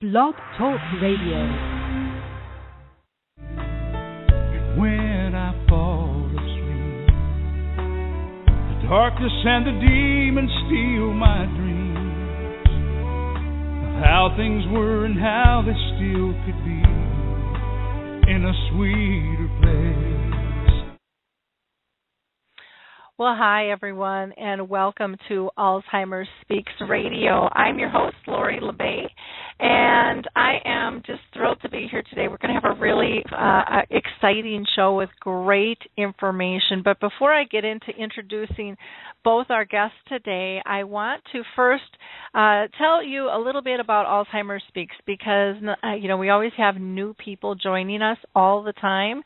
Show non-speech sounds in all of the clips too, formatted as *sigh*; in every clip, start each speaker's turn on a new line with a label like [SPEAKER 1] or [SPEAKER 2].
[SPEAKER 1] Blog Talk Radio.
[SPEAKER 2] when I fall asleep. The darkness and the demons steal my dreams of how things were and how they still could be in a sweeter place.
[SPEAKER 3] Well, hi everyone, and welcome to Alzheimer's Speaks Radio. I'm your host, Lori La Bey, and I am just thrilled to be here today. We're going to have a really uh, exciting show with great information. But before I get into introducing both our guests today, I want to first uh, tell you a little bit about Alzheimer's Speaks because uh, you know we always have new people joining us all the time,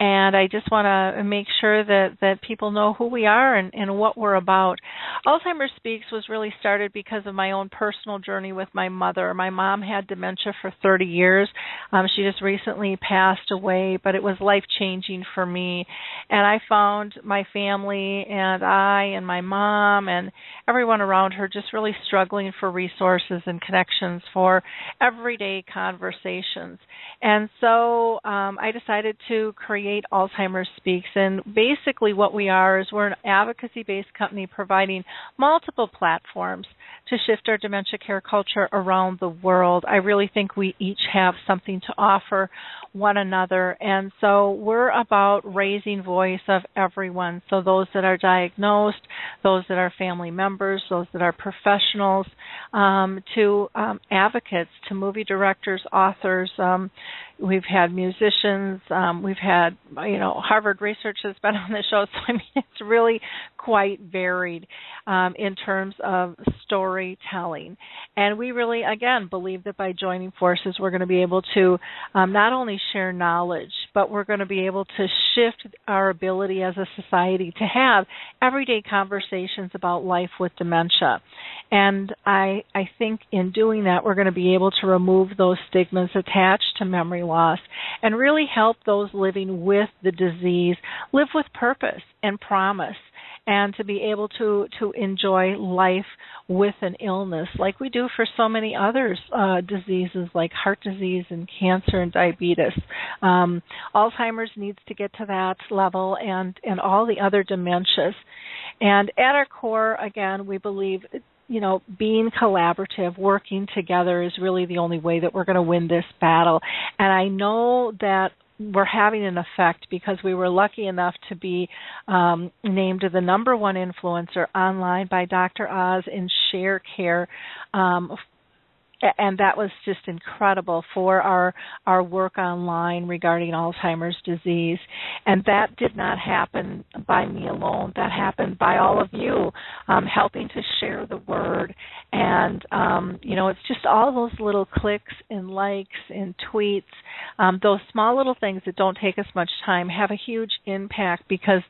[SPEAKER 3] and I just want to make sure that that people know who we are and, and what we're about. Alzheimer's Speaks was really started because of my own personal journey with my mother. My mom had dementia for 30 years. Um, she just recently passed away, but it was life changing for me, and I found my family and I and my mom and everyone around her just really struggling for resources and connections for everyday conversations. And so um, I decided to create Alzheimer's Speaks. And basically, what we are is we're an advocacy based company providing multiple platforms to shift our dementia care culture around the world. I really think we each have something to offer one another. And so we're about raising voice of everyone. So those that are diagnosed, those that are family members, those that are professionals, um, to um, advocates, to movie directors, authors. Um, we've had musicians. Um, we've had, you know, Harvard research has been *laughs* on the show. So I mean, it's really quite varied um, in terms of storytelling. And we really, again, believe that by joining forces, we're going to be able to um, not only share knowledge, but we're going to be able to shift our ability as a society to have everyday conversations about life with dementia. And I, I think in doing that, we're going to be able to remove those stigmas attached to memory loss and really help those living with the disease live with purpose and promise and to be able to to enjoy life with an illness like we do for so many other uh, diseases like heart disease and cancer and diabetes. Um, Alzheimer's needs to get to that level and and all the other dementias. And at our core, again, we believe you know, being collaborative, working together is really the only way that we're going to win this battle. And I know that we're having an effect because we were lucky enough to be um, named the number one influencer online by Dr. Oz in Share Care um, and that was just incredible for our our work online regarding Alzheimer's disease. And that did not happen by me alone. That happened by all of you um, helping to share the word. And um, you know, it's just all those little clicks and likes and tweets, um, those small little things that don't take us much time have a huge impact because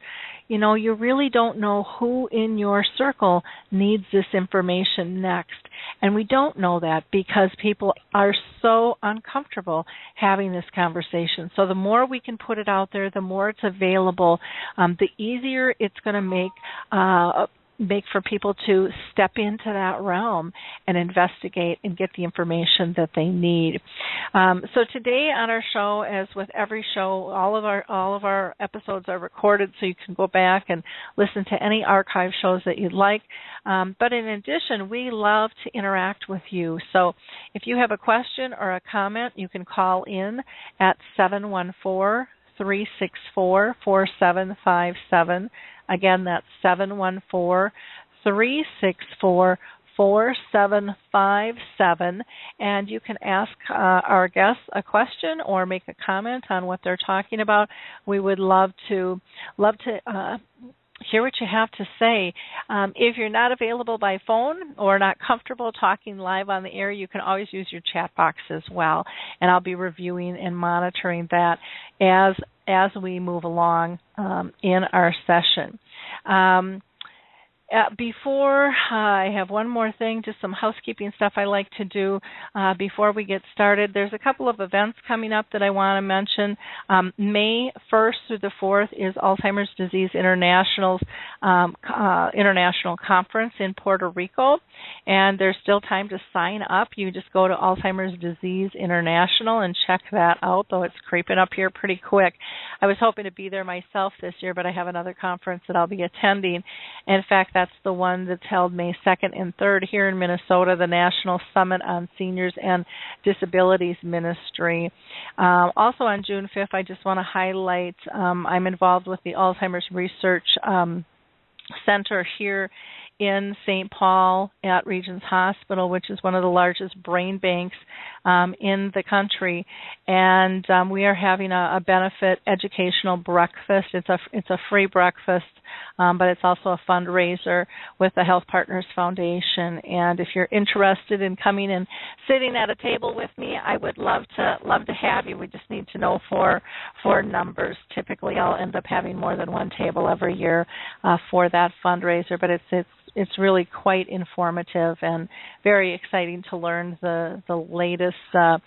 [SPEAKER 3] you know you really don't know who in your circle needs this information next and we don't know that because people are so uncomfortable having this conversation. So the more we can put it out there, the more it's available, um, the easier it's going to make uh, make for people to step into that realm and investigate and get the information that they need. Um, so today on our show, as with every show, all of our all of our episodes are recorded, so you can go back and listen to any archive shows that you'd like. Um, but in addition, we love to interact with you. So if you have a question or a comment, you can call in at seven one four three six four four seven five seven. Again, that's 714 364 4757 and you can ask uh, our guests a question or make a comment on what they're talking about we would love to love to uh, hear what you have to say. Um, if you're not available by phone or not comfortable talking live on the air, you can always use your chat box as well, and I'll be reviewing and monitoring that as as we move along um, in our session. Um, uh, before uh, I have one more thing, just some housekeeping stuff I like to do uh, before we get started. There's a couple of events coming up that I want to mention. Um, May 1st through the 4th is Alzheimer's Disease International's um, uh, international conference in Puerto Rico, and there's still time to sign up. You just go to Alzheimer's Disease International and check that out. Though it's creeping up here pretty quick. I was hoping to be there myself this year, but I have another conference that I'll be attending. In fact, that's the one that's held May 2nd and 3rd here in Minnesota, the National Summit on Seniors and Disabilities Ministry. Um, also on June 5th, I just want to highlight um, I'm involved with the Alzheimer's Research um, Center here in St. Paul at Regions Hospital, which is one of the largest brain banks um, in the country, and um, we are having a, a, benefit educational breakfast. It's a it's a free breakfast, um, but it's also a fundraiser with the Health Partners Foundation. And if you're interested in coming and sitting at a table with me, I would love to love to have you. We just need to know for for numbers. Typically, I'll end up having more than one table every year uh, for that fundraiser, but it's it's it's really quite informative and very exciting to learn the the latest uh,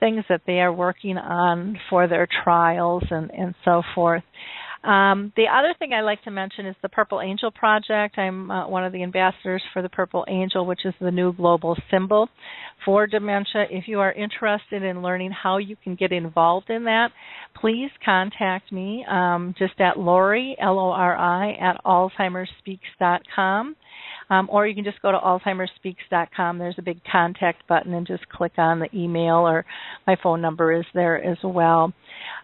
[SPEAKER 3] things that they are working on for their trials and and so forth. Um, the other thing I like to mention is the Purple Angel Project. I'm uh, one of the ambassadors for the Purple Angel, which is the new global symbol for dementia. If you are interested in learning how you can get involved in that, please contact me um, just at Lori, L O R I, at AlzheimerSpeaks.com. Um, or you can just go to alzheimersspeaks.com. There's a big contact button and just click on the email or my phone number is there as well.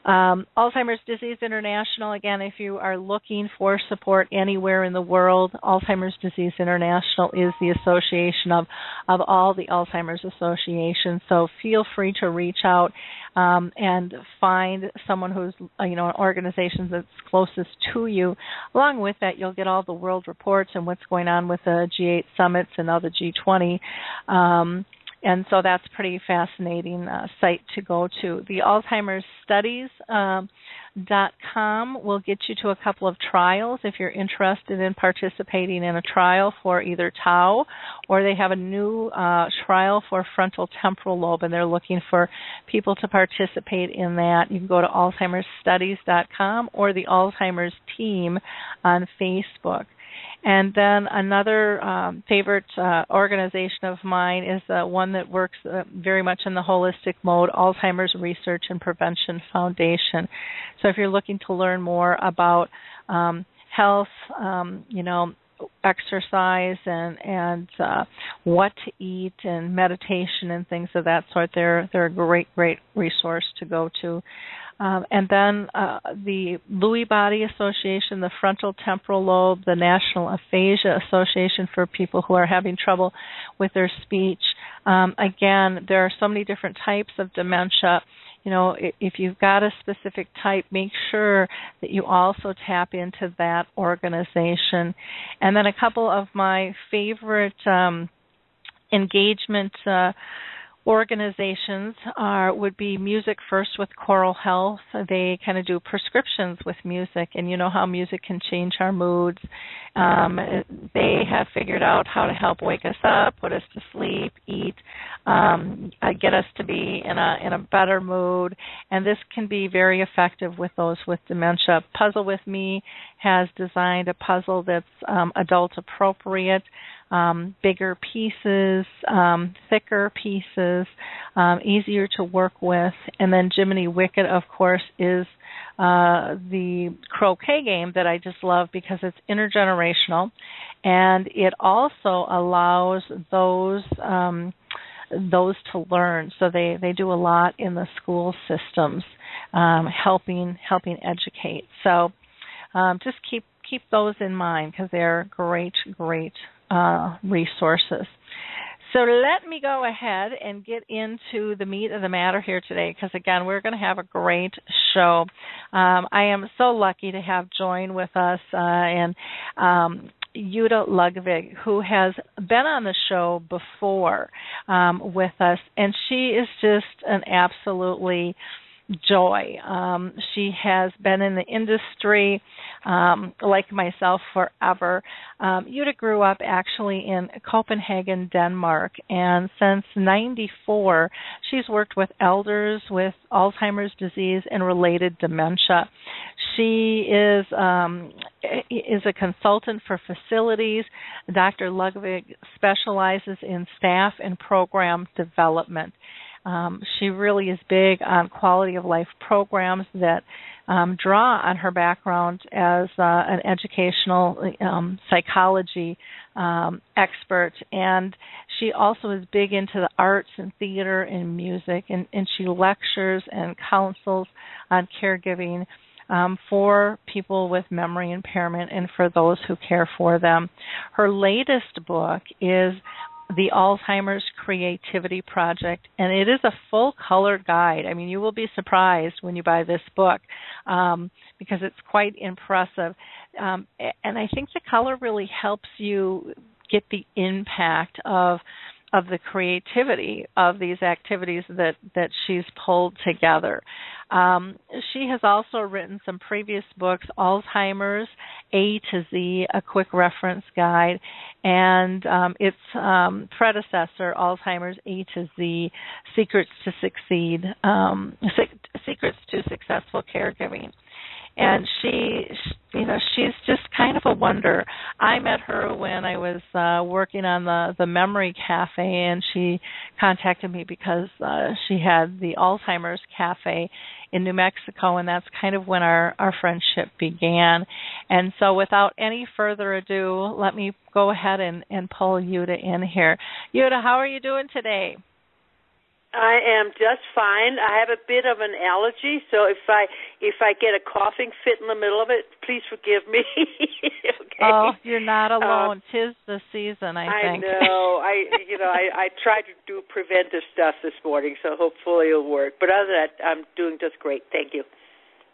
[SPEAKER 3] Um, Alzheimer's Disease International, again, if you are looking for support anywhere in the world, Alzheimer's Disease International is the association of, of all the Alzheimer's associations. So feel free to reach out um, and find someone who's uh, you know an organization that's closest to you. Along with that, you'll get all the world reports and what's going on with the G8 summits and all the G20. Um, and so that's pretty fascinating uh, site to go to. The Alzheimer's Studies um, com will get you to a couple of trials if you're interested in participating in a trial for either tau or they have a new uh, trial for frontal temporal lobe and they're looking for people to participate in that you can go to alzheimersstudies.com or the alzheimer's team on facebook and then another um, favorite uh, organization of mine is uh, one that works uh, very much in the holistic mode, Alzheimer's Research and Prevention Foundation. So if you're looking to learn more about um, health, um, you know, exercise and and uh, what to eat and meditation and things of that sort, they're they're a great great resource to go to. Um, and then uh, the Lewy Body Association, the Frontal Temporal Lobe, the National Aphasia Association for people who are having trouble with their speech. Um, again, there are so many different types of dementia. You know, if you've got a specific type, make sure that you also tap into that organization. And then a couple of my favorite um, engagement. Uh, organizations are would be Music First with Choral Health. They kind of do prescriptions with music, and you know how music can change our moods. Um, they have figured out how to help wake us up, put us to sleep, eat, um, uh, get us to be in a in a better mood, and this can be very effective with those with dementia. Puzzle with Me has designed a puzzle that's um, adult appropriate um, bigger pieces, um, thicker pieces, um, easier to work with. And then Jiminy Wicket, of course, is uh, the croquet game that I just love because it's intergenerational, and it also allows those um, those to learn. So they they do a lot in the school systems, um, helping helping educate. So um, just keep keep those in mind because they're great great uh, resources. So let me go ahead and get into the meat of the matter here today because, again, we're going to have a great show. Um, I am so lucky to have joined with us uh, and um, Jytte Lokvig, who has been on the show before um, with us, and she is just an absolutely joy. Um, she has been in the industry, um, like myself, forever. Um, Jytte grew up actually in Copenhagen, Denmark, and since '94, she's worked with elders with Alzheimer's disease and related dementia. She is um, is a consultant for facilities. Dr. Lokvig specializes in staff and program development. Um, she really is big on quality of life programs that um, draw on her background as uh, an educational um, psychology um, expert, and she also is big into the arts and theater and music, and, and she lectures and counsels on caregiving. Um, for people with memory impairment and for those who care for them. Her latest book is the Alzheimer's Creativity Project, and it is a full color guide. I mean, you will be surprised when you buy this book um, because it's quite impressive. Um, and I think the color really helps you get the impact of of the creativity of these activities that that she's pulled together. Um, she has also written some previous books, Alzheimer's A to Z, a quick reference guide, and um, its um, predecessor, Alzheimer's A to Z, Secrets to Succeed, um, Secrets to Successful Caregiving. And she you know she's just kind of a wonder i met her when i was uh working on the the memory cafe and she contacted me because uh she had the alzheimer's cafe in new mexico and that's kind of when our our friendship began. And so without any further ado let me go ahead and and pull Jytte in here. Jytte how are you doing today
[SPEAKER 4] I am just fine. I have a bit of an allergy, so if I if I get a coughing fit in the middle of it, please forgive me. *laughs* okay.
[SPEAKER 3] Oh, you're not um, alone. Um, Tis the season, I think.
[SPEAKER 4] I know. *laughs* I you know, I I tried to do preventive stuff this morning, so hopefully it'll work. But other than that, I'm doing just great. Thank you.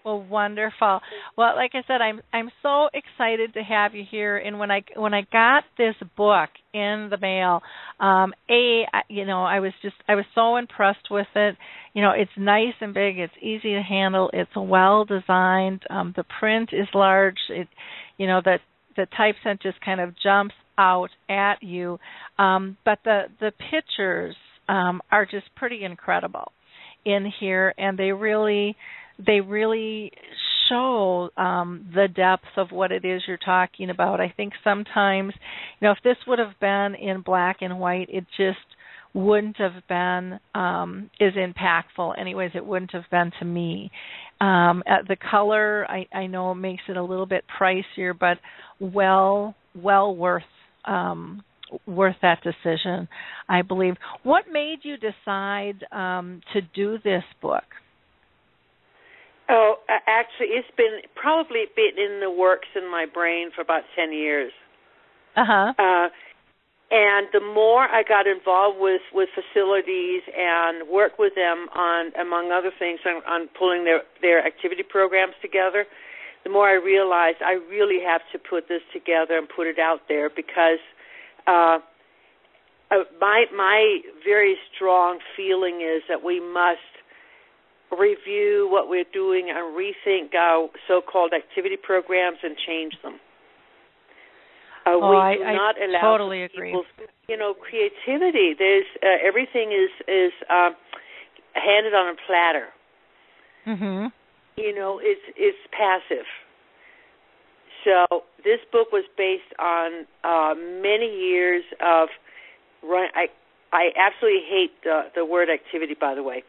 [SPEAKER 3] Well, wonderful. Well, like I said, I'm I'm so excited to have you here. And when I when I got this book in the mail, um, a you know I was just I was so impressed with it. You know, it's nice and big. It's easy to handle. It's well designed. Um, the print is large. It, you know, that the typeset just kind of jumps out at you. Um, but the the pictures um, are just pretty incredible in here, and they really they really show um, the depth of what it is you're talking about. I think sometimes, you know, if this would have been in black and white, it just wouldn't have been um, as impactful. Anyways, it wouldn't have been to me. Um, uh, the color, I, I know, makes it a little bit pricier, but well, well worth um, worth that decision, I believe. What made you decide um, to do this book?
[SPEAKER 4] Oh, actually, it's been probably been in the works in my brain for about ten years.
[SPEAKER 3] Uh-huh.
[SPEAKER 4] Uh And the more I got involved with with facilities and work with them on, among other things, on, on pulling their their activity programs together, the more I realized I really have to put this together and put it out there because uh, uh, my my very strong feeling is that we must review what we're doing and rethink our so-called activity programs and change them.
[SPEAKER 3] Uh,
[SPEAKER 4] oh,
[SPEAKER 3] we
[SPEAKER 4] I,
[SPEAKER 3] do
[SPEAKER 4] I
[SPEAKER 3] not
[SPEAKER 4] allow
[SPEAKER 3] totally agree.
[SPEAKER 4] you know, creativity. There's uh, everything is is uh, handed on a platter.
[SPEAKER 3] Mhm.
[SPEAKER 4] You know, it's it's passive. So this book was based on uh, many years of run. I I absolutely hate the the word activity. By the way,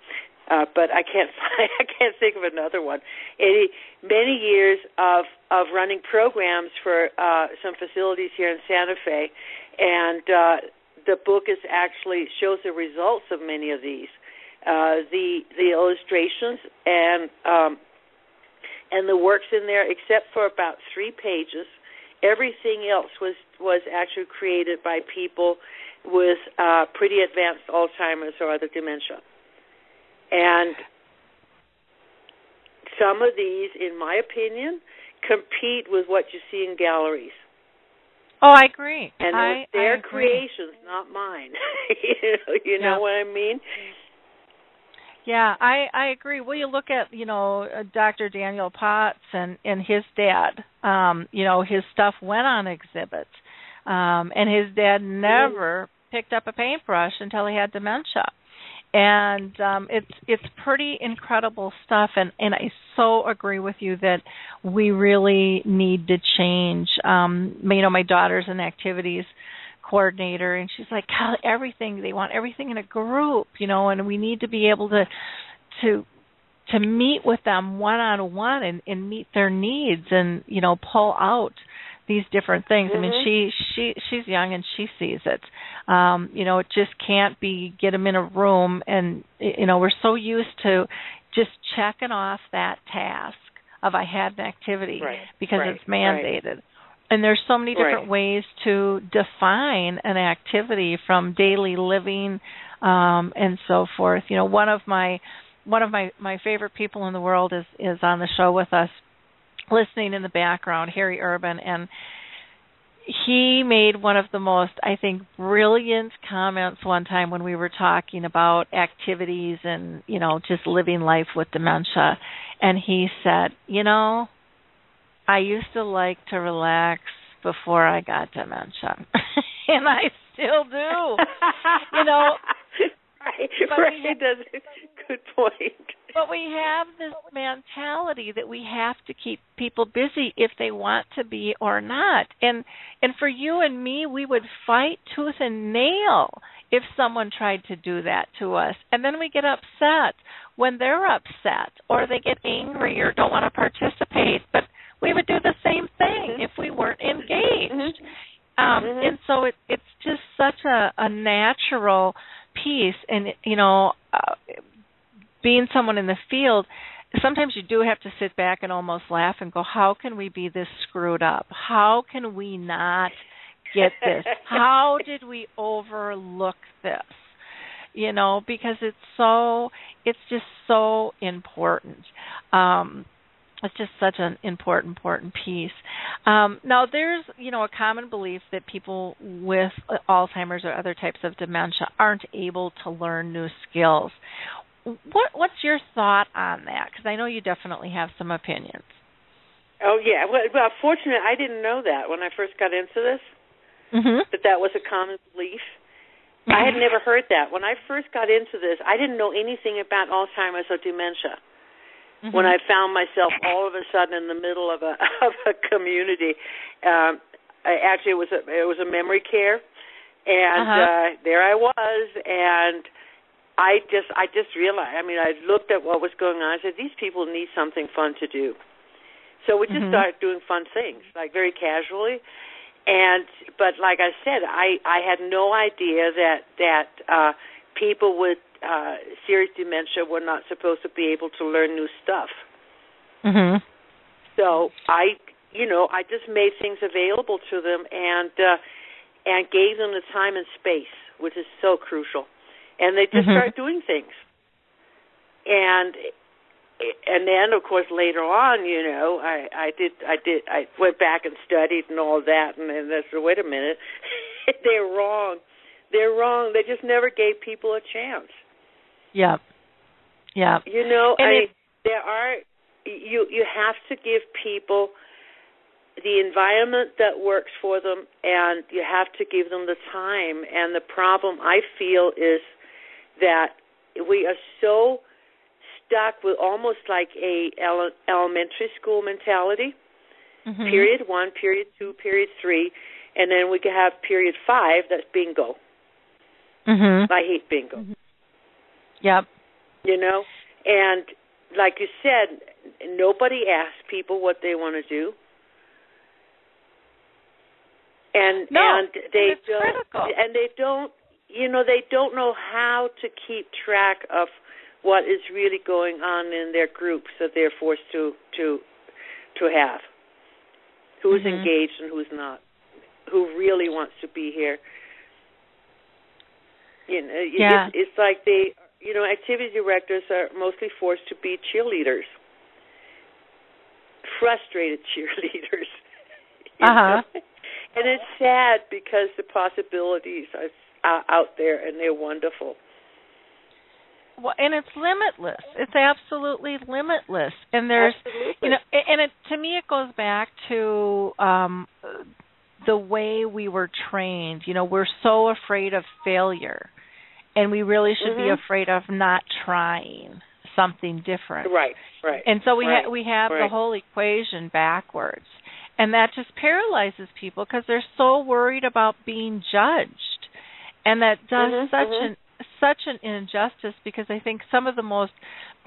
[SPEAKER 4] uh, but I can't *laughs* find, I can't think of another one. Any many years of of running programs for uh, some facilities here in Santa Fe, and uh, the book is actually shows the results of many of these, uh, the the illustrations and um, and the works in there, except for about three pages. Everything else was was actually created by people with uh, pretty advanced Alzheimer's or other dementia. And some of these, in my opinion, compete with what you see in galleries.
[SPEAKER 3] Oh, I agree.
[SPEAKER 4] And
[SPEAKER 3] I,
[SPEAKER 4] their
[SPEAKER 3] I
[SPEAKER 4] creations, not mine. *laughs* you know, you know what I mean?
[SPEAKER 3] Yeah, I I agree. Well, you look at you know uh, Dr. Daniel Potts and and his dad. Um, you know his stuff went on exhibit, um, and his dad never mm-hmm. picked up a paintbrush until he had dementia and um it's it's pretty incredible stuff and and I so agree with you that we really need to change. Um you know my daughter's an activities coordinator and she's like everything they want everything in a group you know and we need to be able to to to meet with them one on one and and meet their needs and you know pull out these different things. Mm-hmm. I mean, mm-hmm. she she she's young and she sees it. Um, you know, it just can't be get them in a room and you know we're so used to just checking off that task of I had an activity
[SPEAKER 4] right.
[SPEAKER 3] because
[SPEAKER 4] right.
[SPEAKER 3] it's mandated. Right. And there's so many different ways to define an activity from daily living um, and so forth. You know, one of my one of my my favorite people in the world is is on the show with us listening in the background, Harry Urban, and he made one of the most, I think, brilliant comments one time when we were talking about activities and, you know, just living life with dementia. And he said, You know, I used to like to relax before I got dementia. *laughs* and I still do. you know, *laughs*
[SPEAKER 4] right, right. That's a good point.
[SPEAKER 3] But we have this mentality that we have to keep people busy if they want to be or not. And and for you and me, we would fight tooth and nail if someone tried to do that to us. And then we get upset when they're upset or they get angry or don't want to participate. But we would do the same thing if we weren't engaged. Mm-hmm. Um, mm-hmm. And so it, it's just such a, a natural piece. And, you know, uh, being someone in the field, sometimes you do have to sit back and almost laugh and go, how can we be this screwed up? How can we not get this? *laughs* how did we overlook this? You know, because it's so, it's just so important. Um, it's just such an important important piece um, now there's you know a common belief that people with alzheimer's or other types of dementia aren't able to learn new skills what what's your thought on that? Because I know you definitely have some opinions.
[SPEAKER 4] Oh yeah, well, well, fortunately, I didn't know that when I first got into this.
[SPEAKER 3] Mm-hmm.
[SPEAKER 4] That that was a common belief. Mm-hmm. I had never heard that when I first got into this. I didn't know anything about Alzheimer's or dementia. Mm-hmm. When I found myself all of a sudden in the middle of a *laughs* of a community, um, I, actually it was a it was a memory care, and
[SPEAKER 3] uh-huh.
[SPEAKER 4] uh, there I was, and I just I just realized. I mean, I looked at what was going on. I said, these people need something fun to do. So we just
[SPEAKER 3] mm-hmm.
[SPEAKER 4] started doing fun things, like very casually. And but like I said, I I had no idea that that uh people with uh serious dementia were not supposed to be able to learn new stuff.
[SPEAKER 3] Mm-hmm.
[SPEAKER 4] So I you know, I just made things available to them and uh and gave them the time and space, which is so crucial and they just
[SPEAKER 3] mm-hmm.
[SPEAKER 4] start doing things. And and then of course later on, you know, I I did I did I went back and studied and all that, and then I said, wait a minute, *laughs* they're wrong. They're wrong. They just never gave people a chance.
[SPEAKER 3] Yeah. Yeah.
[SPEAKER 4] You know,
[SPEAKER 3] and
[SPEAKER 4] I
[SPEAKER 3] it,
[SPEAKER 4] there are you you have to give people the environment that works for them and you have to give them the time and the problem I feel is that we are so stuck with almost like a ele- elementary school mentality.
[SPEAKER 3] Mm-hmm.
[SPEAKER 4] Period one, period two, period three, and then we can have period five. That's bingo.
[SPEAKER 3] Mm-hmm.
[SPEAKER 4] I hate bingo.
[SPEAKER 3] Mm-hmm. Yep.
[SPEAKER 4] You know, and like you said, nobody asks people what they want to do. And
[SPEAKER 3] no,
[SPEAKER 4] and they don't
[SPEAKER 3] critical.
[SPEAKER 4] and they don't you know they don't know how to keep track of what is really going on in their groups that they're forced to to to have. Who's
[SPEAKER 3] mm-hmm.
[SPEAKER 4] engaged and who's not. Who really wants to be here. You know
[SPEAKER 3] yeah.
[SPEAKER 4] it's, it's like they you know activity directors are mostly forced to be cheerleaders. Frustrated *laughs* cheerleaders.
[SPEAKER 3] Uh-huh.
[SPEAKER 4] and it's sad because the possibilities are uh, out there, and they're wonderful.
[SPEAKER 3] well, and it's limitless. It's absolutely limitless. And there's
[SPEAKER 4] Absolutely.
[SPEAKER 3] you know and it to me it goes back to um the way we were trained. You know, we're so afraid of failure. And we really should
[SPEAKER 4] Mhm.
[SPEAKER 3] be afraid of not trying something different.
[SPEAKER 4] right, right.
[SPEAKER 3] And so we
[SPEAKER 4] Right,
[SPEAKER 3] ha- we have the whole equation backwards, and that just paralyzes people because they're so worried about being judged, and that does
[SPEAKER 4] Mhm,
[SPEAKER 3] such
[SPEAKER 4] mhm.
[SPEAKER 3] an such an injustice because I think some of the most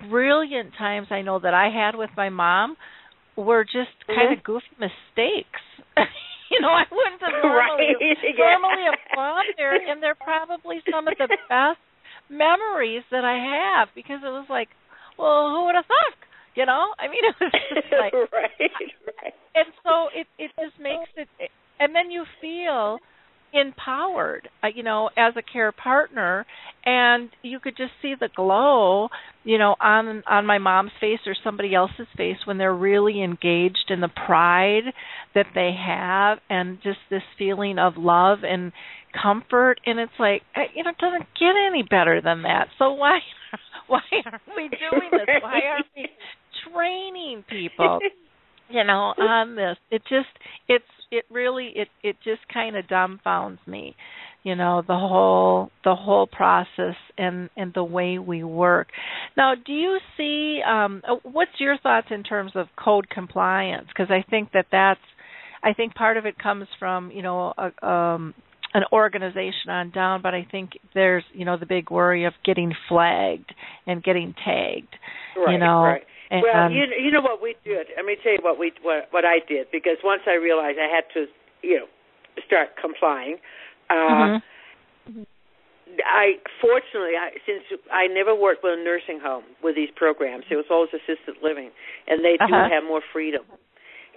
[SPEAKER 3] brilliant times I know that I had with my mom were just kind
[SPEAKER 4] Mhm.
[SPEAKER 3] of goofy mistakes. *laughs* you know, I wouldn't have *laughs* normally
[SPEAKER 4] right. yeah.
[SPEAKER 3] normally have gone there, and they're probably some of the *laughs* best memories that I have because it was like, well, who would have thought? You know, I mean, it was just like,
[SPEAKER 4] right, right.
[SPEAKER 3] and so it it just makes it, and then you feel empowered, uh, you know, as a care partner, and you could just see the glow, you know, on on my mom's face or somebody else's face when they're really engaged in the pride that they have, and just this feeling of love and comfort, and it's like, you know, it doesn't get any better than that. So why *laughs* why aren't we doing this? Why aren't we *laughs* training people? You know on this it just it's it really it it just kind of dumbfounds me you know the whole the whole process and and the way we work. Now do you see um uh, what's your thoughts in terms of code compliance? Because i think that that's i think part of it comes from you know a, um an organization on down but i think there's you know the big worry of getting flagged and getting tagged
[SPEAKER 4] Right,
[SPEAKER 3] you know?
[SPEAKER 4] right.
[SPEAKER 3] And,
[SPEAKER 4] well, you you know what we did. Let me tell you what we what what I did because once I realized I had to, you know, start complying. Uh,
[SPEAKER 3] Mhm.
[SPEAKER 4] I fortunately, I, since I never worked with a nursing home with these programs, it was always assisted living, and they do
[SPEAKER 3] Uh-huh.
[SPEAKER 4] have more freedom.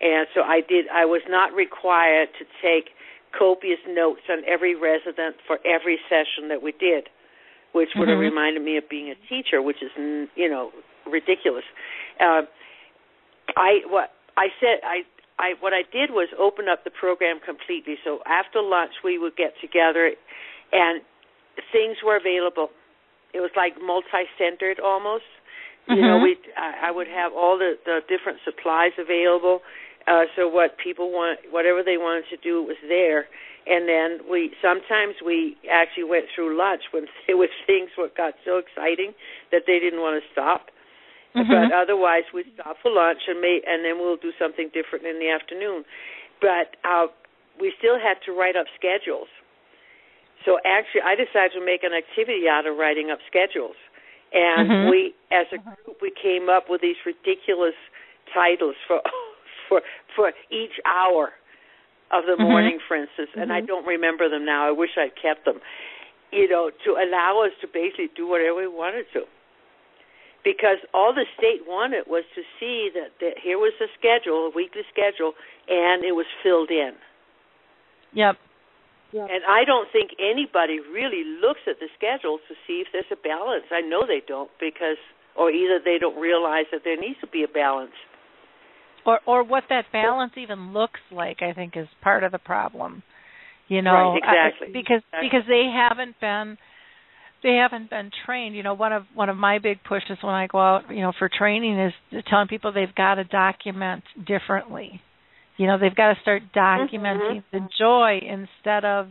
[SPEAKER 4] And so I did. I was not required to take copious notes on every resident for every session that we did, which would have
[SPEAKER 3] Mhm.
[SPEAKER 4] reminded me of being a teacher, which is you know ridiculous. Uh, I what I said I I what I did was open up the program completely. So after lunch we would get together and things were available. It was like multi-centered almost. You know,
[SPEAKER 3] Mhm.
[SPEAKER 4] we I, I would have all the the different supplies available. Uh so what people want whatever they wanted to do was there. And then we sometimes we actually went through lunch when *laughs* was things what got so exciting that they didn't want to stop.
[SPEAKER 3] Mhm.
[SPEAKER 4] But otherwise, we stop for lunch and may, and then we'll do something different in the afternoon. But uh, we still had to write up schedules. So actually, I decided to make an activity out of writing up schedules, and
[SPEAKER 3] Mhm.
[SPEAKER 4] we, as a group, we came up with these ridiculous titles for *laughs* for for each hour of the
[SPEAKER 3] Mhm.
[SPEAKER 4] morning, for instance. And I
[SPEAKER 3] Mhm.
[SPEAKER 4] don't remember them now. I wish I'd kept them. You know, to allow us to basically do whatever we wanted to because all the state wanted was to see that, that here was a schedule, a weekly schedule, and it was filled in.
[SPEAKER 3] Yep.
[SPEAKER 4] And I don't think anybody really looks at the schedule to see if there's a balance. I know they don't because, or either they don't realize that there needs to be a balance.
[SPEAKER 3] Or or what that balance even looks like, I think, is part of the problem. You know,
[SPEAKER 4] Right, exactly.
[SPEAKER 3] I- because
[SPEAKER 4] Exactly.
[SPEAKER 3] because they haven't been they haven't been trained. You know, one of one of my big pushes when I go out, you know, for training is telling people they've got to document differently. You know, they've got to start documenting mm-hmm. the joy instead of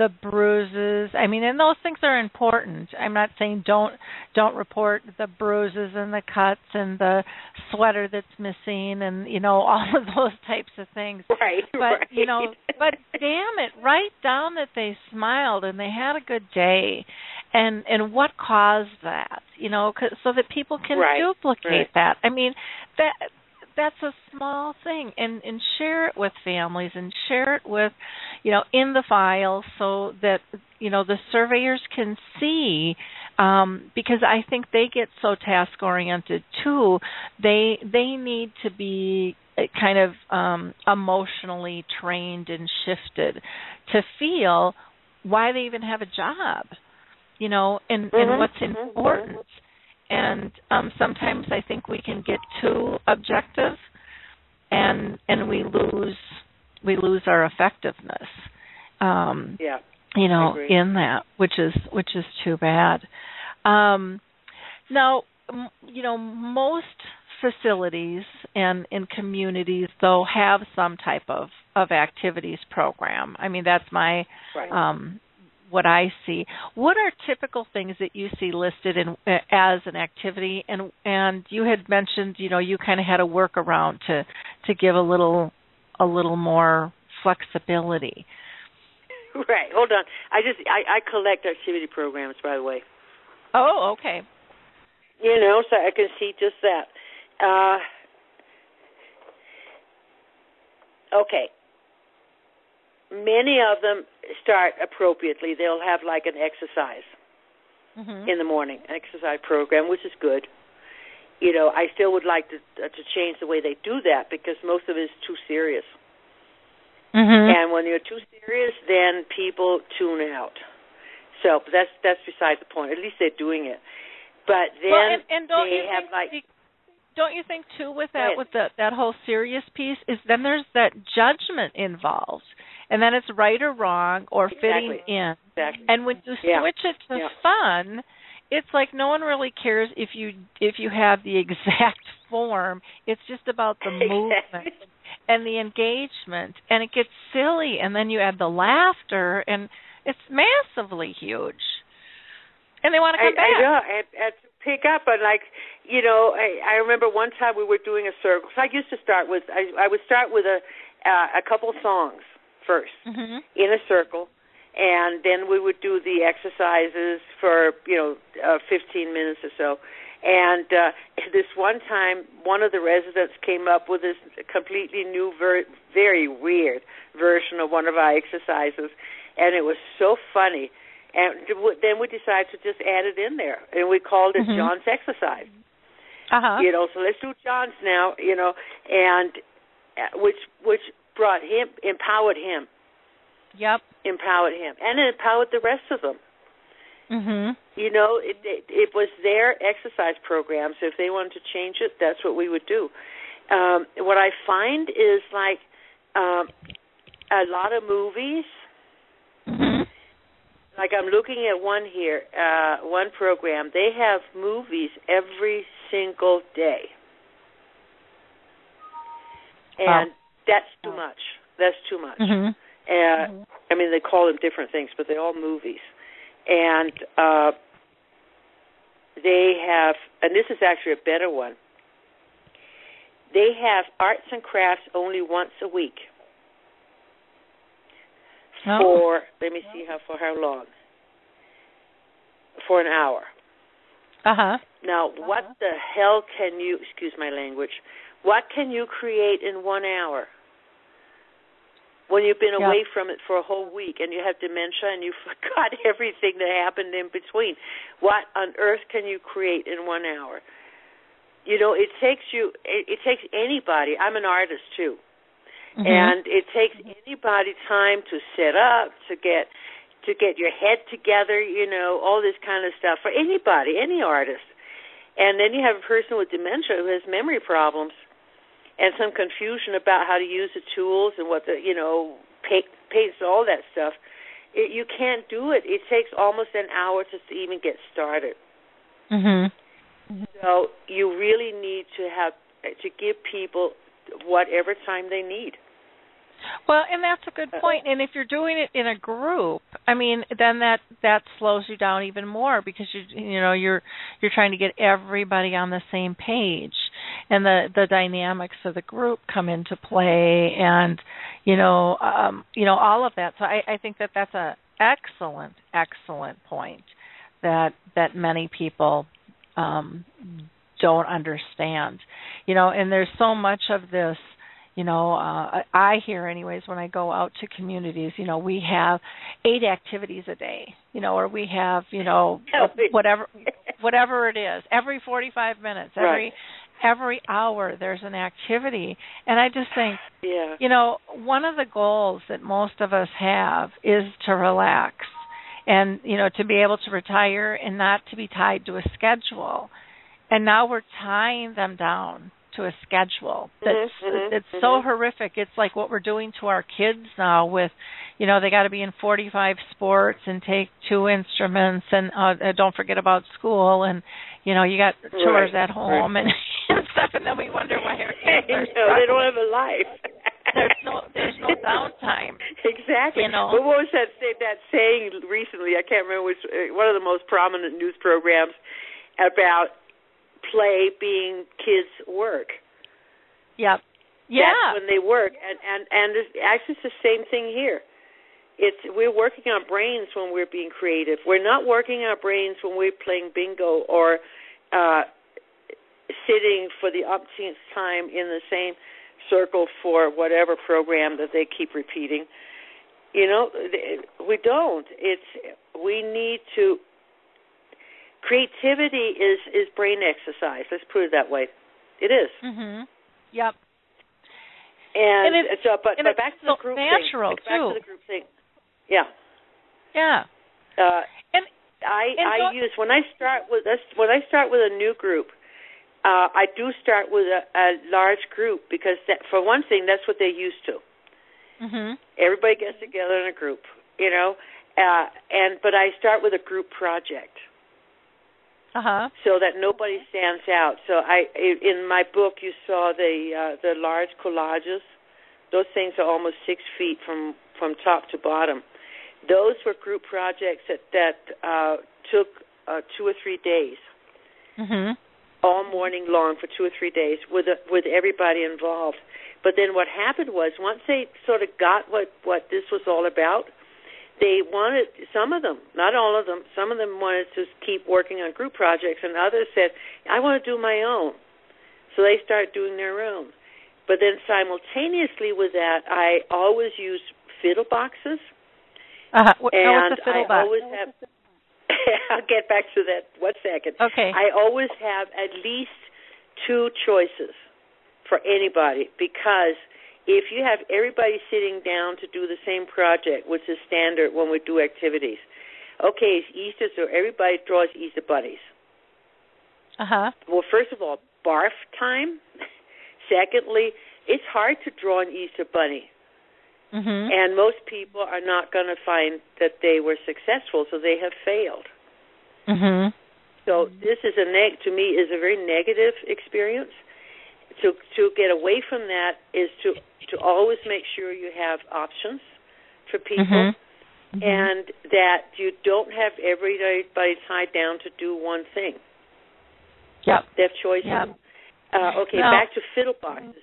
[SPEAKER 3] the bruises. I mean, and those things are important. I'm not saying don't don't report the bruises and the cuts and the sweater that's missing and you know *laughs* all of those types of things.
[SPEAKER 4] Right,
[SPEAKER 3] But
[SPEAKER 4] right.
[SPEAKER 3] you know, but damn it, write down that they smiled and they had a good day, and and what caused that. You know, 'cause- so that people can
[SPEAKER 4] Right,
[SPEAKER 3] duplicate
[SPEAKER 4] right.
[SPEAKER 3] that. I mean, that that's a small thing and and share it with families and share it with you know in the files so that you know the surveyors can see um because I think they get so task oriented too they they need to be uh, kind of um emotionally trained and shifted to feel why they even have a job you know and and
[SPEAKER 4] Mhm,
[SPEAKER 3] what's
[SPEAKER 4] mhm,
[SPEAKER 3] important and um sometimes I think we can get too objective and and we lose we lose our effectiveness um
[SPEAKER 4] yeah.
[SPEAKER 3] you know in that which is which is too bad um Now, you know, most facilities and in communities though have some type of of activities program. I mean, that's my
[SPEAKER 4] right.
[SPEAKER 3] um what I see. What are typical things that you see listed in as an activity? And and you had mentioned, you know, you kind of had a workaround to to give a little a little more flexibility.
[SPEAKER 4] Right. Hold on. I just I, I collect activity programs, by the way.
[SPEAKER 3] Oh, okay.
[SPEAKER 4] You know, so I can see just that. Uh, okay. Many of them start appropriately. They'll have like an exercise
[SPEAKER 3] mm-hmm.
[SPEAKER 4] in the morning, an exercise program, which is good. You know, I still would like to uh, to change the way they do that because most of it is too serious.
[SPEAKER 3] Mm-hmm.
[SPEAKER 4] And when you're too serious, then people tune out. So that's that's beside the point. At least they're doing it. But then
[SPEAKER 3] well, and, and don't
[SPEAKER 4] they
[SPEAKER 3] you
[SPEAKER 4] have
[SPEAKER 3] think,
[SPEAKER 4] like
[SPEAKER 3] don't you think too with that with the that whole serious piece is then there's that judgment involved and then it's right or wrong or fitting
[SPEAKER 4] exactly.
[SPEAKER 3] in
[SPEAKER 4] exactly.
[SPEAKER 3] and when you
[SPEAKER 4] Yeah.
[SPEAKER 3] switch it to
[SPEAKER 4] Yeah.
[SPEAKER 3] fun it's like no one really cares if you if you have the *laughs* exact form it's just about the movement and the engagement and it gets silly and then you add the laughter and it's massively huge and they want to
[SPEAKER 4] I,
[SPEAKER 3] come back
[SPEAKER 4] I know. I, had to pick up on like, you know, I, I remember one time we were doing a circle. So I used to start with I, I would start with a uh, a couple songs 1st
[SPEAKER 3] mhm
[SPEAKER 4] in a circle, and then we would do the exercises for you know uh, 15 minutes or so. And uh, *laughs* this one time, one of the residents came up with this completely new, ver- very weird version of one of our exercises, and it was so funny and then we decided to just add it in there, and we called it
[SPEAKER 3] Mhm.
[SPEAKER 4] John's exercise.
[SPEAKER 3] uh-huh
[SPEAKER 4] You know, so let's do John's now. You know, and uh, which which brought him, empowered him,
[SPEAKER 3] yep
[SPEAKER 4] empowered him, and it empowered the rest of them.
[SPEAKER 3] mhm
[SPEAKER 4] You know, it, it it was their exercise program. So if they wanted to change it, that's what we would do. Um, what I find is like um, a lot of movies
[SPEAKER 3] mhm
[SPEAKER 4] like I'm looking at one here, uh, one program. They have movies every single day, and that's too much. That's too much.
[SPEAKER 3] mhm
[SPEAKER 4] Uh, I mean, they call them different things, but they're all movies, and uh, they have. And this is actually a better one. They have arts and crafts only once a week
[SPEAKER 3] Oh.
[SPEAKER 4] for let me see how for how long for an hour
[SPEAKER 3] uh-huh
[SPEAKER 4] now what the hell can you excuse my language what can you create in one hour when you've been
[SPEAKER 3] Yeah.
[SPEAKER 4] away from it for a whole week and you have dementia and you *laughs* forgot everything that happened in between what on earth can you create in one hour you know it takes you it, it takes anybody i'm an artist too
[SPEAKER 3] Mhm.
[SPEAKER 4] and it takes anybody time to set up to get to get your head together you know all this kind of stuff for anybody any artist and then you have a person with dementia who has memory problems and some confusion about how to use the tools and what the you know paint paints all that stuff. It, you can't do it. It takes almost an hour just to even get started.
[SPEAKER 3] Mhm
[SPEAKER 4] so you really need to have to give people whatever time they need.
[SPEAKER 3] Well, and that's a good point. And if you're doing it in a group, I mean, then that that slows you down even more because you you know you're you're trying to get everybody on the same page, and the the dynamics of the group come into play, and you know um, you know all of that. So I, I think that that's a excellent excellent point that that many people um, don't understand. You know, and there's so much of this you know uh i hear anyways when i go out to communities you know we have eight activities a day you know or we have you know *laughs* whatever whatever it is every 45 minutes every. Every hour there's an activity. And i just think
[SPEAKER 4] yeah.
[SPEAKER 3] you know one of the goals that most of us have is to relax and you know to be able to retire and not to be tied to a schedule. And now we're tying them down to a schedule that's
[SPEAKER 4] Mhm, mhm,
[SPEAKER 3] it's so
[SPEAKER 4] mhm.
[SPEAKER 3] horrific. It's like what we're doing to our kids now with you know they got to be in 45 sports and take two instruments and uh, uh, don't forget about school and You know, you got chores
[SPEAKER 4] Right,
[SPEAKER 3] at home and, *laughs* and stuff, and then we wonder why our kids are
[SPEAKER 4] no, they don't have a life. *laughs*
[SPEAKER 3] There's no there's no *laughs* downtime.
[SPEAKER 4] Exactly.
[SPEAKER 3] You know.
[SPEAKER 4] But what was that say, that saying recently? I can't remember. Which uh, one of the most prominent news programs about play being kids' work.
[SPEAKER 3] Yep. Yeah.
[SPEAKER 4] That's when they work, and and and it's actually it's the same thing here. It's we're working our brains when we're being creative. We're not working our brains when we're playing bingo or uh sitting for the umpteenth time in the same circle for whatever program that they keep repeating. You know, we don't. It's we need to. Creativity is is brain exercise. Let's put it that way. It is.
[SPEAKER 3] Mhm. Yep.
[SPEAKER 4] And,
[SPEAKER 3] And it's-
[SPEAKER 4] so, but,
[SPEAKER 3] and
[SPEAKER 4] but back to the group
[SPEAKER 3] natural,
[SPEAKER 4] thing. Back
[SPEAKER 3] too.
[SPEAKER 4] to the group thing. Yeah.
[SPEAKER 3] Yeah.
[SPEAKER 4] Uh,
[SPEAKER 3] And
[SPEAKER 4] I
[SPEAKER 3] And
[SPEAKER 4] I use when I start with when I start with a new group, uh, I do start with a, a large group because that, for one thing that's what they're used to.
[SPEAKER 3] mhm.
[SPEAKER 4] Everybody gets together in a group, you know, uh, and but I start with a group project
[SPEAKER 3] Uh-huh.
[SPEAKER 4] so that nobody stands out. So I in my book you saw the uh, the large collages. Those things are almost six feet from from top to bottom. Those were group projects that that uh, took uh, two or three days,
[SPEAKER 3] Mhm.
[SPEAKER 4] All morning long for two or three days with uh, with everybody involved. But then what happened was once they sort of got what what this was all about, they wanted some of them, not all of them, some of them wanted to keep working on group projects, and others said, "I want to do my own." So they start doing their own. But then simultaneously with that, I always use fiddle boxes,
[SPEAKER 3] Uh-huh. What,
[SPEAKER 4] and
[SPEAKER 3] a
[SPEAKER 4] I always have. *laughs* I'll get back to that one second.
[SPEAKER 3] Okay.
[SPEAKER 4] I always have at least two choices for anybody because if you have everybody sitting down to do the same project, which is standard when we do activities, okay, it's Easter, so everybody draws Easter bunnies.
[SPEAKER 3] Uh-huh.
[SPEAKER 4] Well, first of all, barf time. *laughs* Secondly, it's hard to draw an Easter bunny,
[SPEAKER 3] Mhm.
[SPEAKER 4] and most people are not going to find that they were successful, so they have failed.
[SPEAKER 3] Mhm.
[SPEAKER 4] So this is a neg to me is a very negative experience. To to get away from that is to to always make sure you have options for people
[SPEAKER 3] Mhm. Mhm.
[SPEAKER 4] and that you don't have everybody tied down to do one thing.
[SPEAKER 3] Yep.
[SPEAKER 4] They have choices.
[SPEAKER 3] Yep.
[SPEAKER 4] Uh, okay,
[SPEAKER 3] Now-
[SPEAKER 4] back to fiddle boxes.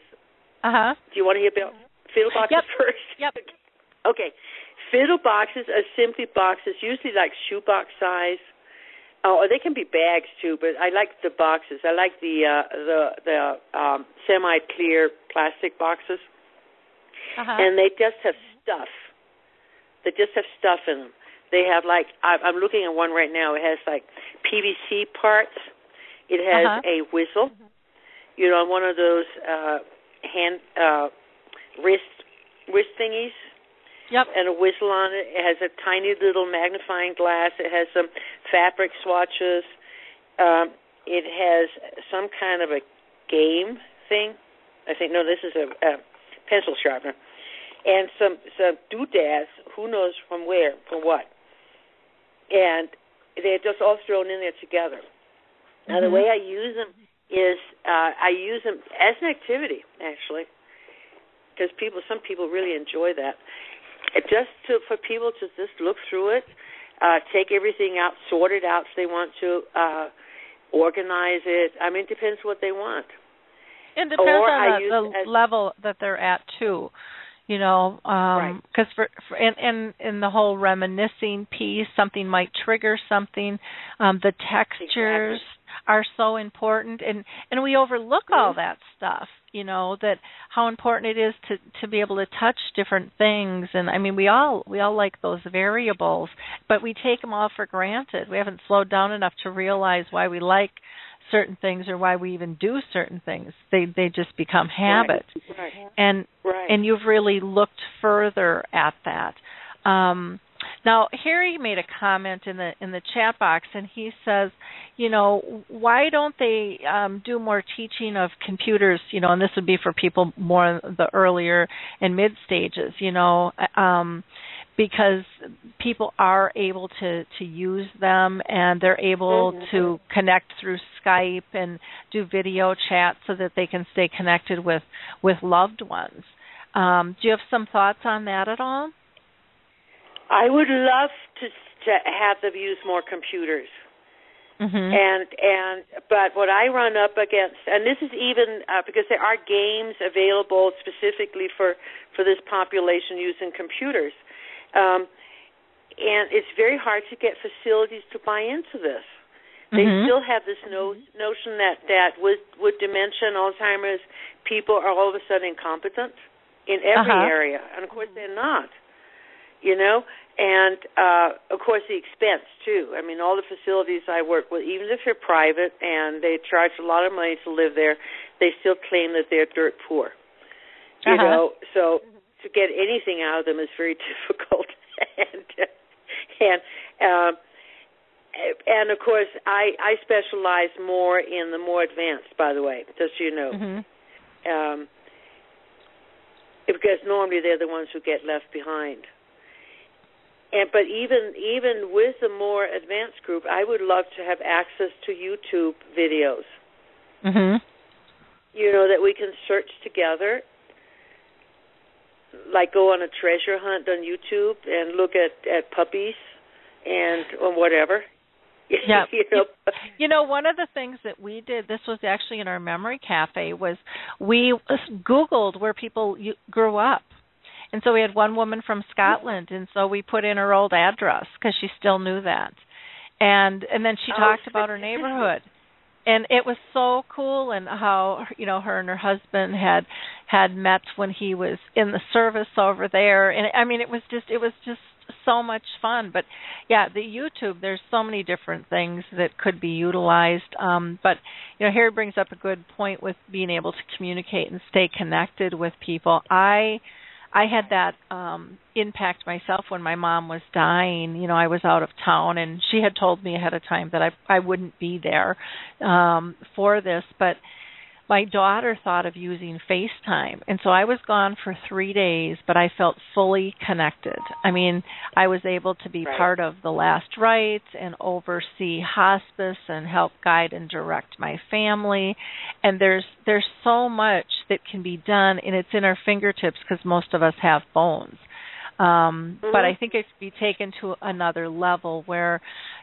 [SPEAKER 3] Uh-huh.
[SPEAKER 4] Do you want to hear about fiddle boxes
[SPEAKER 3] Yep.
[SPEAKER 4] first?
[SPEAKER 3] Yep. *laughs*
[SPEAKER 4] Okay. Fiddle boxes are simply boxes, usually like shoebox size. Oh, or they can be bags too, but I like the boxes. I like the uh the the um semi-clear plastic boxes.
[SPEAKER 3] Uh-huh.
[SPEAKER 4] And they just have stuff. They just have stuff in them. They have like I I'm looking at one right now. It has like PVC parts. It has
[SPEAKER 3] Uh-huh.
[SPEAKER 4] a whistle. You know, one of those uh hand uh wrist wrist thingies
[SPEAKER 3] Yep.
[SPEAKER 4] and a whistle on it. It has a tiny little magnifying glass. It has some fabric swatches. Um, it has some kind of a game thing. I think no, this is a, a pencil sharpener, and some some doodads. Who knows from where, from what? And they're just all thrown in there together. Now the
[SPEAKER 3] Mhm.
[SPEAKER 4] way I use them is uh, I use them as an activity actually, because people some people really enjoy that. Just to for people to just look through it, uh, take everything out, sort it out if they want to, uh, organize it. I mean, it depends what they want.
[SPEAKER 3] It depends
[SPEAKER 4] Or
[SPEAKER 3] on the, the
[SPEAKER 4] as-
[SPEAKER 3] level that they're at too. You know, um because for, for in, in in the whole reminiscing piece, something might trigger something. Um the textures are so important and and we overlook all that stuff you know that how important it is to to be able to touch different things and i mean we all we all like those variables but we take them all for granted we haven't slowed down enough to realize why we like certain things or why we even do certain things they they just become habit
[SPEAKER 4] Right.
[SPEAKER 3] and
[SPEAKER 4] Right.
[SPEAKER 3] and you've really looked further at that. Um, now, Harry made a comment in the in the chat box, and he says, you know, why don't they um, do more teaching of computers? You know, and this would be for people more the earlier and mid stages. You know, um, because people are able to to use them and they're able
[SPEAKER 4] Mhm.
[SPEAKER 3] to connect through Skype and do video chat so that they can stay connected with with loved ones. Um, do you have some thoughts on that at all?
[SPEAKER 4] I would love to to have them use more computers.
[SPEAKER 3] Mm-hmm.
[SPEAKER 4] and and but what I run up against, and this is even uh, because there are games available specifically for for this population using computers, um, and it's very hard to get facilities to buy into this. They
[SPEAKER 3] Mhm.
[SPEAKER 4] still have this no, notion that that with with dementia and Alzheimer's, people are all of a sudden incompetent in every
[SPEAKER 3] Uh-huh.
[SPEAKER 4] area, and of course they're not. You know, and uh, of course the expense too. I mean, all the facilities I work with, even if they're private and they charge a lot of money to live there, they still claim that they're dirt poor. You
[SPEAKER 3] Uh-huh.
[SPEAKER 4] know, so to get anything out of them is very *laughs* difficult, and and um, and of course I I specialize more in the more advanced. By the way, just so you know.
[SPEAKER 3] Mm-hmm.
[SPEAKER 4] Um, because normally they're the ones who get left behind. And but even even with the more advanced group, I would love to have access to YouTube videos.
[SPEAKER 3] Mm-hmm.
[SPEAKER 4] You know that we can search together, like go on a treasure hunt on YouTube and look at at puppies and or whatever. *laughs*
[SPEAKER 3] Yeah.
[SPEAKER 4] you know.
[SPEAKER 3] You know, one of the things that we did, this was actually in our memory cafe, was we Googled where people grew up. And so we had one woman from Scotland, and so we put in her old address because she still knew that. And and then she
[SPEAKER 4] Oh,
[SPEAKER 3] talked about her neighborhood. And it was so cool and how you know her and her husband had had met when he was in the service over there. And I mean it was just it was just so much fun. But yeah the youtube there's so many different things that could be utilized. Um but you know harry brings up a good point with being able to communicate and stay connected with people. I i had that um impact myself when my mom was dying. You know i was out of town and she had told me ahead of time that i i wouldn't be there um for this but my daughter thought of using FaceTime. And so I was gone for three days, but I felt fully connected. I mean, I was able to be
[SPEAKER 4] Right.
[SPEAKER 3] part of the last rites and oversee hospice and help guide and direct my family. And there's there's so much that can be done and it's in our fingertips because most of us have phones. Um, but I think it could be taken to another level where,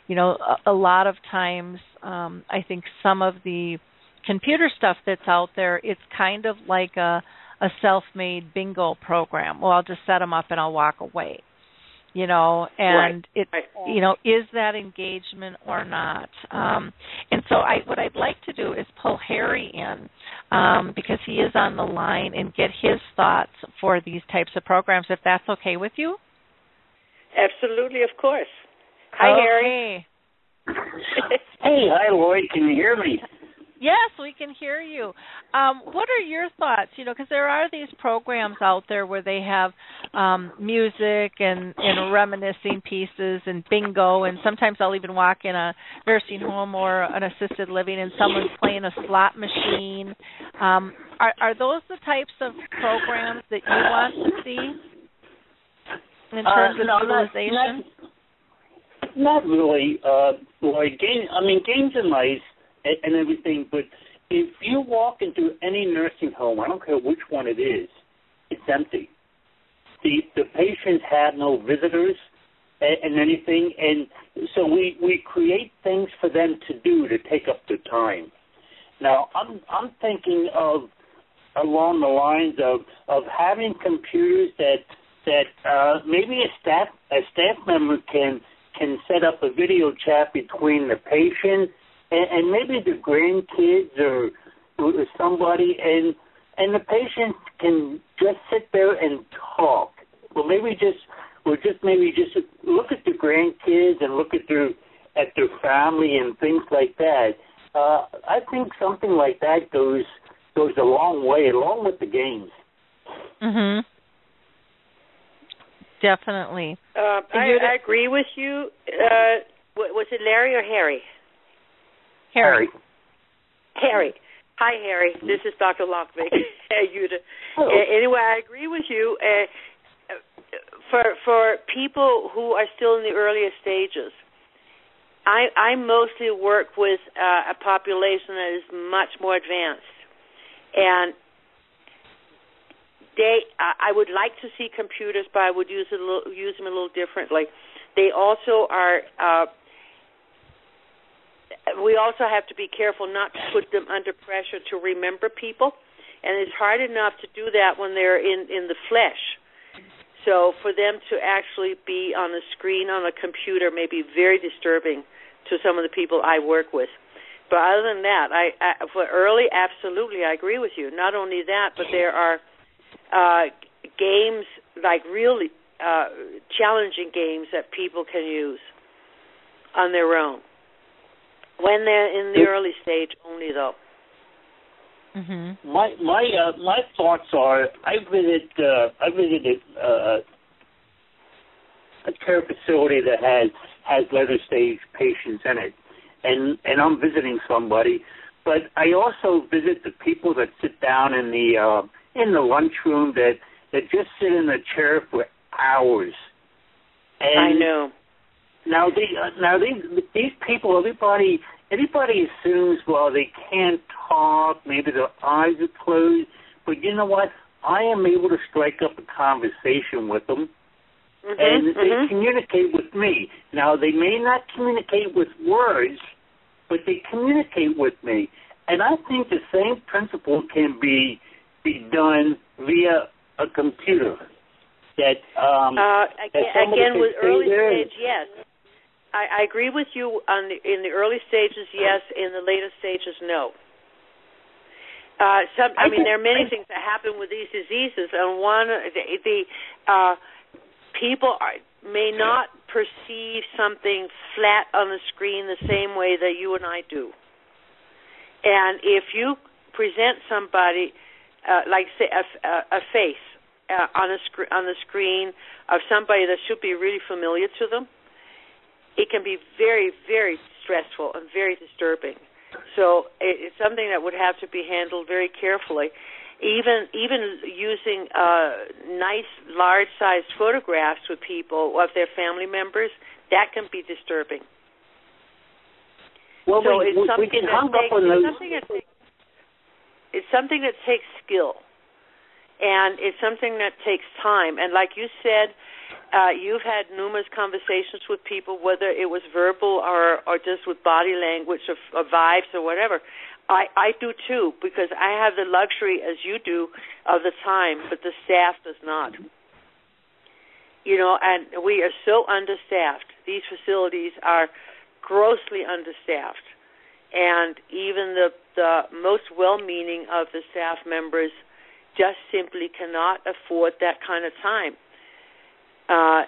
[SPEAKER 3] you know, a, a lot of times um, I think some of the computer stuff that's out there, it's kind of like a a self-made bingo program. Well, I'll just set them up and I'll walk away. You know, and it
[SPEAKER 4] Right.
[SPEAKER 3] you know, is that engagement or not? Um and so I what I'd like to do is pull Harry in um because he is on the line and get his thoughts for these types of programs if that's okay with you.
[SPEAKER 4] Absolutely, of course. Hi, Harry. *laughs*
[SPEAKER 5] Hey, hi Lori, can you hear me?
[SPEAKER 3] Yes, we can hear you. Um, what are your thoughts? You know, because there are these programs out there where they have um, music and, and reminiscing pieces and bingo, and sometimes I'll even walk in a nursing home or an assisted living, and someone's playing a slot machine. Um, are are those the types of programs that you want to see in terms
[SPEAKER 5] uh,
[SPEAKER 3] of
[SPEAKER 5] no,
[SPEAKER 3] utilization?
[SPEAKER 5] Not, not, not really, uh, Lori. Game, I mean, games are nice and, everything, but if you walk into any nursing home, I don't care which one it is, it's empty. The the patients have no visitors and, and anything, and so we we create things for them to do to take up their time. Now, I'm I'm thinking of along the lines of of having computers that that uh, maybe a staff a staff member can can set up a video chat between the patient and, and maybe the grandkids or, or somebody, and and the patient can just sit there and talk. Well, maybe just or just maybe just look at the grandkids and look at their at their family and things like that. Uh, I think something like that goes goes a long way, along with the games.
[SPEAKER 3] Mhm. Definitely.
[SPEAKER 4] Uh, I, I agree with you. Uh, was it Larry or Harry?
[SPEAKER 3] Harry.
[SPEAKER 4] Harry. Hi, Harry. This is Dr. Lokvig. Hey, you.
[SPEAKER 5] Hello.
[SPEAKER 4] Uh, anyway, I agree with you. Uh, for for people who are still in the earliest stages, I I mostly work with uh, a population that is much more advanced, and they I would like to see computers, but I would use it a little, use them a little differently. They also are. Uh, we also have to be careful not to put them under pressure to remember people, and it's hard enough to do that when they're in in the flesh. So for them to actually be on a screen on a computer may be very disturbing to some of the people I work with. But other than that, I, I for early, absolutely, I agree with you. Not only that, but there are uh, games like really uh, challenging games that people can use on their own when they're in the early stage only though
[SPEAKER 5] mm-hmm. my my uh, my thoughts are i visited uh i visited uh a care facility that has has later stage patients in it and and i'm visiting somebody but i also visit the people that sit down in the uh in the lunchroom that that just sit in a chair for hours. And
[SPEAKER 4] I know.
[SPEAKER 5] Now the uh, now these these people, everybody everybody assumes well they can't talk, maybe their eyes are closed, but you know what? I am able to strike up a conversation with them.
[SPEAKER 4] Mm-hmm,
[SPEAKER 5] and
[SPEAKER 4] mm-hmm.
[SPEAKER 5] they communicate with me. Now they may not communicate with words, but they communicate with me. And I think the same principle can be be done via a computer. That um,
[SPEAKER 4] uh,
[SPEAKER 5] again,
[SPEAKER 4] that again with early stage, yes. I, I agree with you on the, in the early stages, yes. In the later stages, no. Uh, some, I, I mean, there are many things that happen with these diseases, and one, the, the uh, people are, may not perceive something flat on the screen the same way that you and I do. And if you present somebody uh, like say a, a, a face uh, on a sc- on the screen of somebody that should be really familiar to them, it can be very very stressful and very disturbing. So it's something that would have to be handled very carefully. Even even using uh, nice large sized photographs with people of their family members, that can be disturbing.
[SPEAKER 5] Well,
[SPEAKER 4] so
[SPEAKER 5] we,
[SPEAKER 4] it's
[SPEAKER 5] we,
[SPEAKER 4] something
[SPEAKER 5] we can
[SPEAKER 4] that
[SPEAKER 5] hung
[SPEAKER 4] takes,
[SPEAKER 5] up on
[SPEAKER 4] it's
[SPEAKER 5] those.
[SPEAKER 4] something that takes it's something that takes skill and it's something that takes time. And like you said uh, you've had numerous conversations with people whether it was verbal or or just with body language or, or vibes or whatever. I i do too because i have the luxury as you do of the time but the staff does not. You know and we are so understaffed. These facilities are grossly understaffed. And even the the most well-meaning of the staff members just simply cannot afford that kind of time. Uh,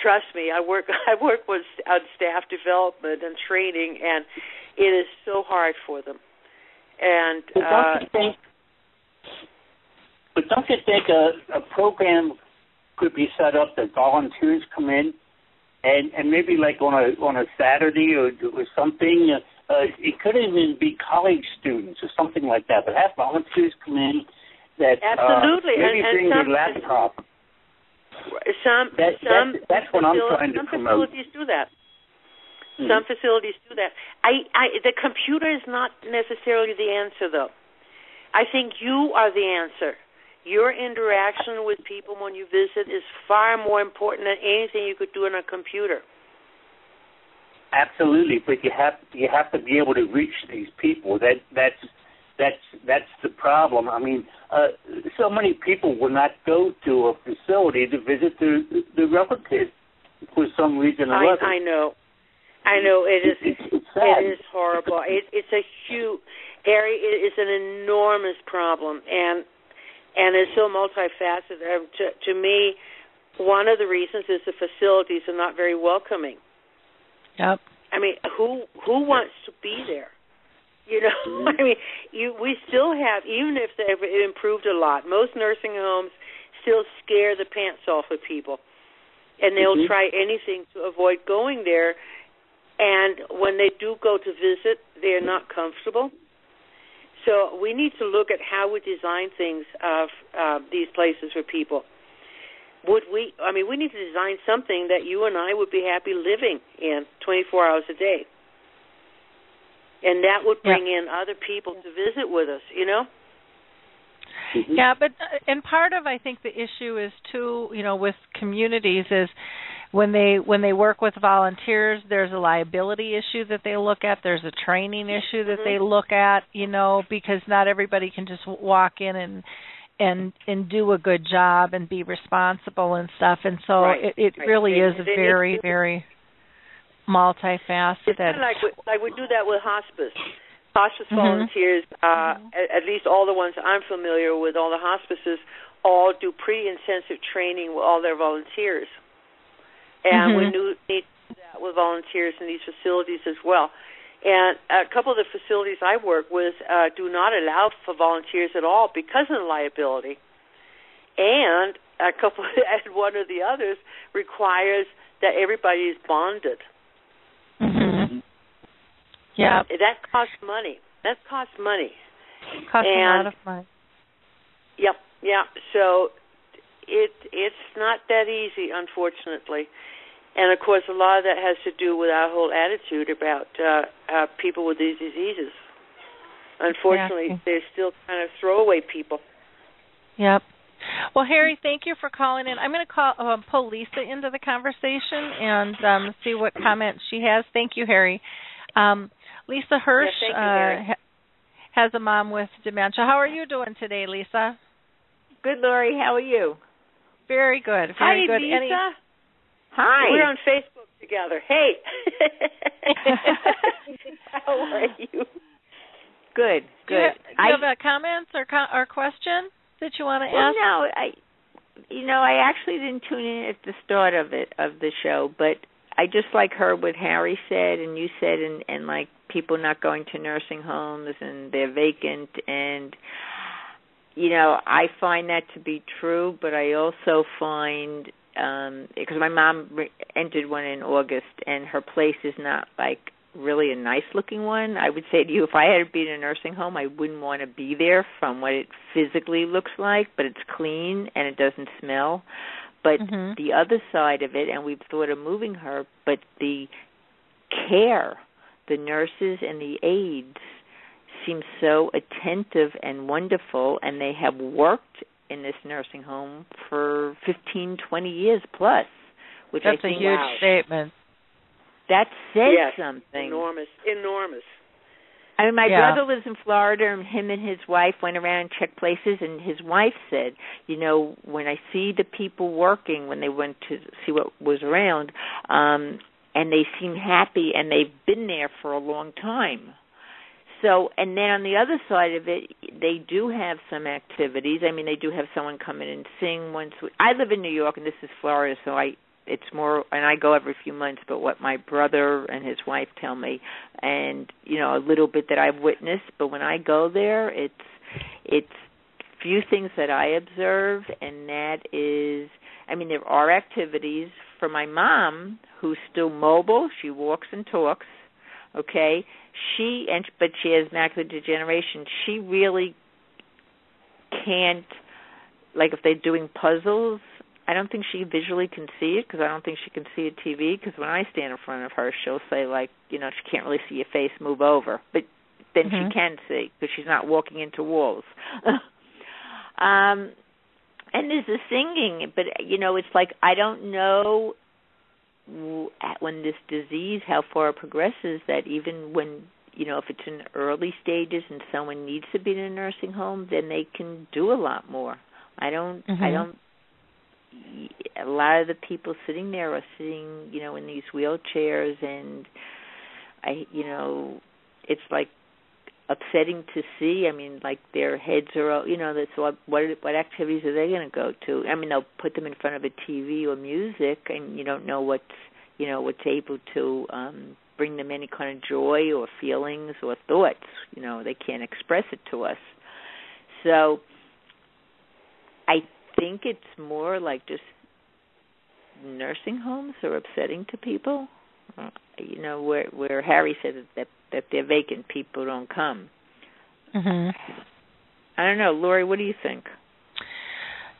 [SPEAKER 4] trust me, I work *laughs* I work with on staff development and training, and it is so hard for them. And
[SPEAKER 5] but don't
[SPEAKER 4] uh,
[SPEAKER 5] you think? But don't you think a, a program could be set up that volunteers come in, and and maybe like on a on a Saturday or or something. Uh, uh, it could even be college students or something like that, but have volunteers come in that
[SPEAKER 4] absolutely
[SPEAKER 5] uh, maybe
[SPEAKER 4] and, and
[SPEAKER 5] bring
[SPEAKER 4] some,
[SPEAKER 5] their laptop.
[SPEAKER 4] Some
[SPEAKER 5] that,
[SPEAKER 4] some
[SPEAKER 5] that, that's what I'm trying to
[SPEAKER 4] some
[SPEAKER 5] promote.
[SPEAKER 4] Some facilities do that.
[SPEAKER 5] Mm-hmm.
[SPEAKER 4] Some facilities do that. I, I the computer is not necessarily the answer though. I think you are the answer. Your interaction with people when you visit is far more important than anything you could do on a computer.
[SPEAKER 5] Absolutely, but you have you have to be able to reach these people. That that's that's that's the problem. I mean, uh, so many people will not go to a facility to visit their their relatives for some reason or
[SPEAKER 4] I,
[SPEAKER 5] other.
[SPEAKER 4] I know, I know it is.
[SPEAKER 5] It's, it's sad.
[SPEAKER 4] It is horrible. It, it's a huge area. It is an enormous problem, and and it's so multifaceted. Uh, to, to me, one of the reasons is the facilities are not very welcoming.
[SPEAKER 3] Yep.
[SPEAKER 4] I mean, who who wants to be there? You know, *laughs*
[SPEAKER 5] Mm-hmm.
[SPEAKER 4] I mean, you we still have even if they've improved a lot. Most nursing homes still scare the pants off of people, and they'll
[SPEAKER 5] Mhm.
[SPEAKER 4] try anything to avoid going there. And when they do go to visit, they're not comfortable. So we need to look at how we design things of uh, these places for people. would we? I mean, we need to design something that you and I would be happy living in 24 hours a day, and that would bring yeah. in other people to visit with us. You know.
[SPEAKER 3] Mm-hmm. Yeah, but uh, and part of I think the issue is too, you know, with communities is when they when they work with volunteers, there's a liability issue that they look at. There's a training issue that
[SPEAKER 4] mm-hmm.
[SPEAKER 3] they look at, you know, because not everybody can just walk in and and and do a good job and be responsible and stuff. And so
[SPEAKER 4] right.
[SPEAKER 3] it, it
[SPEAKER 4] right.
[SPEAKER 3] really
[SPEAKER 4] they,
[SPEAKER 3] is
[SPEAKER 4] they
[SPEAKER 3] very very multifaceted.
[SPEAKER 4] It's kind of like we, like we do that with hospice hospice
[SPEAKER 3] mm-hmm.
[SPEAKER 4] volunteers, uh, mm-hmm. at, at least all the ones I'm familiar with, all the hospices, all do pretty intensive training with all their volunteers. And
[SPEAKER 3] mm-hmm.
[SPEAKER 4] we need that with volunteers in these facilities as well. And a couple of the facilities I work with uh, do not allow for volunteers at all because of the liability. And a couple, *laughs* and one of the others requires that everybody is bonded.
[SPEAKER 3] Yeah.
[SPEAKER 4] That costs money. That costs money.
[SPEAKER 3] Costs
[SPEAKER 4] and,
[SPEAKER 3] a lot of money.
[SPEAKER 4] Yep, yeah. So it it's not that easy, unfortunately. And of course, a lot of that has to do with our whole attitude about uh, uh, people with these diseases. Unfortunately,
[SPEAKER 3] exactly.
[SPEAKER 4] they're still kind of throwaway people.
[SPEAKER 3] Yep. Well, Harry, thank you for calling in. I'm going to call uh, pull Lisa into the conversation and um, see what comments she has. Thank you, Harry. Um, Lisa Hirsch
[SPEAKER 4] yeah,
[SPEAKER 3] uh, has a mom with dementia. How are you doing today, Lisa?
[SPEAKER 6] Good, Lori. How are you?
[SPEAKER 3] Very good. Very
[SPEAKER 4] Hi,
[SPEAKER 3] good.
[SPEAKER 4] Lisa.
[SPEAKER 3] Any-
[SPEAKER 6] Hi.
[SPEAKER 4] We're on Facebook together. Hey. *laughs* How are you?
[SPEAKER 6] Good. Good.
[SPEAKER 3] Do you, have, do
[SPEAKER 6] I,
[SPEAKER 3] have a comment or co- or question that you want to
[SPEAKER 6] well,
[SPEAKER 3] ask?
[SPEAKER 6] no, I you know, I actually didn't tune in at the start of it of the show, but I just like heard what Harry said and you said and and like people not going to nursing homes and they're vacant and you know I find that to be true but I also find um because my mom re- entered one in August and her place is not like really a nice looking one. I would say to you if I had been in a nursing home I wouldn't want to be there from what it physically looks like, but it's clean and it doesn't smell. But
[SPEAKER 3] mm-hmm.
[SPEAKER 6] the other side of it, and we've thought of moving her, but the care, the nurses and the aides seem so attentive and wonderful, and they have worked in this nursing home for 15, 20 years plus, which
[SPEAKER 3] That's
[SPEAKER 6] I think
[SPEAKER 3] a huge
[SPEAKER 4] wow.
[SPEAKER 3] statement.
[SPEAKER 6] that says
[SPEAKER 4] yes,
[SPEAKER 6] something.
[SPEAKER 4] Enormous, enormous.
[SPEAKER 6] I mean, my
[SPEAKER 3] Yeah.
[SPEAKER 6] brother lives in Florida, and him and his wife went around and checked places. And his wife said, you know, when I see the people working when they went to see what was around, um, and they seem happy, and they've been there for a long time. So, and then on the other side of it, they do have some activities. I mean, they do have someone come in and sing once. We, I live in New York, and this is Florida, so I it's more and I go every few months but what my brother and his wife tell me and you know a little bit that I've witnessed but when I go there it's it's few things that I observe and that is I mean there are activities for my mom who's still mobile she walks and talks okay she and but she has macular degeneration she really can't like if they're doing puzzles I don't think she visually can see it because I don't think she can see a TV. Because when I stand in front of her, she'll say like, you know, she can't really see your face, move over. But then
[SPEAKER 3] Mhm.
[SPEAKER 6] she can see because she's not walking into walls. *laughs* um, and there's the singing, but you know, it's like I don't know when this disease how far it progresses that even when you know if it's in early stages and someone needs to be in a nursing home, then they can do a lot more. I don't. I
[SPEAKER 3] Mhm.
[SPEAKER 6] don't a lot of the people sitting there are sitting, you know, in these wheelchairs, and I, you know, it's like upsetting to see. I mean, like their heads are, you know, that's what what what activities are they going to go to? I mean, they'll put them in front of a TV or music, and you don't know what's, you know, what's able to um bring them any kind of joy or feelings or thoughts. You know, they can't express it to us. So, I think it's more like just nursing homes are upsetting to people. Uh, you know, where where Harry said that, that they're vacant, people don't come.
[SPEAKER 3] Mhm.
[SPEAKER 6] I don't know, Lori. What do you think?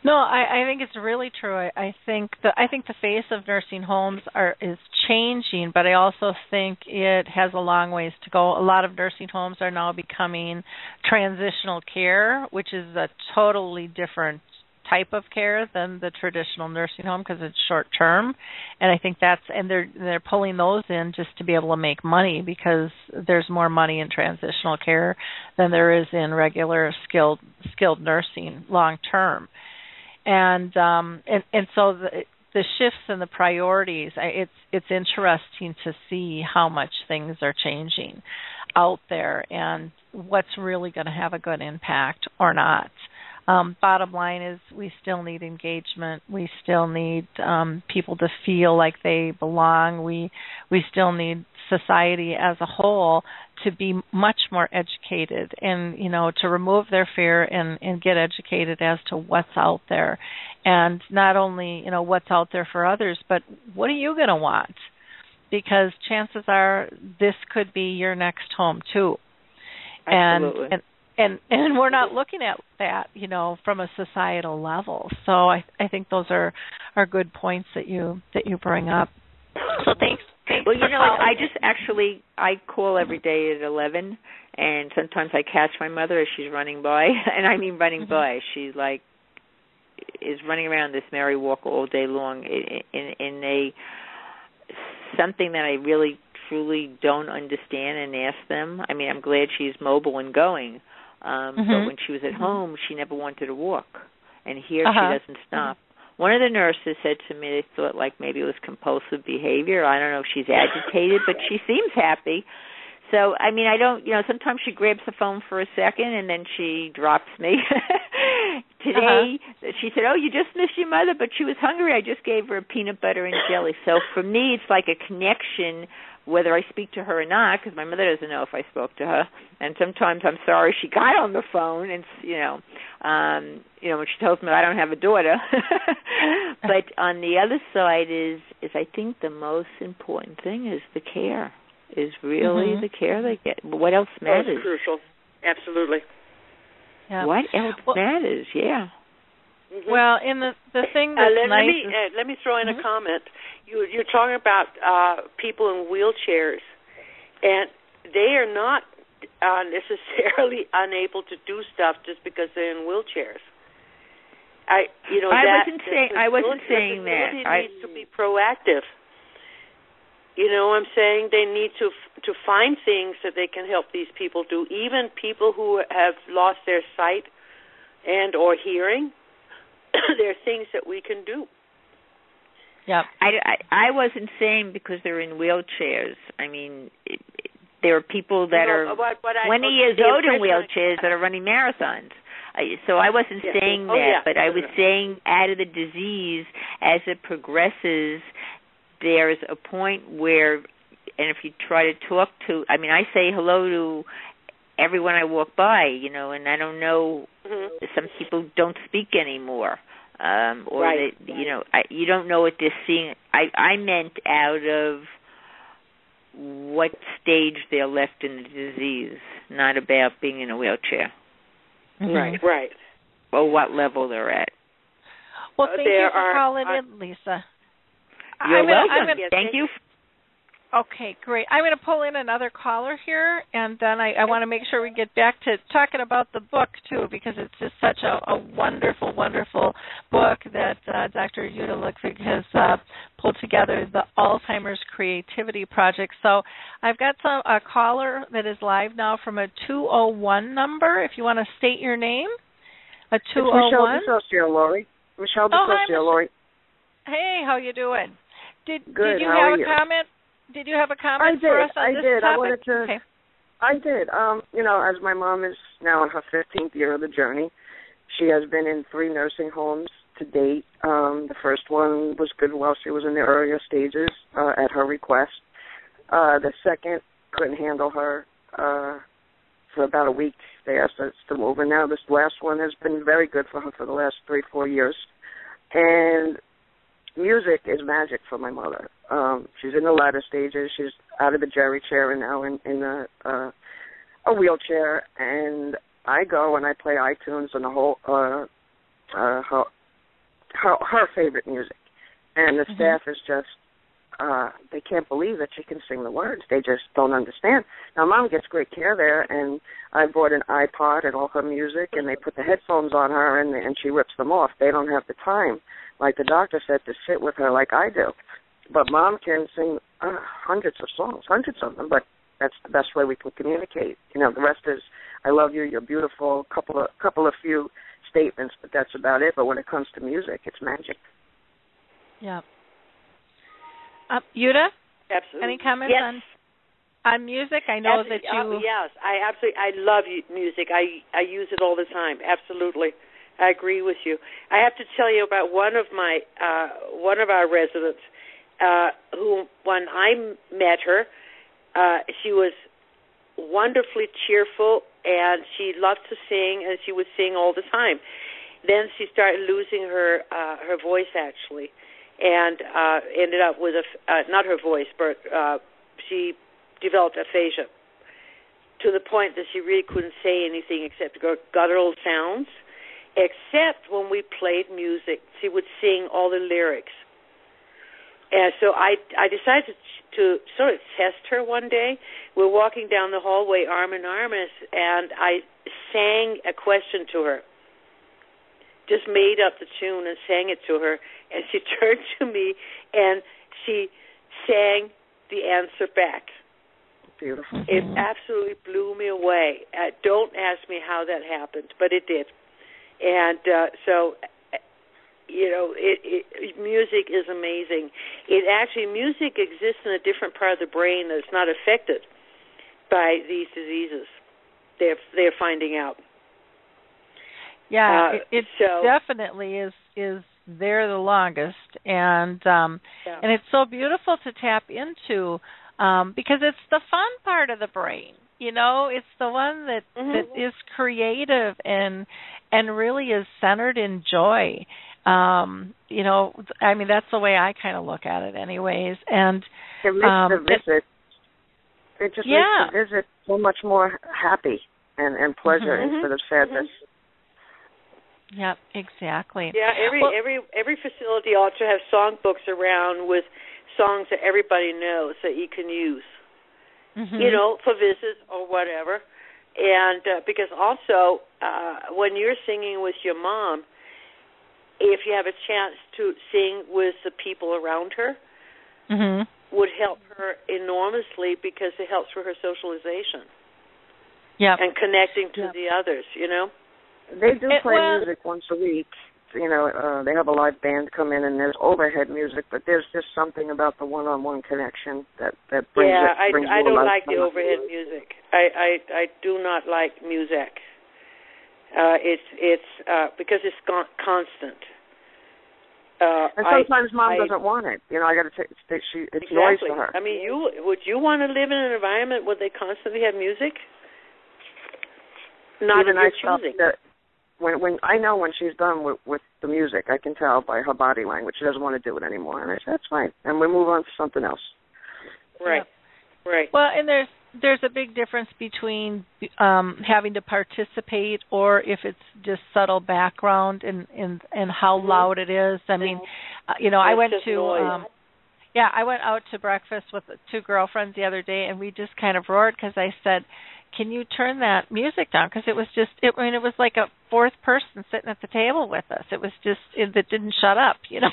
[SPEAKER 3] No, I, I think it's really true. I, I think the I think the face of nursing homes are is changing, but I also think it has a long ways to go. A lot of nursing homes are now becoming transitional care, which is a totally different type of care than the traditional nursing home because it's short term. And I think that's and they're they're pulling those in just to be able to make money because there's more money in transitional care than there is in regular skilled skilled nursing long term. And um and and so the the shifts and the priorities it's it's interesting to see how much things are changing out there and what's really going to have a good impact or not um, bottom line is we still need engagement. We still need um, people to feel like they belong. We we still need society as a whole to be much more educated and you know to remove their fear and and get educated as to what's out there. And not only you know what's out there for others but what are you going to want? Because chances are this could be your next home too.
[SPEAKER 6] Absolutely.
[SPEAKER 3] and and and *laughs* and we're not looking at that you know from a societal level so i i think those are are good points that you that you bring up so thanks
[SPEAKER 6] well, you know, I just actually I call every day at eleven, and sometimes I catch my mother as she's running by, *laughs* and I mean running
[SPEAKER 3] mm-hmm.
[SPEAKER 6] by. She's like is running around this merry walk all day long in, in in a something that I really truly don't understand and ask them. I mean, I'm glad she's mobile and going, um,
[SPEAKER 3] mm-hmm.
[SPEAKER 6] but when she was at
[SPEAKER 3] mm-hmm.
[SPEAKER 6] home, she never wanted to walk, and here
[SPEAKER 3] uh-huh.
[SPEAKER 6] she doesn't stop. One of the nurses said to me they thought like maybe it was compulsive behavior. I don't know if she's agitated, but she *laughs* seems happy. So I mean, I don't, you know, sometimes she grabs the phone for a second and then she drops me. *laughs* Today uh-huh. she said, "Oh, you just missed your mother, but she was hungry. I just gave her a peanut butter and jelly." So for me, it's like a connection whether I speak to her or not, because my mother doesn't know if I spoke to her. And sometimes I'm sorry she *laughs* got on the phone, and you know, um, you know, when she tells me I don't have a daughter. *laughs* but on the other side is is I think the most important thing is the care. Is really
[SPEAKER 3] mm-hmm.
[SPEAKER 6] the care they get. What else matters?
[SPEAKER 4] Most crucial. Absolutely.
[SPEAKER 3] Yeah.
[SPEAKER 6] What else
[SPEAKER 3] well,
[SPEAKER 6] matters? Yeah.
[SPEAKER 4] Mm-hmm.
[SPEAKER 3] Well, in the the thing that's
[SPEAKER 4] uh, let,
[SPEAKER 3] nice
[SPEAKER 4] let me
[SPEAKER 3] is,
[SPEAKER 4] uh, let me throw in
[SPEAKER 3] mm-hmm.
[SPEAKER 4] a comment. You you're talking about uh, people in wheelchairs, and they are not uh, *laughs* necessarily unable to do stuff just because they're in wheelchairs. I you know
[SPEAKER 6] I
[SPEAKER 4] that,
[SPEAKER 6] wasn't saying I wasn't saying that.
[SPEAKER 4] I needs to be proactive. You know, I'm saying they need to to find things that they can help these people do. Even people who have lost their sight and or hearing *coughs* there are things that we can do.
[SPEAKER 3] Yeah,
[SPEAKER 6] I, I I wasn't saying because they're in wheelchairs. I mean, it, it, there are people that
[SPEAKER 4] no,
[SPEAKER 6] are
[SPEAKER 4] what, what I,
[SPEAKER 6] 20 years old in
[SPEAKER 4] impression
[SPEAKER 6] wheelchairs that are running marathons. I, so I wasn't
[SPEAKER 4] Yeah.
[SPEAKER 6] saying
[SPEAKER 4] Oh,
[SPEAKER 6] that,
[SPEAKER 4] yeah.
[SPEAKER 6] but I was saying out of the disease as it progresses, there's a point where, and if you try to talk to, I mean, I say hello to everyone I walk by, you know, and I don't know.
[SPEAKER 4] Mhm.
[SPEAKER 6] Some people don't speak anymore um or
[SPEAKER 4] Right,
[SPEAKER 6] they you know I, you don't know what they're seeing i i meant out of what stage they're left in the disease not about being in a wheelchair
[SPEAKER 3] Mhm.
[SPEAKER 4] Right, right.
[SPEAKER 6] or what level they're at
[SPEAKER 3] Well,
[SPEAKER 4] Uh,
[SPEAKER 3] thank
[SPEAKER 4] there
[SPEAKER 3] you for
[SPEAKER 4] are-
[SPEAKER 3] calling
[SPEAKER 4] are-
[SPEAKER 3] in, Lisa.
[SPEAKER 6] you're
[SPEAKER 3] I'm gonna,
[SPEAKER 6] welcome
[SPEAKER 3] I'm gonna,
[SPEAKER 6] thank
[SPEAKER 4] thank
[SPEAKER 6] you
[SPEAKER 3] Okay, great. I'm going to pull in another caller here, and then I, I want to make sure we get back to talking about the book too, because it's just such a, a wonderful, wonderful book that uh, Dr. Lokvig has uh, pulled together, the Alzheimer's Creativity Project. So I've got some a caller that is live now from a 201 number. If you want to state your name, a
[SPEAKER 7] It's
[SPEAKER 3] 201.
[SPEAKER 7] Michelle DeSocio, Lori. Michelle
[SPEAKER 3] Oh, hi,
[SPEAKER 7] DeSocio,
[SPEAKER 3] Michelle.
[SPEAKER 7] Lori.
[SPEAKER 3] Hey, how you doing? Did
[SPEAKER 7] Good,
[SPEAKER 3] did you
[SPEAKER 7] how
[SPEAKER 3] have a
[SPEAKER 7] you?
[SPEAKER 3] comment? Did you have a comment
[SPEAKER 7] I did,
[SPEAKER 3] for us on
[SPEAKER 7] I
[SPEAKER 3] this
[SPEAKER 7] did. I
[SPEAKER 3] topic?
[SPEAKER 7] wanted to-
[SPEAKER 3] Okay.
[SPEAKER 7] I did. Um, you know, as my mom is now in her 15th year of the journey, she has been in three nursing homes to date. Um, the first one was good while she was in the earlier stages uh, at her request. Uh, the second couldn't handle her uh, for about a week. They asked us to move, and now this last one has been very good for her for the last three, four years. And music is magic for my mother. Um, she's in the latter stages. She's out of the geri chair and now in, in a uh, a wheelchair. And I go and I play iTunes and the whole uh, uh, her her her favorite music, and the
[SPEAKER 3] Mhm.
[SPEAKER 7] staff is just uh they can't believe that she can sing the words. They just don't understand. Now mom gets great care there and I brought an iPod and all her music and they put the headphones on her and and she rips them off. They don't have the time, like the doctor said, to sit with her like I do. But mom can sing uh, hundreds of songs, hundreds of them, but that's the best way we can communicate. You know, the rest is I love you, you're beautiful, couple of couple of few statements, but that's about it. But when it comes to music, it's magic.
[SPEAKER 3] Yeah. Uh, Jytte,
[SPEAKER 4] Absolutely.
[SPEAKER 3] any comments
[SPEAKER 4] yes.
[SPEAKER 3] on on music? I know that you.
[SPEAKER 4] Oh, yes, I absolutely. I love music. I I use it all the time. Absolutely, I agree with you. I have to tell you about one of my uh one of our residents uh who when I met her, uh she was wonderfully cheerful and she loved to sing and she would sing all the time. Then she started losing her uh her voice actually and uh ended up with a uh, not her voice but uh she developed aphasia to the point that she really couldn't say anything except guttural sounds. Except when we played music, she would sing all the lyrics. And so I I decided to, to sort of test her one day. We're walking down the hallway arm in arm, and, I sang a question to her. Just made up the tune and sang it to her, and she *laughs* turned to me and she sang the answer back.
[SPEAKER 7] Beautiful.
[SPEAKER 4] It absolutely blew me away. Uh, don't ask me how that happened, but it did. And uh, so, you know, it, it, music is amazing. It actually music exists in a different part of the brain that's not affected by these diseases. They're they're finding out.
[SPEAKER 3] Yeah,
[SPEAKER 4] Uh,
[SPEAKER 3] it, it
[SPEAKER 4] so-
[SPEAKER 3] definitely is is there the longest, and um
[SPEAKER 4] Yeah.
[SPEAKER 3] and it's so beautiful to tap into um because it's the fun part of the brain. You know, it's the one that
[SPEAKER 4] Mhm.
[SPEAKER 3] that is creative and and really is centered in joy. Um, you know, I mean that's the way I kind of look at it anyways. And
[SPEAKER 7] It makes
[SPEAKER 3] Um,
[SPEAKER 7] the
[SPEAKER 3] it-
[SPEAKER 7] visit. It just
[SPEAKER 3] Yeah.
[SPEAKER 7] makes the visit so much more happy and and pleasure
[SPEAKER 3] Mhm.
[SPEAKER 7] instead of sadness.
[SPEAKER 3] yeah, exactly.
[SPEAKER 4] Yeah, every
[SPEAKER 3] Well-
[SPEAKER 4] every every facility ought to have songbooks around with songs that everybody knows that you can use.
[SPEAKER 3] Mhm.
[SPEAKER 4] you know, for visits or whatever. And uh, because also, uh, when you're singing with your mom, if you have a chance to sing with the people around her,
[SPEAKER 3] Mhm.
[SPEAKER 4] would help her enormously because it helps for her socialization
[SPEAKER 3] Yeah.
[SPEAKER 4] and connecting to
[SPEAKER 3] Yeah.
[SPEAKER 4] the others. You know.
[SPEAKER 7] They do
[SPEAKER 3] It
[SPEAKER 7] play
[SPEAKER 3] was-
[SPEAKER 7] music once a week. You know, uh, they have a live band come in and there's overhead music, but there's just something about the one-on-one connection that that brings
[SPEAKER 4] yeah,
[SPEAKER 7] it.
[SPEAKER 4] I
[SPEAKER 7] brings
[SPEAKER 4] I
[SPEAKER 7] you a
[SPEAKER 4] don't like the
[SPEAKER 7] of-
[SPEAKER 4] overhead music. I I I do not like music. Uh, it's it's uh, because it's con- constant. Uh,
[SPEAKER 7] And
[SPEAKER 4] I-
[SPEAKER 7] sometimes mom
[SPEAKER 4] I-
[SPEAKER 7] doesn't want it. You know, I got to take. It's, she, it's noise
[SPEAKER 4] exactly.
[SPEAKER 7] to her.
[SPEAKER 4] I mean, you would you want to live in an environment where they constantly have music? Not
[SPEAKER 7] Even
[SPEAKER 4] if
[SPEAKER 7] I
[SPEAKER 4] you're
[SPEAKER 7] felt
[SPEAKER 4] choosing.
[SPEAKER 7] that when when I know when she's done with with the music, I can tell by her body language she doesn't want to do it anymore, and I said that's fine, and we move on to something else.
[SPEAKER 4] Right. Right.
[SPEAKER 3] Well, and there's there's a big difference between um having to participate or if it's just subtle background and and and how
[SPEAKER 4] Mhm.
[SPEAKER 3] loud it is. I mean, uh, you know, I went to um yeah, I went out to breakfast with two girlfriends the other day and we just kind of roared cuz I said, "Can you turn that music down?" cuz it was just it I mean it was like a fourth person sitting at the table with us. It was just it, that didn't shut up, you know.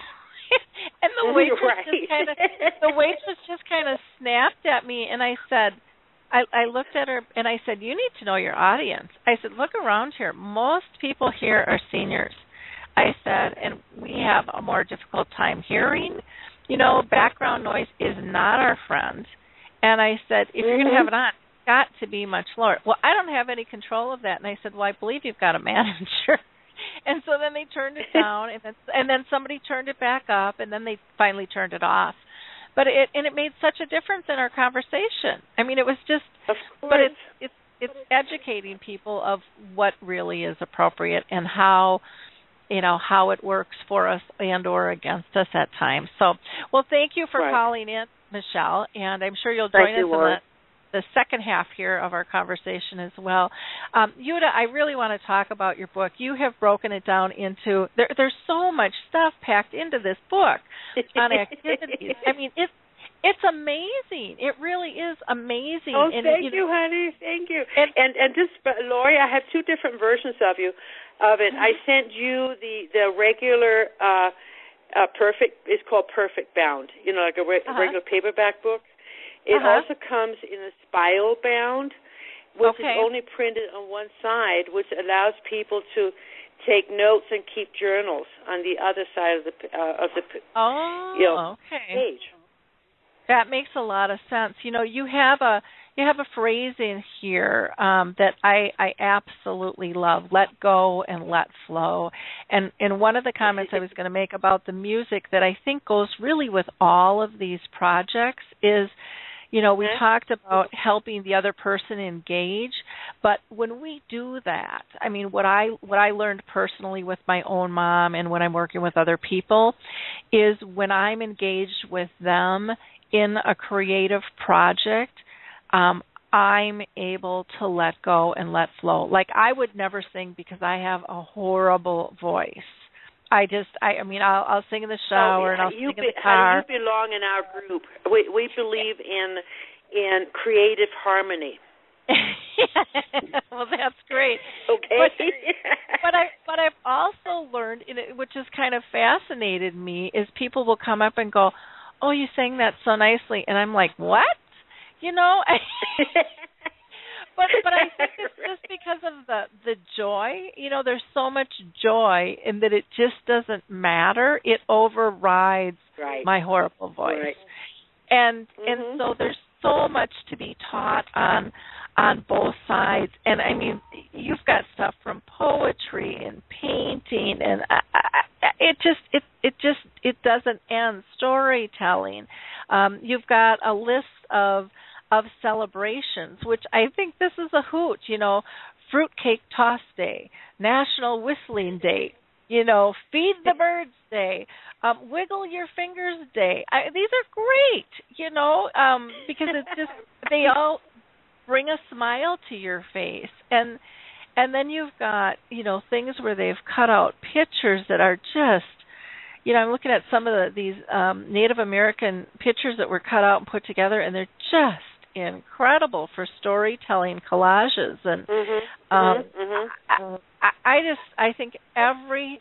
[SPEAKER 3] *laughs* and the *laughs* waitress
[SPEAKER 4] right.
[SPEAKER 3] just kind of the waitress just kind of snapped at me and I said I I looked at her and I said, "You need to know your audience." I said, "Look around here. Most people here are seniors." I said, "And we have a more difficult time hearing. You know, background noise is not our friend." And I said, "If you're going to mm-hmm. have it on, it's got to be much lower." Well, I don't have any control of that. And I said, "Well, I believe you've got a *laughs* manager." and so then they turned it *laughs* down and then and then somebody turned it back up and then they finally turned it off but it and it made such a difference in our conversation i mean it was just but it's it's it's educating people of what really is appropriate and how you know how it works for us and or against us at times so well thank you for
[SPEAKER 4] Right.
[SPEAKER 3] calling in michelle and i'm sure you'll join
[SPEAKER 7] you,
[SPEAKER 3] us
[SPEAKER 7] Lori.
[SPEAKER 3] in the second half here of our conversation as well. Um, Jytte, I really want to talk about your book. You have broken it down into there, there's so much stuff packed into this book on activities. *laughs* I mean, it's it's amazing. It really is amazing.
[SPEAKER 4] Oh,
[SPEAKER 3] and,
[SPEAKER 4] thank
[SPEAKER 3] you,
[SPEAKER 4] you, honey. Thank you.
[SPEAKER 3] And
[SPEAKER 4] and, and just, Lori, I have two different versions of you of it. I
[SPEAKER 3] Mm-hmm.
[SPEAKER 4] sent you the the regular uh uh perfect. It's called Perfect Bound. You know, like a re-
[SPEAKER 3] Uh-huh.
[SPEAKER 4] regular paperback book. It
[SPEAKER 3] Uh-huh.
[SPEAKER 4] also comes in a spiral bound, which
[SPEAKER 3] Okay.
[SPEAKER 4] is only printed on one side, which allows people to take notes and keep journals on the other side of the uh, of the
[SPEAKER 3] Oh,
[SPEAKER 4] you know,
[SPEAKER 3] okay.
[SPEAKER 4] page.
[SPEAKER 3] That makes a lot of sense. You know, you have a you have a phrase in here um, that I I absolutely love. Let go and let flow. And and one of the comments I was going to make about the music that I think goes really with all of these projects is you know, we
[SPEAKER 4] Mhm.
[SPEAKER 3] talked about helping the other person engage, but when we do that, I mean, what I what I learned personally with my own mom and when I'm working with other people is when I'm engaged with them in a creative project, um, I'm able to let go and let flow. Like I would never sing because I have a horrible voice. I just, I, I mean, I'll, I'll sing in the shower
[SPEAKER 4] oh,
[SPEAKER 3] and I'll
[SPEAKER 4] you
[SPEAKER 3] sing in
[SPEAKER 4] be,
[SPEAKER 3] the car.
[SPEAKER 4] You belong in our group. We we believe in in creative harmony. *laughs*
[SPEAKER 3] well, that's great.
[SPEAKER 4] Okay.
[SPEAKER 3] But, *laughs* but I but I've also learned, in it, which has kind of fascinated me, is people will come up and go, "Oh, you sang that so nicely," and I'm like, "What?" You know. *laughs* but but I think it's *laughs* just because of the the joy. You know, there's so much joy in that it just doesn't matter. It overrides
[SPEAKER 4] right.
[SPEAKER 3] my horrible voice.
[SPEAKER 4] Right.
[SPEAKER 3] And
[SPEAKER 4] Mhm.
[SPEAKER 3] and so there's so much to be taught on on both sides. And I mean, you've got stuff from poetry and painting, and I, I, it just it it just it doesn't end. Storytelling. Um, you've got a list of of celebrations, which I think this is a hoot. You know, fruitcake toss day, National Whistling Day, you know, feed the birds day, um, wiggle your fingers day. I, these are great, you know, um, because it's just *laughs* they all bring a smile to your face, and and then you've got you know things where they've cut out pictures that are just. You know, I'm looking at some of the, these um, Native American pictures that were cut out and put together, and they're just incredible for storytelling collages and
[SPEAKER 4] Mhm.
[SPEAKER 3] um,
[SPEAKER 4] mhm.
[SPEAKER 3] I, I I just I think every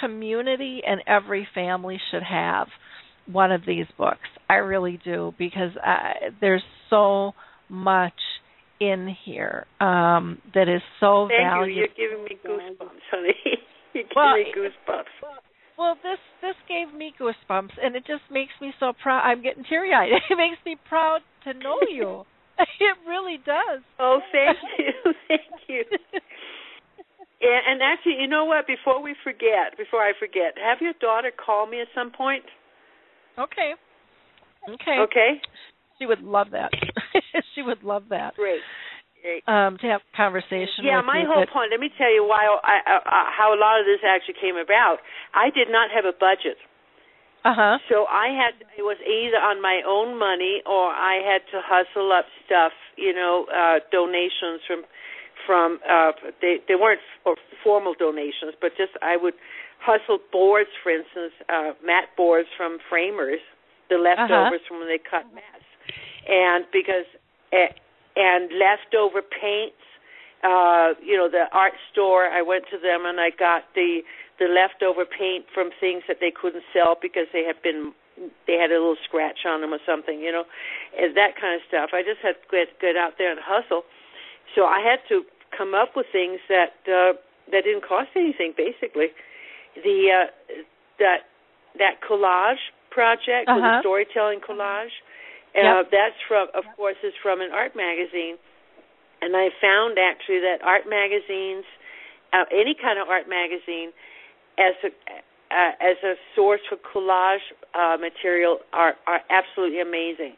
[SPEAKER 3] community and every family should have one of these books. I really do because I, there's so much in here um, that is so
[SPEAKER 4] Thank
[SPEAKER 3] valuable.
[SPEAKER 4] you. You're giving me goosebumps, honey. *laughs* You're giving
[SPEAKER 3] Well,
[SPEAKER 4] me goosebumps.
[SPEAKER 3] Well, this this gave me goosebumps, and it just makes me so proud. I'm getting teary eyed. *laughs* It makes me proud to know you. *laughs* it really does.
[SPEAKER 4] Oh, thank you. *laughs* thank you. Yeah, and actually, you know what? Before we forget, before I forget, have your daughter call me at some point.
[SPEAKER 3] Okay. Okay.
[SPEAKER 4] Okay.
[SPEAKER 3] She would love that. *laughs* she would love that.
[SPEAKER 4] Great. Great.
[SPEAKER 3] Um, to have conversation.
[SPEAKER 4] Yeah, my whole point. Let me tell you why I, I, I, how a lot of this actually came about. I did not have a budget,
[SPEAKER 3] Uh-huh.
[SPEAKER 4] so I had it was either on my own money or I had to hustle up stuff. You know, uh donations from from uh they they weren't for formal donations, but just I would hustle boards, for instance, uh mat boards from framers, the leftovers from when they cut mats, and because. And leftover paints. Uh, you know, the art store. I went to them and I got the the leftover paint from things that they couldn't sell because they had been they had a little scratch on them or something. You know, and that kind of stuff. I just had to get get out there and hustle. So I had to come up with things that uh, that didn't cost anything. Basically, the uh, that that collage project,
[SPEAKER 3] Uh-huh.
[SPEAKER 4] the storytelling collage.
[SPEAKER 3] Yep.
[SPEAKER 4] Uh, that's from, of course, is from an art magazine, and I found actually that art magazines, uh, any kind of art magazine, as a uh, as a source for collage uh, material are are absolutely amazing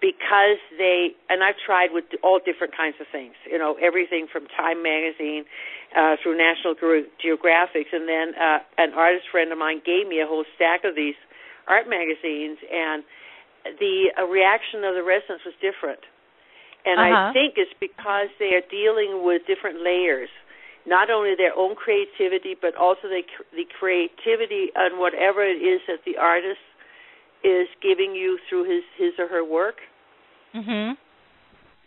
[SPEAKER 4] because they and I've tried with all different kinds of things, you know, everything from Time magazine uh, through National Ge- Geographics, and then uh, an artist friend of mine gave me a whole stack of these art magazines and the uh, reaction of the residents was different. And
[SPEAKER 3] Uh-huh.
[SPEAKER 4] I think it's because they are dealing with different layers, not only their own creativity, but also the the creativity on whatever it is that the artist is giving you through his his or her work.
[SPEAKER 3] Mhm.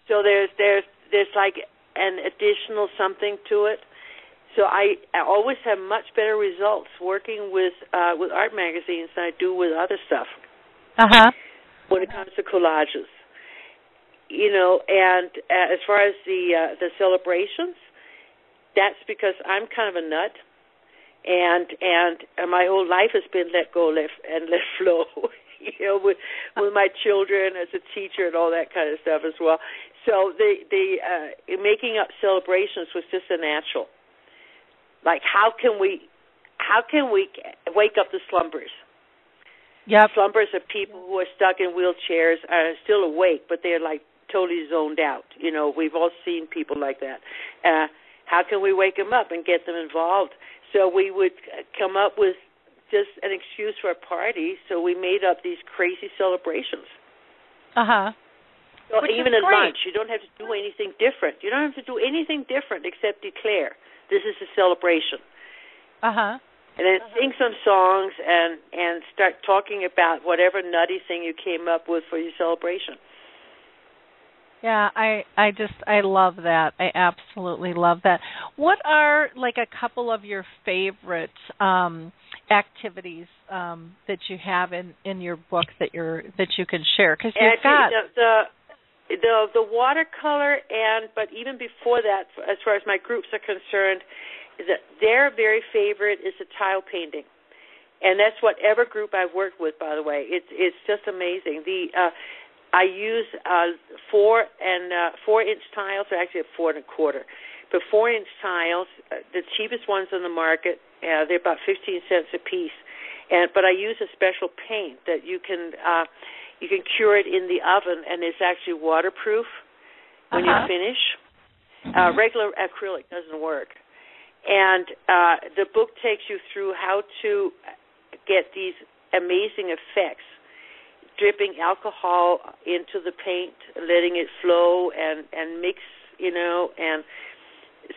[SPEAKER 4] So there's there's there's like an additional something to it. So I, I always have much better results working with uh, with art magazines than I do with other stuff
[SPEAKER 3] Uh-huh.
[SPEAKER 4] when it comes to collages. You know, and uh, as far as the uh, the celebrations, that's because I'm kind of a nut, and and uh, my whole life has been let go, let and let *laughs* flow. you know, with with my children as a teacher and all that kind of stuff as well. So the the uh, making up celebrations was just a natural. Like how can we how can we wake up the slumbers?
[SPEAKER 3] Yeah,
[SPEAKER 4] Slumbers are people who are stuck in wheelchairs are still awake, but they're like totally zoned out. You know, we've all seen people like that. Uh, how can we wake them up and get them involved? So we would uh, come up with just an excuse for a party. So we made up these crazy celebrations.
[SPEAKER 3] Uh-huh.
[SPEAKER 4] So
[SPEAKER 3] Which
[SPEAKER 4] even at lunch, you don't have to do anything different. You don't have to do anything different except declare this is a celebration,
[SPEAKER 3] Uh-huh.
[SPEAKER 4] and then sing some songs and and start talking about whatever nutty thing you came up with for your celebration.
[SPEAKER 3] Yeah, I I just I love that. I absolutely love that. What are like a couple of your favorite um activities um that you have in in your book that you're that you can share cuz you've got
[SPEAKER 4] the, the the the watercolor and but even before that, as far as my groups are concerned, is that their very favorite is the tile painting, and that's whatever group I've worked with. By the way, it's it's just amazing. The uh, I use uh, four and uh, four inch tiles, or actually four and a quarter, but four inch tiles, uh, the cheapest ones on the market. Uh, they're about fifteen cents a piece, and but I use a special paint that you can. Uh, you can cure it in the oven and it's actually waterproof when
[SPEAKER 3] Uh-huh.
[SPEAKER 4] you finish. Uh, regular acrylic doesn't work. And uh, the book takes you through how to get these amazing effects, dripping alcohol into the paint, letting it flow and and mix, you know, and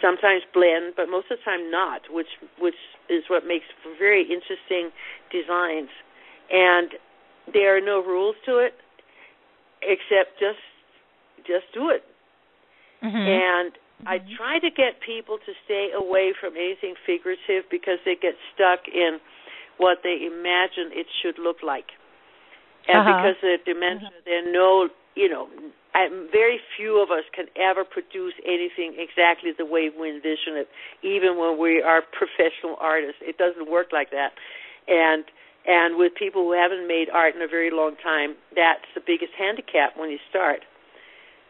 [SPEAKER 4] sometimes blend, but most of the time not, which which is what makes very interesting designs. And there are no rules to it except just just do it.
[SPEAKER 3] Mhm.
[SPEAKER 4] And I try to get people to stay away from anything figurative because they get stuck in what they imagine it should look like. And
[SPEAKER 3] Uh-huh.
[SPEAKER 4] because of the dementia, there are no, you know, I, very few of us can ever produce anything exactly the way we envision it, even when we are professional artists. It doesn't work like that. And and with people who haven't made art in a very long time, that's the biggest handicap when you start.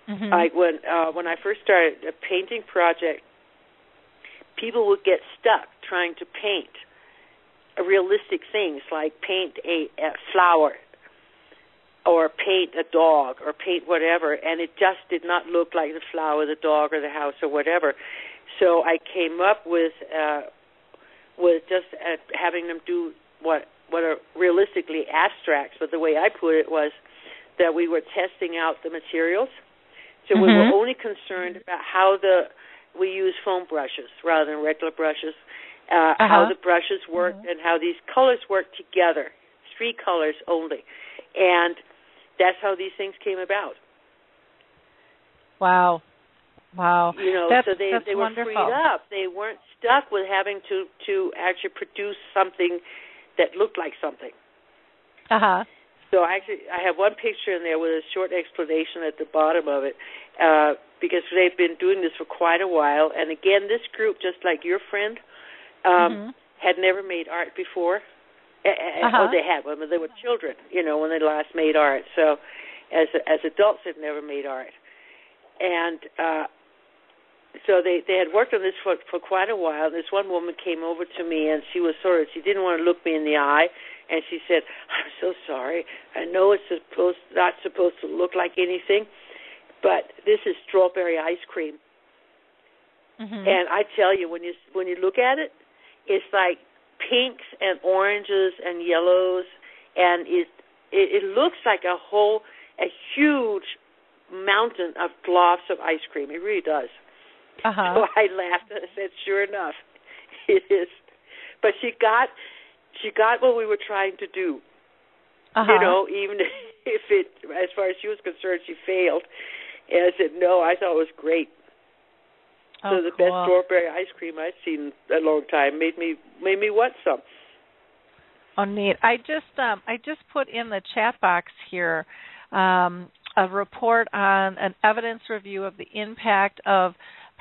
[SPEAKER 3] Mhm.
[SPEAKER 4] Like when uh, when I first started a painting project, people would get stuck trying to paint realistic things like paint a, a flower or paint a dog or paint whatever and it just did not look like the flower, the dog or the house or whatever. So I came up with uh with just uh, having them do what what are realistically abstracts, but the way I put it was that we were testing out the materials. So we were
[SPEAKER 3] Mhm.
[SPEAKER 4] only concerned about how the we use foam brushes rather than regular brushes, uh, how
[SPEAKER 3] Uh-huh.
[SPEAKER 4] the brushes worked and how these colors work together, three colors only, and that's how these things came about.
[SPEAKER 3] Wow. Wow.
[SPEAKER 4] You know,
[SPEAKER 3] That's-
[SPEAKER 4] so they they were
[SPEAKER 3] wonderful.
[SPEAKER 4] freed up. They weren't stuck with having to to actually produce something that looked like something.
[SPEAKER 3] Uh-huh.
[SPEAKER 4] So I actually, I have one picture in there with a short explanation at the bottom of it, uh, because they've been doing this for quite a while. And again, this group, just like your friend, um,
[SPEAKER 3] Mhm.
[SPEAKER 4] had never made art before. Uh,
[SPEAKER 3] Uh-huh.
[SPEAKER 4] Oh, they had when they were children, you know, when they last made art. So, as as adults, they've never made art, and uh, so they they had worked on this for for quite a while. This one woman came over to me, and she was sort of she didn't want to look me in the eye, and she said, "I'm so sorry. I know it's supposed not supposed to look like anything, but this is strawberry ice cream."
[SPEAKER 3] Mhm.
[SPEAKER 4] And I tell you, when you when you look at it, it's like pinks and oranges and yellows, and it it, it looks like a whole a huge mountain of globs of ice cream. It really does.
[SPEAKER 3] Uh-huh. *laughs*
[SPEAKER 4] So I laughed and I said, "Sure enough, *laughs* it is." But she got she got what we were trying to do.
[SPEAKER 3] Uh-huh.
[SPEAKER 4] You know, even *laughs* if it, as far as she was concerned, she failed. And I said, "No, I thought it was great."
[SPEAKER 3] Oh,
[SPEAKER 4] so the
[SPEAKER 3] cool.
[SPEAKER 4] best strawberry ice cream I've seen in a long time made me made me want some.
[SPEAKER 3] Oh, neat. I just um, I just put in the chat box here um, a report on an evidence review of the impact of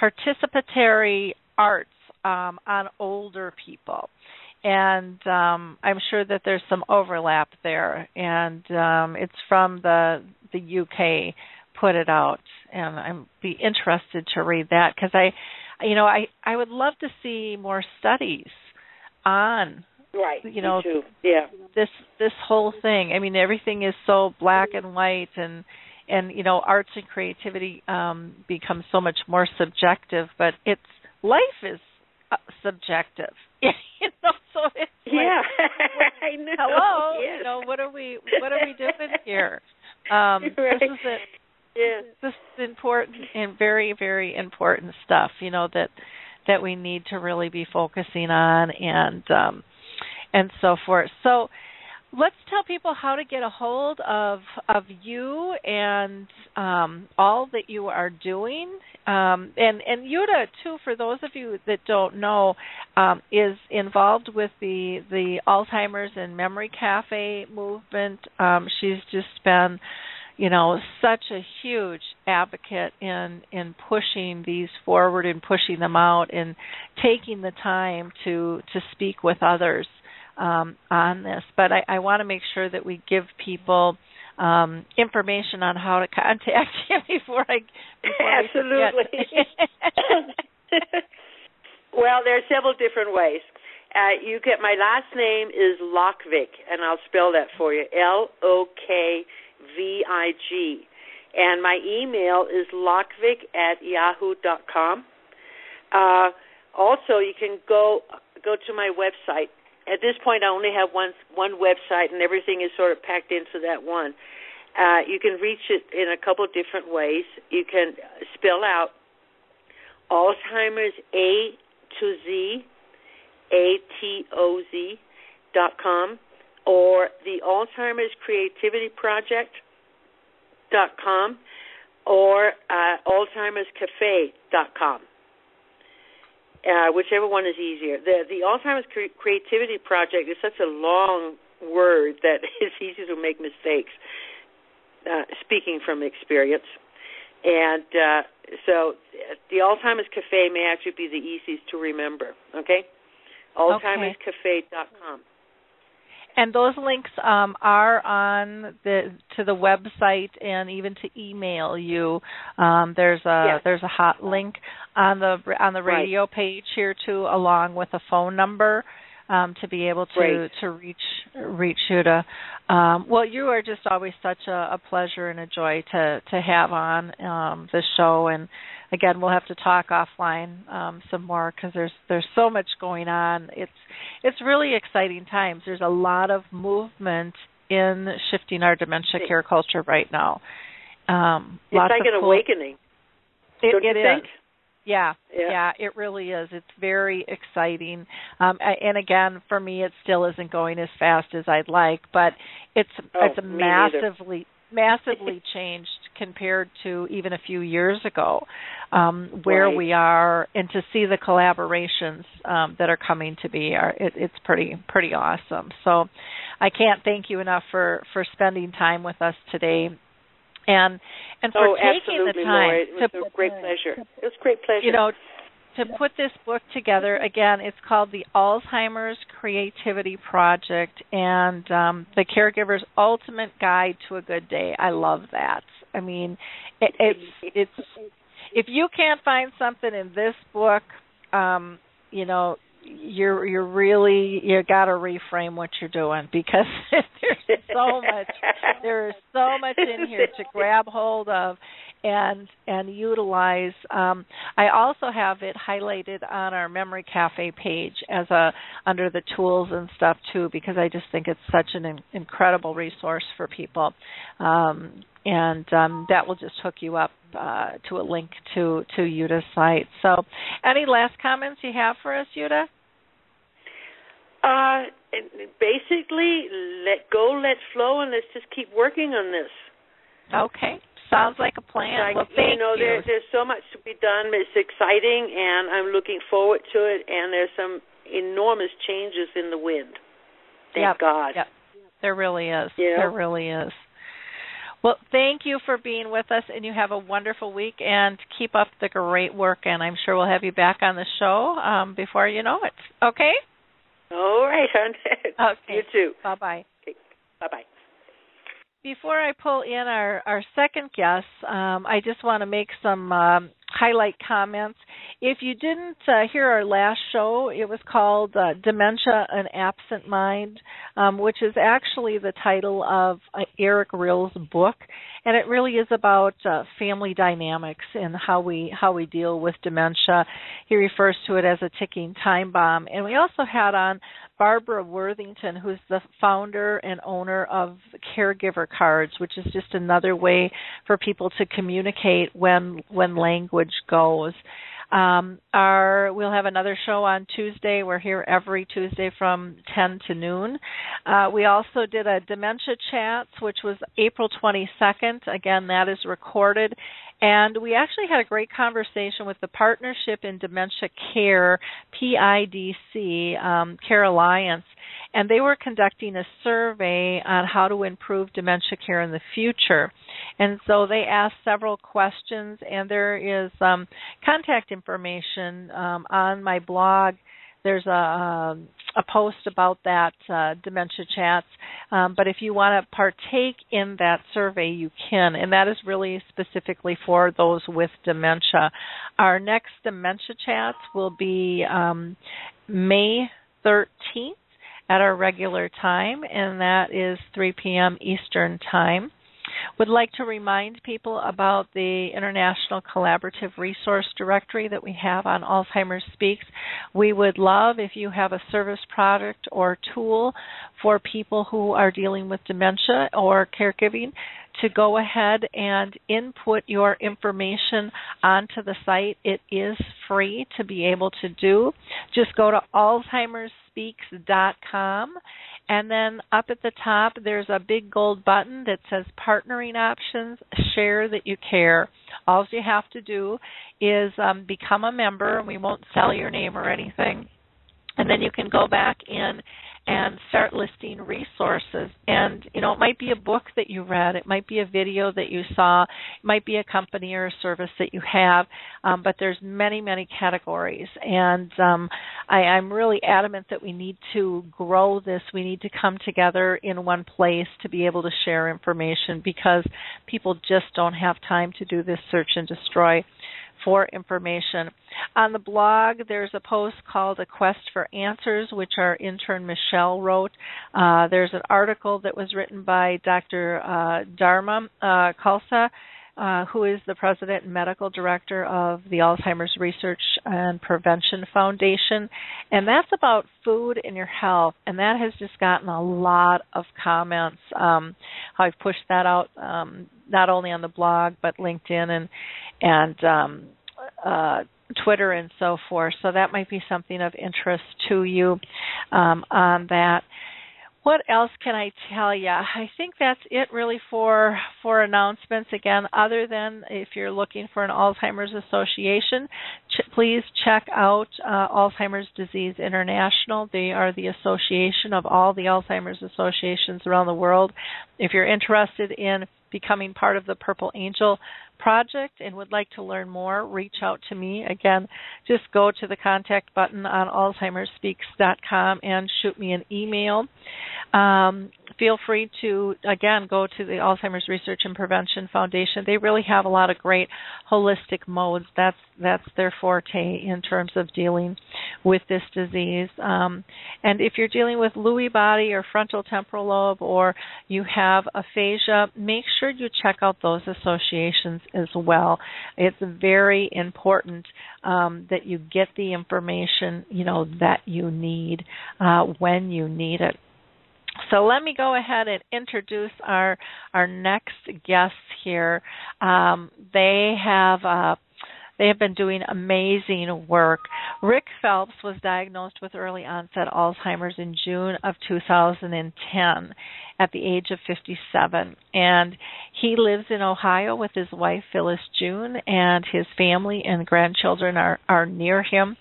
[SPEAKER 3] participatory arts um, on older people, and um, I'm sure that there's some overlap there. And um, it's from the the UK put it out, and I'm be interested to read that because I, you know, I I would love to see more studies on
[SPEAKER 4] Right.
[SPEAKER 3] You know.
[SPEAKER 4] Yeah.
[SPEAKER 3] this this whole thing. I mean, everything is so black and white, and and you know, arts and creativity um, become so much more subjective. But it's life is uh, subjective. *laughs* you know, so it's like,
[SPEAKER 4] Yeah. *laughs* *laughs* I know.
[SPEAKER 3] hello.
[SPEAKER 4] Yes.
[SPEAKER 3] You know, what are we what are we doing here? Um,
[SPEAKER 4] Right.
[SPEAKER 3] This is
[SPEAKER 4] Yeah.
[SPEAKER 3] This is important and very very important stuff. You know that that we need to really be focusing on and um, and so forth. So let's tell people how to get a hold of of you and um, all that you are doing. Um, and and Jytte too, for those of you that don't know, um, is involved with the the Alzheimer's and Memory Cafe movement. Um, she's just been you know such a huge advocate in in pushing these forward and pushing them out and taking the time to to speak with others um, on this. But I, I want to make sure that we give people um, information on how to contact *laughs* you before I before
[SPEAKER 4] Absolutely. *laughs* Well, there are several different ways. Uh, you get my last name is Lokvig, and I'll spell that for you: L O K V I G. And my email is lokvig at yahoo dot com. Uh, also, you can go go to my website. At this point, I only have one one website, and everything is sort of packed into that one. Uh, you can reach it in a couple different ways. You can spell out Alzheimer's A to Z, A T O Z dot com, or the Alzheimer's Creativity Project dot com, or uh, Alzheimer's Cafe dot com. Uh, whichever one is easier. The the Alzheimer's Cre- Creativity Project is such a long word that *laughs* it's easy to make mistakes. Uh, speaking from experience, and uh, so the Alzheimer's Cafe may actually be the easiest to remember. Okay, Alzheimer'sCafe.com.
[SPEAKER 3] And those links um, are on the to the website and even to email you. Um, there's a
[SPEAKER 4] Yes.
[SPEAKER 3] there's a hot link on the on the
[SPEAKER 4] Right.
[SPEAKER 3] radio page here too, along with a phone number um, to be able to
[SPEAKER 4] Great.
[SPEAKER 3] to reach reach you to. Um, well, you are just always such a, a pleasure and a joy to to have on um, the show, and again, we'll have to talk offline um, some more because there's there's so much going on. It's it's really exciting times. There's a lot of movement in shifting our dementia care culture right now. Um,
[SPEAKER 4] It's
[SPEAKER 3] lots
[SPEAKER 4] like
[SPEAKER 3] of
[SPEAKER 4] an
[SPEAKER 3] cool-
[SPEAKER 4] awakening.
[SPEAKER 3] It, it
[SPEAKER 4] think?
[SPEAKER 3] is. Yeah,
[SPEAKER 4] Yeah.
[SPEAKER 3] yeah, it really is. It's very exciting. Um, and again, for me, it still isn't going as fast as I'd like, but it's
[SPEAKER 4] Oh,
[SPEAKER 3] it's massively massively *laughs* changed compared to even a few years ago, um, where
[SPEAKER 4] Right.
[SPEAKER 3] we are, and to see the collaborations um, that are coming to be, are it, it's pretty pretty awesome. So, I can't thank you enough for for spending time with us today. And and for
[SPEAKER 4] oh,
[SPEAKER 3] taking the time
[SPEAKER 4] Laura. It was
[SPEAKER 3] to
[SPEAKER 4] a great pleasure. It was a great pleasure.
[SPEAKER 3] you know to put this book together again it's called the alzheimer's creativity project and um, the caregiver's ultimate guide to a good day. I love that. I mean it, it's it's if you can't find something in this book um you know you're you're really you got to reframe what you're doing because *laughs* there's so much there is so much in here to grab hold of and and utilize. Um, I also have it highlighted on our memory cafe page as a under the tools and stuff too because I just think it's such an in, incredible resource for people. Um, and um, that will just hook you up uh, to a link to to Jytte's site. So, any last comments you have for us, Yuta?
[SPEAKER 4] Uh, basically, let go, let flow, and let's just keep working on this.
[SPEAKER 3] Okay, sounds like a plan.
[SPEAKER 4] Like,
[SPEAKER 3] well, thank
[SPEAKER 4] you know,
[SPEAKER 3] you.
[SPEAKER 4] There, there's so much to be done. It's exciting, and I'm looking forward to it. And there's some enormous changes in the wind. Thank
[SPEAKER 3] yep,
[SPEAKER 4] God.
[SPEAKER 3] Yep. There really is.
[SPEAKER 4] Yeah.
[SPEAKER 3] There really is. Well, thank you for being with us, and you have a wonderful week. And keep up the great work. And I'm sure we'll have you back on the show um, before you know it. Okay.
[SPEAKER 4] All right, hon. *laughs*
[SPEAKER 3] Okay.
[SPEAKER 4] You too.
[SPEAKER 3] Bye bye.
[SPEAKER 4] Okay. Bye bye.
[SPEAKER 3] Before I pull in our, our second guest, um, I just want to make some um, highlight comments. If you didn't uh, hear our last show, it was called uh, Dementia An Absent Mind, um, which is actually the title of uh, Eric Rill's book, and it really is about uh, family dynamics and how we how we deal with dementia. He refers to it as a ticking time bomb. And we also had on Barbara Worthington, who's the founder and owner of Caregiver Cards, which is just another way for people to communicate when when language goes. Um, our we'll have another show on Tuesday. We're here every Tuesday from 10 to noon. Uh, we also did a dementia chats, which was April 22nd. Again, that is recorded. And we actually had a great conversation with the Partnership in Dementia Care, PIDC, um, Care Alliance, and they were conducting a survey on how to improve dementia care in the future. And so they asked several questions, and there is um, contact information um, on my blog. There's a um, a post about that uh, dementia chats. Um, but if you want to partake in that survey, you can, and that is really specifically for those with dementia. Our next dementia chats will be um, May 13th at our regular time, and that is 3 p.m. Eastern Time. Would like to remind people about the International Collaborative Resource Directory that we have on Alzheimer's Speaks. We would love if you have a service product or tool for people who are dealing with dementia or caregiving to go ahead and input your information onto the site. It is free to be able to do. Just go to alzheimersspeaks.com and then up at the top, there's a big gold button that says Partnering Options, Share That You Care. All you have to do is um, become a member, and we won't sell your name or anything. And then you can go back in and start listing resources. And, you know, it might be a book that you read, it might be a video that you saw, it might be a company or a service that you have, um, but there's many, many categories. And um, I, I'm really adamant that we need to grow this. We need to come together in one place to be able to share information because people just don't have time to do this search and destroy for information. On the blog, there's a post called A Quest for Answers, which our intern Michelle wrote. Uh, there's an article that was written by Dr. Uh, Dharma uh, Khalsa. Uh, who is the president and medical director of the Alzheimer's Research and Prevention Foundation. And that's about food and your health. And that has just gotten a lot of comments. Um, I've pushed that out um, not only on the blog, but LinkedIn and, and um, uh, Twitter and so forth. So that might be something of interest to you um, on that what else can I tell you? I think that's it really for for announcements. Again, other than if you're looking for an Alzheimer's Association, ch- please check out uh, Alzheimer's Disease International. They are the association of all the Alzheimer's associations around the world. If you're interested in becoming part of the Purple Angel project and would like to learn more, reach out to me. Again, just go to the contact button on alzheimersspeaks.com and shoot me an email. Um, feel free to again go to the Alzheimer's Research and Prevention Foundation. They really have a lot of great holistic modes. That's that's their forte in terms of dealing with this disease. Um, and if you're dealing with Lewy body or frontal temporal lobe, or you have aphasia, make sure you check out those associations as well. It's very important um, that you get the information you know that you need uh, when you need it. So let me go ahead and introduce our our next guests here. Um, they have uh, they have been doing amazing work. Rick Phelps was diagnosed with early onset Alzheimer's in June of 2010 at the age of 57. And he lives in Ohio with his wife, Phyllis June, and his family and grandchildren are, are near him.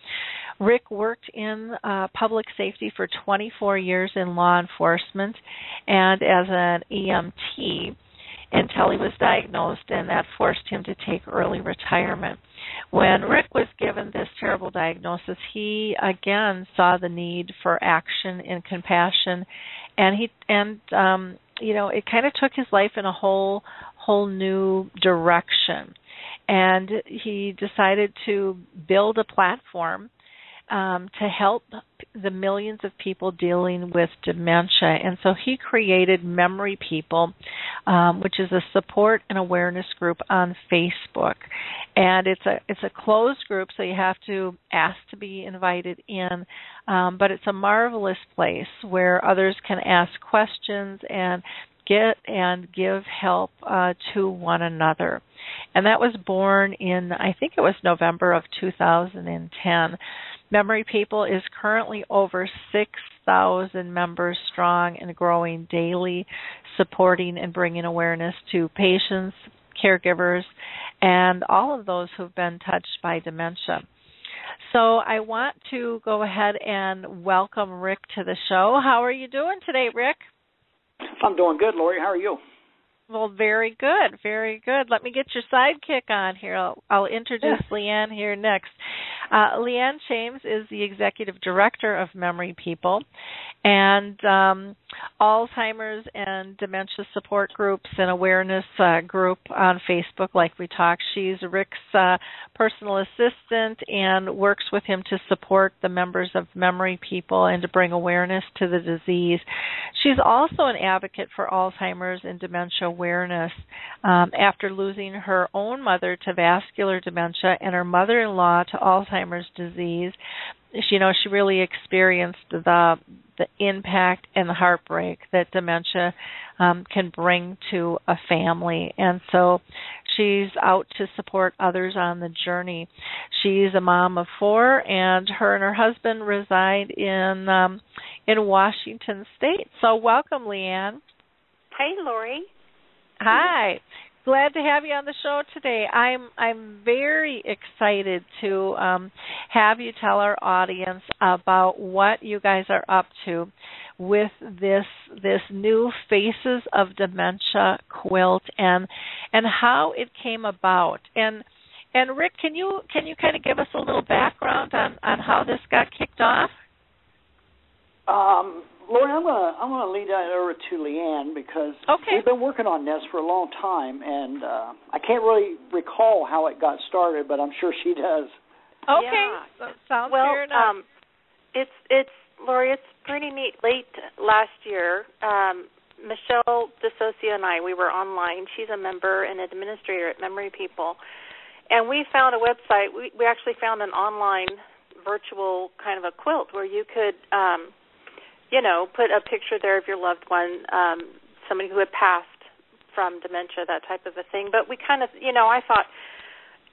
[SPEAKER 3] Rick worked in uh, public safety for 24 years in law enforcement and as an EMT until he was diagnosed, and that forced him to take early retirement. When Rick was given this terrible diagnosis, he again saw the need for action and compassion, and he and um, you know it kind of took his life in a whole whole new direction, and he decided to build a platform um, to help the millions of people dealing with dementia. And so he created Memory People, um, which is a support and awareness group on Facebook. And it's a it's a closed group, so you have to ask to be invited in. Um, but it's a marvelous place where others can ask questions and get and give help uh, to one another. And that was born in, I think it was November of 2010. Memory People is currently over 6,000 members strong and growing daily, supporting and bringing awareness to patients, caregivers, and all of those who've been touched by dementia. So I want to go ahead and welcome Rick to the show. How are you doing today, Rick?
[SPEAKER 8] I'm doing good, Lori. How are you?
[SPEAKER 3] Well, very good, very good. Let me get your sidekick on here. I'll, I'll introduce yeah. Leeanne here next. Uh, Leeanne Chames is the executive director of Memory People and um, Alzheimer's and dementia support groups and awareness uh, group on Facebook, like we talked. She's Rick's uh, personal assistant and works with him to support the members of Memory People and to bring awareness to the disease. She's also an advocate for Alzheimer's and dementia awareness. Um, after losing her own mother to vascular dementia and her mother-in-law to Alzheimer's disease, she, you know, she really experienced the the impact and the heartbreak that dementia um, can bring to a family, and so she's out to support others on the journey. She's a mom of four, and her and her husband reside in um, in Washington State. So, welcome, Leeanne.
[SPEAKER 9] Hey, Lori.
[SPEAKER 3] Hi glad to have you on the show today. I'm I'm very excited to um, have you tell our audience about what you guys are up to with this this new Faces of Dementia quilt and and how it came about. And and Rick, can you can you kind of give us a little background on on how this got kicked off?
[SPEAKER 8] Um, Lori, I'm gonna I'm gonna lead that over to Leeanne because
[SPEAKER 3] okay.
[SPEAKER 8] we've been working on this for a long time, and uh, I can't really recall how it got started, but I'm sure she does.
[SPEAKER 3] Okay,
[SPEAKER 9] yeah.
[SPEAKER 3] sounds
[SPEAKER 9] well,
[SPEAKER 3] fair enough.
[SPEAKER 9] Um, it's it's Lori. It's pretty neat. Late last year, um, Michelle DeSocio and I we were online. She's a member and administrator at Memory People, and we found a website. We we actually found an online virtual kind of a quilt where you could. Um, you know, put a picture there of your loved one, um, somebody who had passed from dementia, that type of a thing. But we kind of, you know, I thought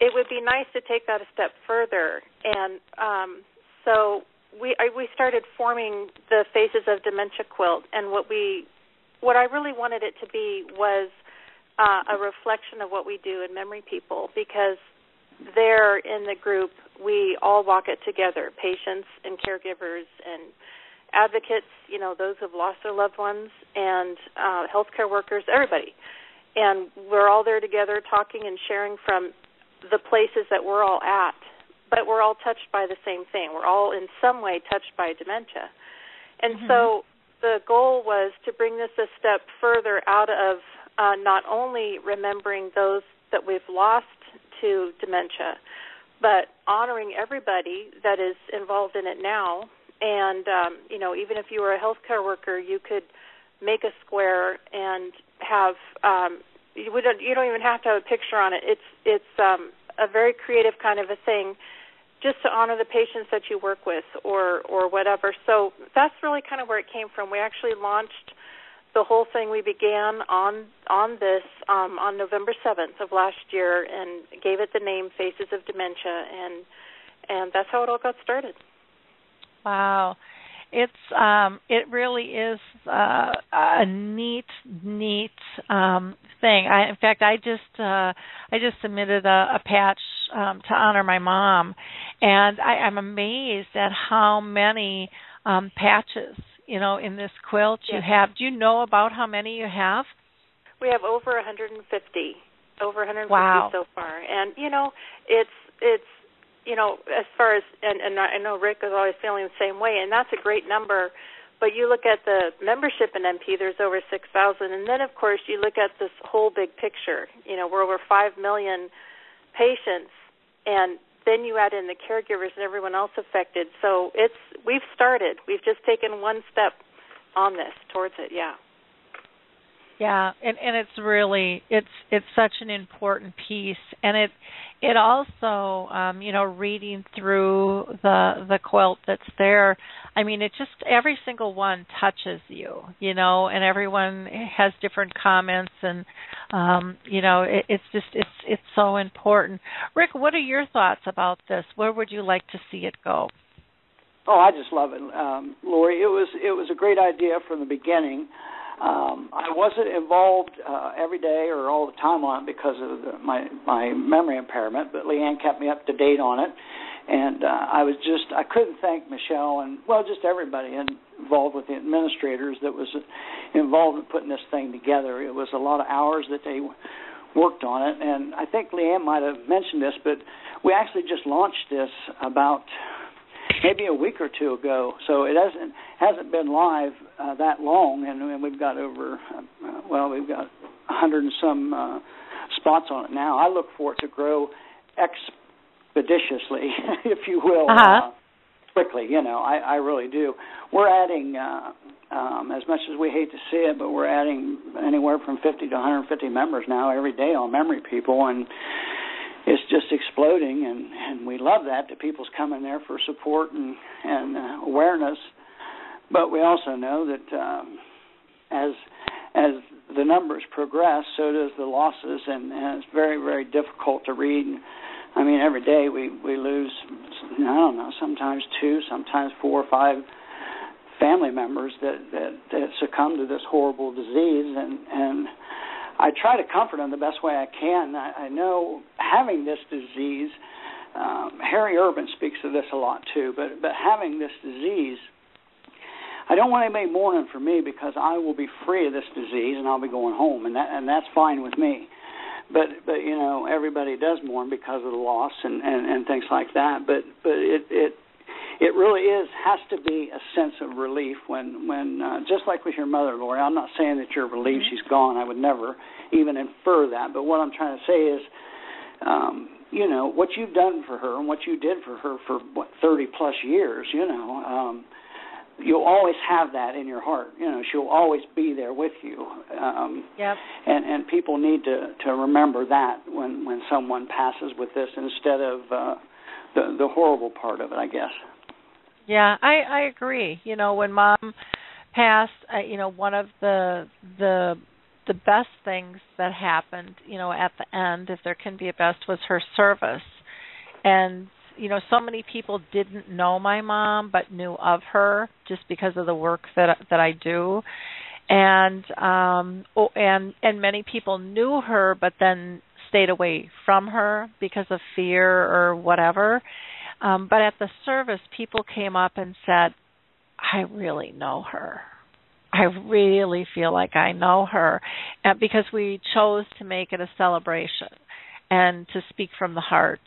[SPEAKER 9] it would be nice to take that a step further, and um, so we I, we started forming the Faces of Dementia quilt, and what we, what I really wanted it to be was uh, a reflection of what we do in Memory People, because there in the group we all walk it together, patients and caregivers and advocates, you know, those who've lost their loved ones, and uh, healthcare workers, everybody. And we're all there together talking and sharing from the places that we're all at, but we're all touched by the same thing. We're all in some way touched by dementia. And mm-hmm. so the goal was to bring this a step further out of uh, not only remembering those that we've lost to dementia, but honoring everybody that is involved in it now and um, you know even if you were a healthcare worker, you could make a square and have um, you don't you don't even have to have a picture on it. It's it's um, a very creative kind of a thing, just to honor the patients that you work with or or whatever. So that's really kind of where it came from. We actually launched the whole thing we began on on this um, on November 7th of last year and gave it the name Faces of Dementia and and that's how it all got started.
[SPEAKER 3] Wow. It's um it really is uh a neat neat um thing. I in fact I just uh I just submitted a, a patch um to honor my mom and I, I'm amazed at how many um patches, you know, in this quilt you have. Do you know about how many you have?
[SPEAKER 9] We have over 150, over 150
[SPEAKER 3] Wow.
[SPEAKER 9] so far, and you know, it's it's you know, as far as and and I know Rick is always feeling the same way, and that's a great number. But you look at the membership in MP, there's over 6,000, and then of course you look at this whole big picture. You know, we're over 5 million patients, and then you add in the caregivers and everyone else affected. So it's we've started. We've just taken one step on this towards it. Yeah.
[SPEAKER 3] Yeah, and and it's really it's it's such an important piece, and it it also um, you know reading through the the quilt that's there. I mean, it just every single one touches you, you know, and everyone has different comments, and um, you know, it, it's just it's it's so important. Rick, what are your thoughts about this? Where would you like to see it go?
[SPEAKER 8] Oh, I just love it, um, Lori. It was it was a great idea from the beginning. Um, I wasn't involved uh, every day or all the time on it because of the, my my memory impairment, but Leeanne kept me up to date on it, and uh, I was just I couldn't thank Michelle and well just everybody involved with the administrators that was involved in putting this thing together. It was a lot of hours that they worked on it, and I think Leeanne might have mentioned this, but we actually just launched this about maybe a week or two ago. So it hasn't hasn't been live uh, that long, and, and we've got over uh, well, we've got a hundred and some uh, spots on it now. I look for it to grow expeditiously, *laughs* if you will.
[SPEAKER 3] Uh-huh.
[SPEAKER 8] Uh, quickly, you know, I, I really do. We're adding, uh, um, as much as we hate to see it, but we're adding anywhere from 50 to 150 members now every day on Memory People, and it's just exploding, and and we love that that people's coming there for support and and uh, awareness. But we also know that um, as as the numbers progress, so does the losses, and, and it's very very difficult to read. I mean, every day we we lose. I don't know. Sometimes two, sometimes four or five family members that that, that succumb to this horrible disease, and and I try to comfort them the best way I can. I, I know having this disease, um, Harry Urban speaks of this a lot too. But but having this disease, I don't want anybody mourning for me because I will be free of this disease and I'll be going home, and that and that's fine with me. But but you know everybody does mourn because of the loss and and, and things like that. But but it it it really is has to be a sense of relief when when uh, just like with your mother, Lori. I'm not saying that you're relieved she's gone. I would never even infer that. But what I'm trying to say is, um, you know, what you've done for her and what you did for her for what 30 plus years. You know, um, you'll always have that in your heart. You know, she'll always be there with you. Um,
[SPEAKER 3] Yep.
[SPEAKER 8] and and people need to to remember that when when someone passes with this instead of uh, the the horrible part of it, I guess.
[SPEAKER 3] Yeah, I I agree. You know, when mom passed, uh, you know, one of the the the best things that happened, you know, at the end, if there can be a best, was her service. And you know, so many people didn't know my mom, but knew of her just because of the work that that I do. And um oh, and and many people knew her, but then stayed away from her because of fear or whatever. Um, but at the service, people came up and said, I really know her. I really feel like I know her. And because we chose to make it a celebration and to speak from the heart.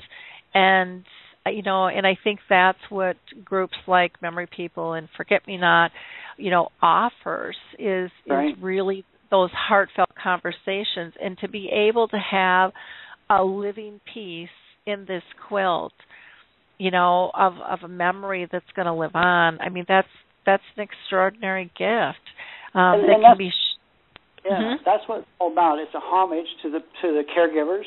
[SPEAKER 3] And, uh, you know, and I think that's what groups like Memory People and Forget Me Not, you know, offers is,
[SPEAKER 8] Right.
[SPEAKER 3] is really those heartfelt conversations and to be able to have a living piece in this quilt you know of of a memory that's going to live on i mean that's that's an extraordinary gift um
[SPEAKER 8] And-
[SPEAKER 3] that
[SPEAKER 8] and
[SPEAKER 3] can be sh-
[SPEAKER 8] Yeah,
[SPEAKER 3] Mhm.
[SPEAKER 8] that's what it's all about. It's a homage to the to the caregivers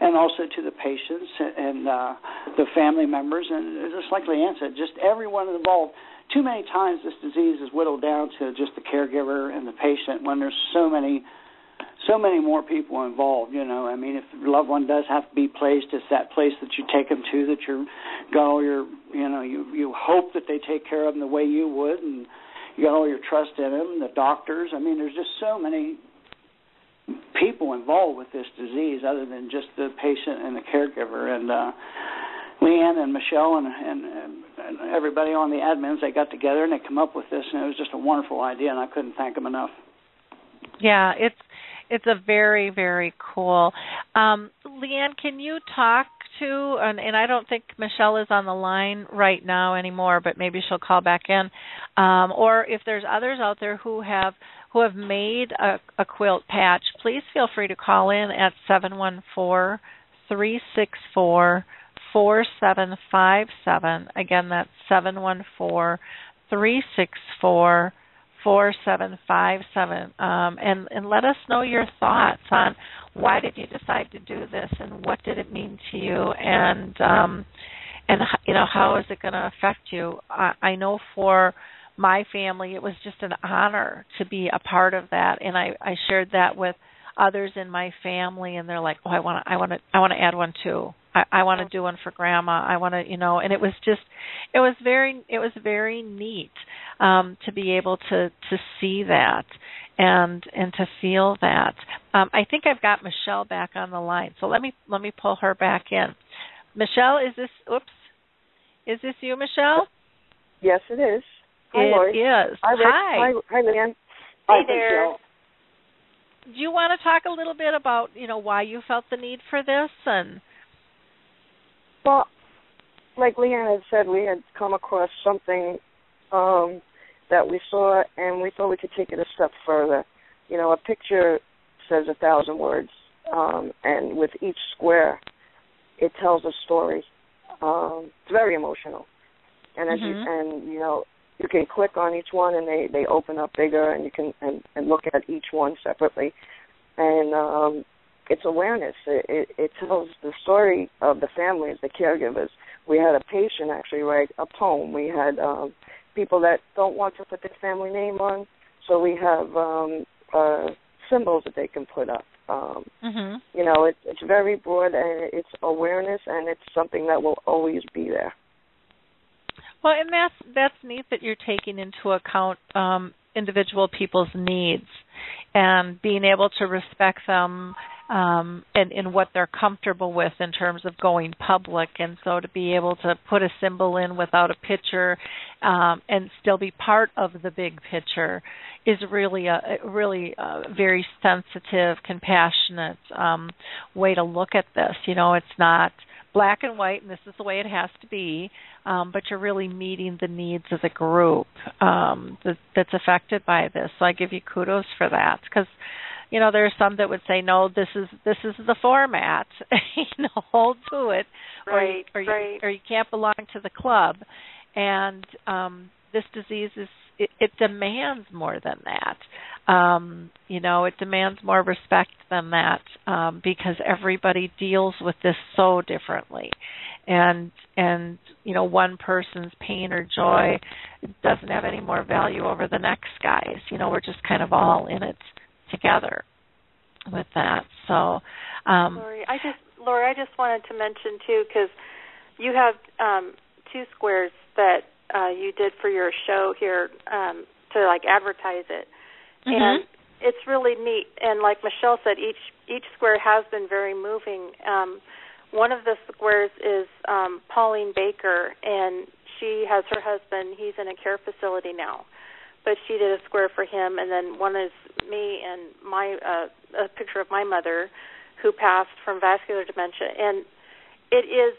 [SPEAKER 8] and also to the patients and uh, the family members, and just like Leeanne said, just everyone involved. Too many times this disease is whittled down to just the caregiver and the patient when there's so many so many more people involved. You know, I mean, if your loved one does have to be placed, it's that place that you take them to that you're got all your, you know, you you hope that they take care of them the way you would, and you got all your trust in them. The doctors. I mean, there's just so many people involved with this disease other than just the patient and the caregiver. And uh, Leeanne and Michelle and, and and everybody on the admins, they got together and they come up with this, and it was just a wonderful idea, and I couldn't thank them enough.
[SPEAKER 3] Yeah, it's it's a very very cool. Um, Leeanne, can you talk to and, and I don't think Michelle is on the line right now anymore, but maybe she'll call back in. Um, or if there's others out there who have who have made a, a quilt patch, please feel free to call in at seven one four three six four four seven five seven. Again, that's seven one four three six four 4757 um, and and let us know your thoughts on why did you decide to do this and what did it mean to you? And um, and you know how is it going to affect you? I, I know for my family it was just an honor to be a part of that. And I I shared that with others in my family and they're like oh I want to I want to I want to add one too I, I want to do one for grandma. I want to, you know, and it was just, it was very, it was very neat um, to be able to to see that and and to feel that. Um, I think I've got Michelle back on the line, so let me let me pull her back in. Michelle, is this? Oops, is this you, Michelle?
[SPEAKER 7] Yes, it is. Hi,
[SPEAKER 3] it
[SPEAKER 7] Lori.
[SPEAKER 3] is.
[SPEAKER 7] Hi, Rick.
[SPEAKER 3] Hi.
[SPEAKER 7] Hi, hi,
[SPEAKER 9] Hey there.
[SPEAKER 8] Michelle.
[SPEAKER 3] Do you want to talk a little bit about, you know, why you felt the need for this and
[SPEAKER 7] Well, like Leeanne had said, we had come across something um, that we saw, and we thought we could take it a step further. You know, a picture says a thousand words, um, and with each square, it tells a story. Um, it's very emotional, and as
[SPEAKER 3] Mhm.
[SPEAKER 7] you and you know, you can click on each one, and they they open up bigger, and you can and, and look at each one separately, and um, it's awareness. It, it, it tells the story of the families, the caregivers. We had a patient actually write a poem. We had um, people that don't want to put their family name on, so we have um, uh, symbols that they can put up. Um,
[SPEAKER 3] mhm.
[SPEAKER 7] you know, it's it's very broad and it's awareness, and it's something that will always be there.
[SPEAKER 3] Well, and that's that's neat that you're taking into account um, individual people's needs and being able to respect them um, and, and what they're comfortable with in terms of going public. And so to be able to put a symbol in without a picture um, and still be part of the big picture is really a a really a very sensitive, compassionate um, way to look at this. You know, it's not black and white, and this is the way it has to be. Um, but you're really meeting the needs of the group um, that, that's affected by this. So I give you kudos for that because you know there are some that would say no this is this is the format *laughs* you know hold to it or you,
[SPEAKER 9] Right,
[SPEAKER 3] or you,
[SPEAKER 9] right.
[SPEAKER 3] or you can't belong to the club. And um this disease is it, it demands more than that. Um you know it demands more respect than that um because everybody deals with this so differently. And and you know one person's pain or joy doesn't have any more value over the next guy's. You know we're just kind of all in it together with that so um
[SPEAKER 9] Lori, I just Lori, I just wanted to mention too because you have um, two squares that uh, you did for your show here um, to like advertise it,
[SPEAKER 3] mhm.
[SPEAKER 9] and it's really neat. And like Michelle said, each each square has been very moving. Um, one of the squares is um, Pauline Baker, and she has her husband. He's in a care facility now, but she did a square for him. And then one is me and my uh, a picture of my mother, who passed from vascular dementia. And it is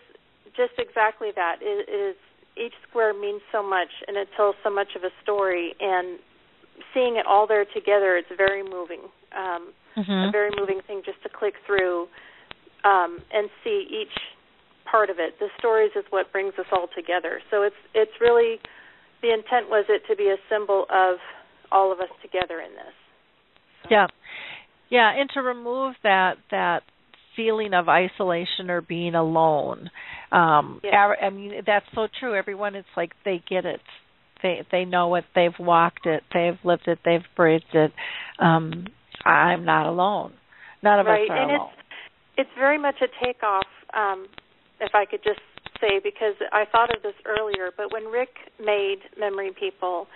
[SPEAKER 9] just exactly that. It is each square means so much, and it tells so much of a story. And seeing it all there together, it's very moving. Um,
[SPEAKER 3] Mhm.
[SPEAKER 9] a very moving thing just to click through um, and see each part of it. The stories is what brings us all together. So it's it's really the intent was it to be a symbol of all of us together in this. So-
[SPEAKER 3] Yeah. Yeah, and to remove that that feeling of isolation or being alone. Um
[SPEAKER 9] Yeah.
[SPEAKER 3] I mean that's so true. Everyone it's like they get it. They they know it. They've walked it. They've lived it. They've breathed it. Um I'm not alone. None of
[SPEAKER 9] right.
[SPEAKER 3] us are
[SPEAKER 9] and
[SPEAKER 3] alone.
[SPEAKER 9] it's it's very much a takeoff, um, if I could just say, because I thought of this earlier, but when Rick made Memory People,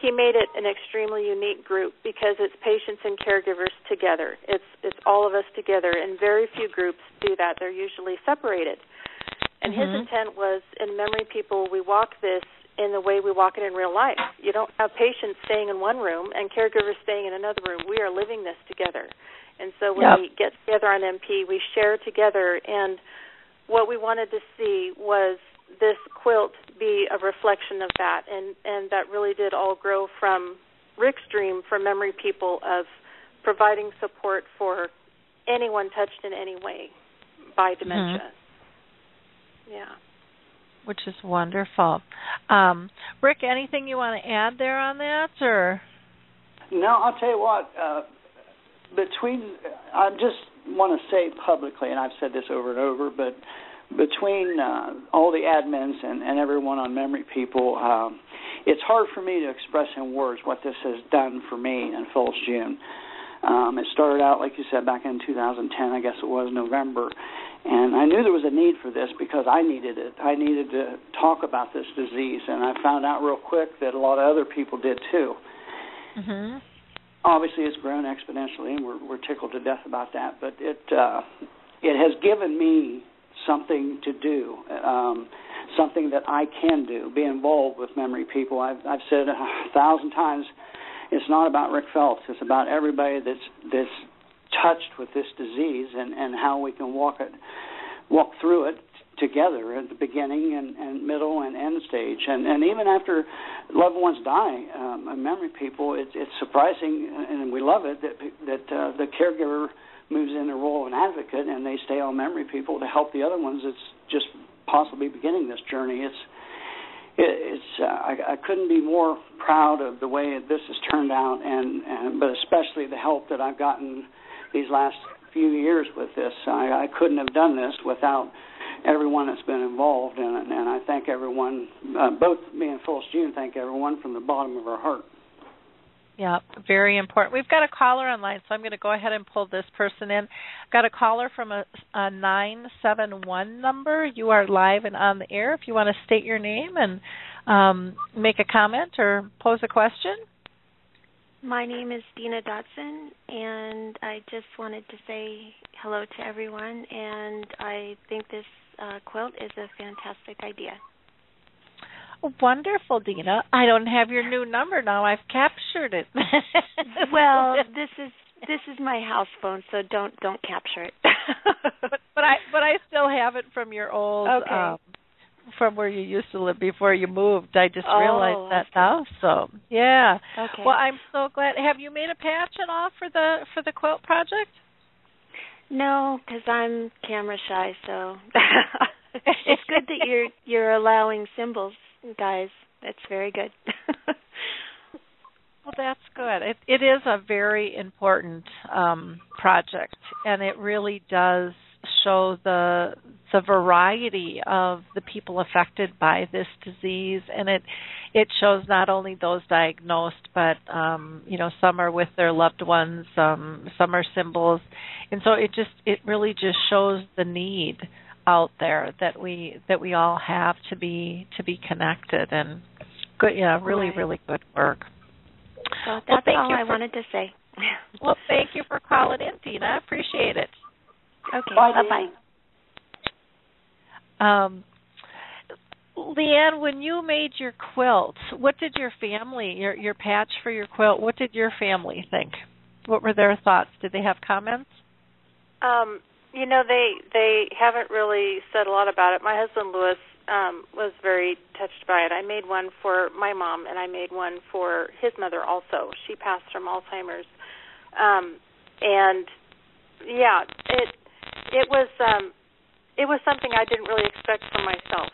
[SPEAKER 9] he made it an extremely unique group because it's patients and caregivers together. It's it's all of us together, and very few groups do that. They're usually separated. And his
[SPEAKER 3] Mhm.
[SPEAKER 9] intent was in Memory People, we walk this in the way we walk it in real life. You don't have patients staying in one room and caregivers staying in another room. We are living this together. And so when
[SPEAKER 3] Yep.
[SPEAKER 9] we get together on MP, we share together. And what we wanted to see was this quilt be a reflection of that. And, and that really did all grow from Rick's dream for Memory People of providing support for anyone touched in any way by dementia. Yeah.
[SPEAKER 3] which is wonderful. Um, Rick, anything you want to add there on that, or
[SPEAKER 8] No, I'll tell you what. Uh, between, I just want to say publicly, and I've said this over and over, but between uh, all the admins and, and everyone on Memory People, um, it's hard for me to express in words what this has done for me in Phyllis June. Um, it started out, like you said, back in 2010, I guess it was November, and I knew there was a need for this because I needed it. I needed to talk about this disease, and I found out real quick that a lot of other people did too
[SPEAKER 3] mm-hmm.
[SPEAKER 8] Obviously it's grown exponentially, and we're we're tickled to death about that. But it uh, it has given me something to do, um, something that I can do. Be involved with memory people. I've I've said a thousand times, it's not about Rick Phelps. It's about everybody that's that's touched with this disease and and how we can walk it walk through it together at the beginning and, and middle and end stage. And and even after loved ones die um memory people it's it's surprising and we love it that that uh, the caregiver moves in the role of an advocate and they stay on memory people to help the other ones that's just possibly beginning this journey. It's it, it's uh, I, I couldn't be more proud of the way this has turned out and and but especially the help that I've gotten these last few years with this. I, I couldn't have done this without everyone that's been involved in it, and I thank everyone, uh, both me and Phyllis June, thank everyone from the bottom of our heart.
[SPEAKER 3] Yeah, very important. We've got a caller online, so I'm going to go ahead and pull this person in. I've got a caller from a, a 971 number. You are live and on the air. If you want to state your name and um, make a comment or pose a question.
[SPEAKER 10] My name is Dina Dotson, and I just wanted to say hello to everyone. And I think this uh, quilt is a fantastic idea.
[SPEAKER 3] Wonderful, Dina. I don't have your new number now. I've captured it. *laughs*
[SPEAKER 10] well, this is this is my house phone, so don't don't capture it.
[SPEAKER 3] but, but I but I still have it from your old
[SPEAKER 10] Okay.
[SPEAKER 3] um from where you used to live before you moved. I just
[SPEAKER 10] Oh,
[SPEAKER 3] realized that now. So yeah.
[SPEAKER 10] Okay.
[SPEAKER 3] Well, I'm so glad. Have you made a patch at all for the for the quilt project?
[SPEAKER 10] No, because I'm camera shy, so *laughs* *laughs* it's good that you're you're allowing symbols, guys. That's very good. *laughs*
[SPEAKER 3] Well, that's good. It it is a very important um project and it really does show the the variety of the people affected by this disease. And it it shows not only those diagnosed but um you know some are with their loved ones um some are symbols. And so it just it really just shows the need out there that we that we all have to be to be connected. And good yeah really
[SPEAKER 10] Right.
[SPEAKER 3] really good work.
[SPEAKER 10] So
[SPEAKER 3] Well,
[SPEAKER 10] that's
[SPEAKER 3] thank
[SPEAKER 10] all I
[SPEAKER 3] for-
[SPEAKER 10] wanted to say.
[SPEAKER 3] well thank you for calling in Dina I appreciate it
[SPEAKER 10] Okay.
[SPEAKER 8] Bye,
[SPEAKER 10] Bye bye.
[SPEAKER 3] Um, Leeanne, when you made your quilts, what did your family, your your patch for your quilt, what did your family think? What were their thoughts? Did they have comments?
[SPEAKER 9] Um, you know, they they haven't really said a lot about it. My husband Lewis um was very touched by it. I made one for my mom and I made one for his mother also. She passed from Alzheimer's. Um and yeah, it it was um it was something I didn't really expect for myself.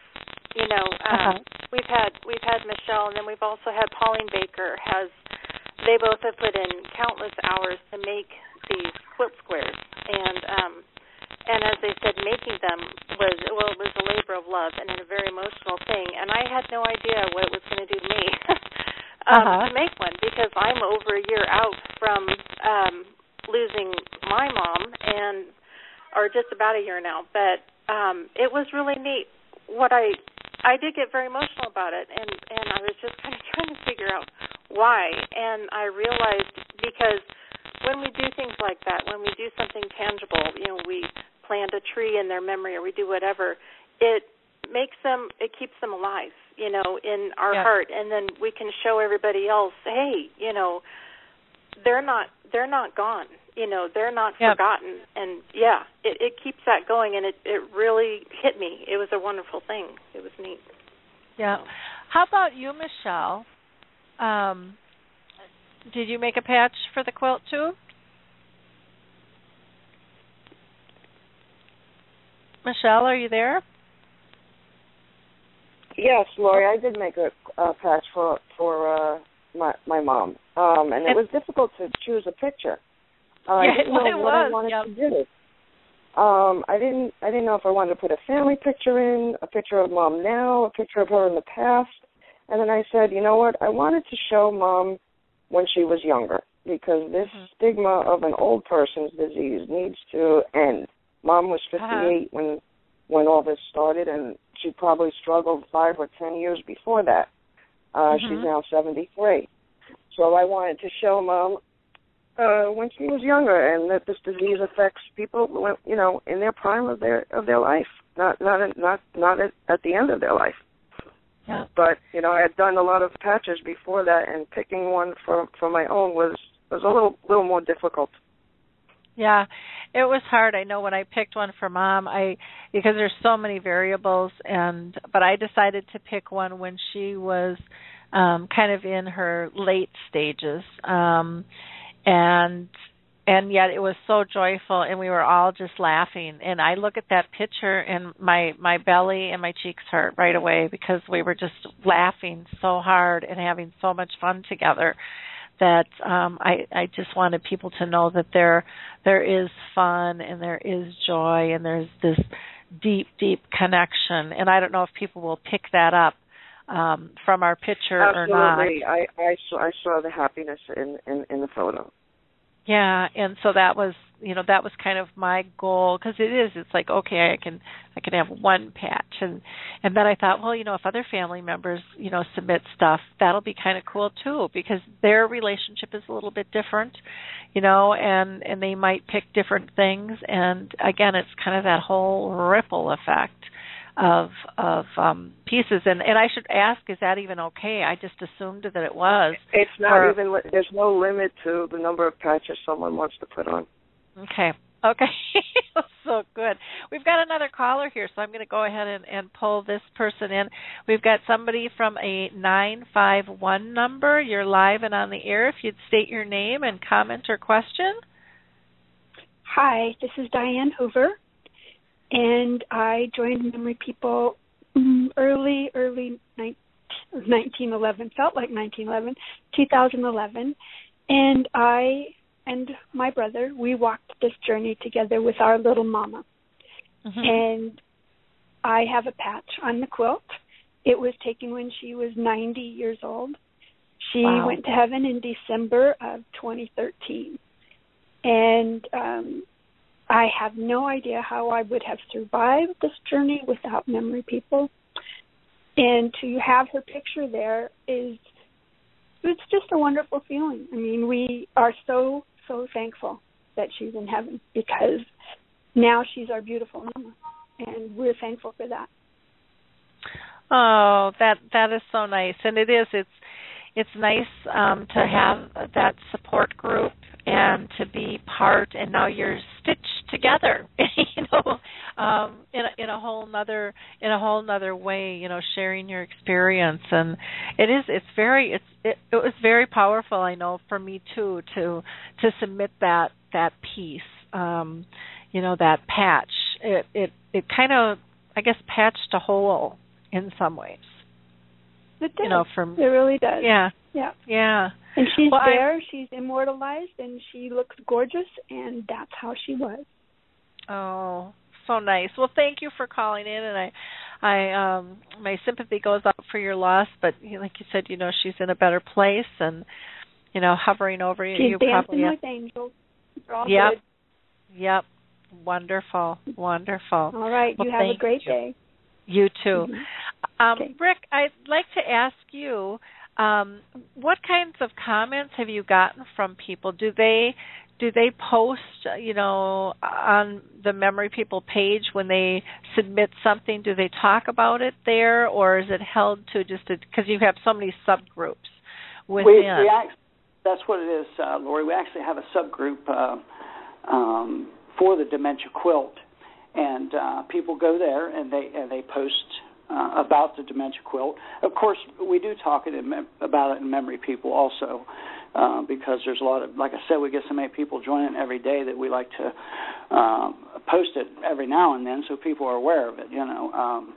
[SPEAKER 9] You know, um
[SPEAKER 3] Uh-huh.
[SPEAKER 9] we've had we've had Michelle and then we've also had Pauline Baker has they both have put in countless hours to make these quilt squares and um and as they said, making them was well, it was a labor of love and a very emotional thing. And I had no idea what it was going to do to me *laughs* um,
[SPEAKER 3] Uh-huh.
[SPEAKER 9] to make one because I'm over a year out from um, losing my mom, and or just about a year now. But um, it was really neat. What I I did get very emotional about it, and and I was just kind of trying to figure out why. And I realized because when we do things like that, when we do something tangible, you know, we plant a tree in their memory or we do whatever, it makes them it keeps them alive, you know, in our
[SPEAKER 3] Yeah.
[SPEAKER 9] heart and then we can show everybody else, hey, you know, they're not they're not gone. You know, they're not
[SPEAKER 3] Yep.
[SPEAKER 9] forgotten and yeah, it it keeps that going and it it really hit me. It was a wonderful thing. It was neat.
[SPEAKER 3] Yeah. How about you, Michelle? Um, did you make a patch for the quilt too? Michelle, are you there?
[SPEAKER 7] Yes, Lori, I did make a, a patch for for uh, my my mom, um, and it
[SPEAKER 3] And-
[SPEAKER 7] was difficult to choose a picture. Uh,
[SPEAKER 3] Yeah,
[SPEAKER 7] I didn't
[SPEAKER 3] it
[SPEAKER 7] know what I wanted
[SPEAKER 3] yep.
[SPEAKER 7] to do. Um, I didn't I didn't know if I wanted to put a family picture in, a picture of mom now, a picture of her in the past, and then I said, you know what, I wanted to show mom when she was younger because this
[SPEAKER 3] Mhm.
[SPEAKER 7] stigma of an old person's disease needs to end. Mom was 58 when when all this started, and she probably struggled five or ten years before that. Uh, She's
[SPEAKER 3] Mhm.
[SPEAKER 7] now 73. So I wanted to show mom uh, when she was younger, and that this disease affects people, when, you know, in their prime of their of their life, not not not not at, at the end of their life.
[SPEAKER 3] Yeah.
[SPEAKER 7] But you know, I had done a lot of patches before that, and picking one for for my own was was a little little more difficult.
[SPEAKER 3] Yeah, it was hard. I know when I picked one for mom, I because there's so many variables and but I decided to pick one when she was um kind of in her late stages. Um and and yet it was so joyful and we were all just laughing. And I look at that picture and my my belly and my cheeks hurt right away because we were just laughing so hard and having so much fun together that um I I just wanted people to know that there there is fun and there is joy and there's this deep deep connection. And I don't know if people will pick that up um from our picture or not.
[SPEAKER 7] Absolutely, I I saw I saw the happiness in in, in the photo.
[SPEAKER 3] Yeah, and so that was, you know, that was kind of my goal because it is. It's like okay, I can I can have one patch, and and then I thought, well, you know, if other family members, you know, submit stuff, that'll be kind of cool too because their relationship is a little bit different, you know, and and they might pick different things, and again, it's kind of that whole ripple effect of of um pieces and and I should ask is that even okay I just assumed that it was
[SPEAKER 7] It's not
[SPEAKER 3] Or-
[SPEAKER 7] even there's no limit to the number of patches someone wants to put on.
[SPEAKER 3] Okay. *laughs* Okay. *laughs* so good. We've got another caller here, so I'm going to go ahead and, and pull this person in. We've got somebody from a 951 number. You're live and on the air. If you'd state your name and comment or question.
[SPEAKER 11] Hi, this is Diane Hoover, and I joined Memory People mm, early, early nine- 1911, felt like 1911, 2011, and I and my brother, we walked this journey together with our little mama.
[SPEAKER 3] Mm-hmm.
[SPEAKER 11] And I have a patch on the quilt. It was taken when she was 90 years old. She
[SPEAKER 3] Wow.
[SPEAKER 11] went to heaven in December of 2013. And um I have no idea how I would have survived this journey without memory people. And to have her picture there is it's just a wonderful feeling. I mean, we are so so thankful that she's in heaven because now she's our beautiful mama and we're thankful for that.
[SPEAKER 3] Oh, that that is so nice, and it is. It's it's nice um, to have that support group and to be part. And now you're stitched together, *laughs* you know, um, in a, in a whole nother in a whole nother way. You know, sharing your experience, and it is. It's very. It's it, it was very powerful. I know for me too to to submit that that piece. Um, you know that patch. It it it kind of I guess patched a hole in some ways.
[SPEAKER 11] It does.
[SPEAKER 3] You know, from
[SPEAKER 11] it really does.
[SPEAKER 3] yeah,
[SPEAKER 11] Yeah.
[SPEAKER 3] yeah.
[SPEAKER 11] And she's
[SPEAKER 3] Well, I-
[SPEAKER 11] there, she's immortalized and she looks gorgeous and that's how she was.
[SPEAKER 3] Oh, so nice. Well, thank you for calling in, and I, I, um, my sympathy goes out for your loss. But like you said, you know, she's in a better place, and you know, hovering over you.
[SPEAKER 11] She's
[SPEAKER 3] you
[SPEAKER 11] dancing
[SPEAKER 3] probably
[SPEAKER 11] with angels.
[SPEAKER 3] Yep,
[SPEAKER 11] good.
[SPEAKER 3] yep. Wonderful, wonderful.
[SPEAKER 11] All right,
[SPEAKER 3] Well,
[SPEAKER 11] you have a great
[SPEAKER 3] you.
[SPEAKER 11] day.
[SPEAKER 3] You too.
[SPEAKER 11] Mhm.
[SPEAKER 3] Um,
[SPEAKER 11] Okay.
[SPEAKER 3] Rick, I'd like to ask you, um, what kinds of comments have you gotten from people? Do they do they post, you know, on the Memory People page when they submit something? Do they talk about it there, or is it held to just because you have so many subgroups within?
[SPEAKER 8] We, we act, that's what it is, uh, Lori. We actually have a subgroup uh, um, for the dementia quilt, and uh, people go there and they and they post uh, about the dementia quilt. Of course, we do talk it mem- about it in Memory People also, uh, because there's a lot of, like I said, we get so many people joining every day that we like to um, post it every now and then so people are aware of it. You know. Um,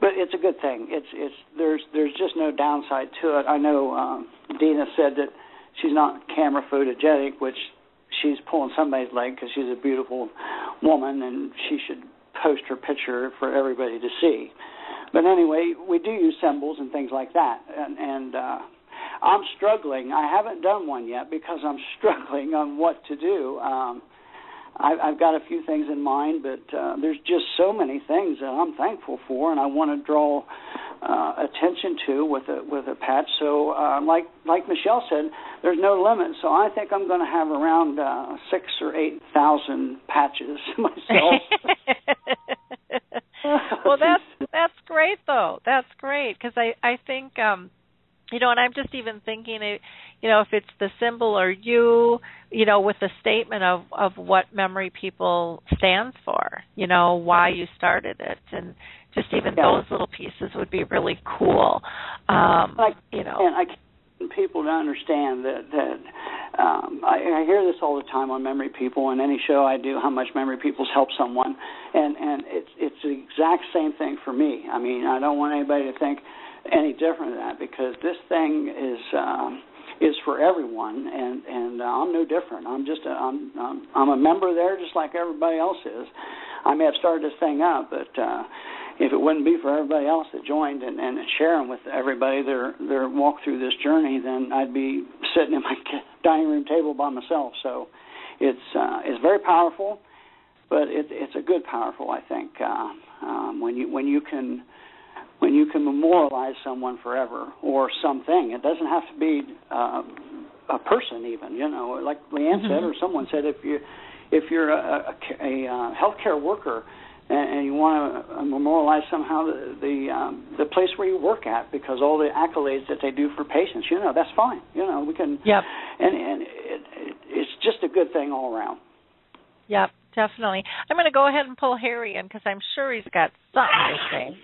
[SPEAKER 8] but it's a good thing. It's it's there's there's just no downside to it. I know um, Dina said that she's not camera photogenic, which she's pulling somebody's leg because she's a beautiful woman and she should post her picture for everybody to see. But anyway, we do use symbols and things like that, and and uh, I'm struggling. I haven't done one yet because I'm *laughs* struggling on what to do. Um, I, I've got a few things in mind, but uh, there's just so many things that I'm thankful for, and I want to draw uh, attention to with a with a patch. So, uh, like like Michelle said, there's no limit. So I think I'm going to have around uh, six or eight thousand patches *laughs* myself. *laughs* *laughs*
[SPEAKER 3] well, that's that's great though. That's great because I I think um you know, and I'm just even thinking, it, you know, if it's the symbol or you, you know, with the statement of of what Memory People stands for, you know, why you started it, and just even
[SPEAKER 8] Yeah.
[SPEAKER 3] those little pieces would be really cool. Um,
[SPEAKER 8] Like,
[SPEAKER 3] you know,
[SPEAKER 8] and I people to understand that that um, I, I hear this all the time on Memory People and any show I do, how much Memory People's help someone, and and it's it's the exact same thing for me. I mean, I don't want anybody to think any different than that because this thing is um, is for everyone, and and uh, I'm no different. I'm just a, I'm, I'm I'm a member there just like everybody else is. I may have started this thing up, but uh, if it wouldn't be for everybody else that joined and, and sharing with everybody their their walk through this journey, then I'd be sitting at my *laughs* dining room table by myself. So it's uh, it's very powerful, but it, it's a good powerful. I think uh, um, when you when you can when you can memorialize someone forever or something. It doesn't have to be uh, a person, even. You know, like Leeanne said, or someone said, if you if you're a, a, a uh, healthcare worker and, and you want to memorialize somehow the the, um, the place where you work at because all the accolades that they do for patients, you know, that's fine. You know, we can.
[SPEAKER 3] Yep.
[SPEAKER 8] And and it, it, it's just a good thing all around.
[SPEAKER 3] Yep, definitely. I'm going to go ahead and pull Harry in because I'm sure he's got something to say.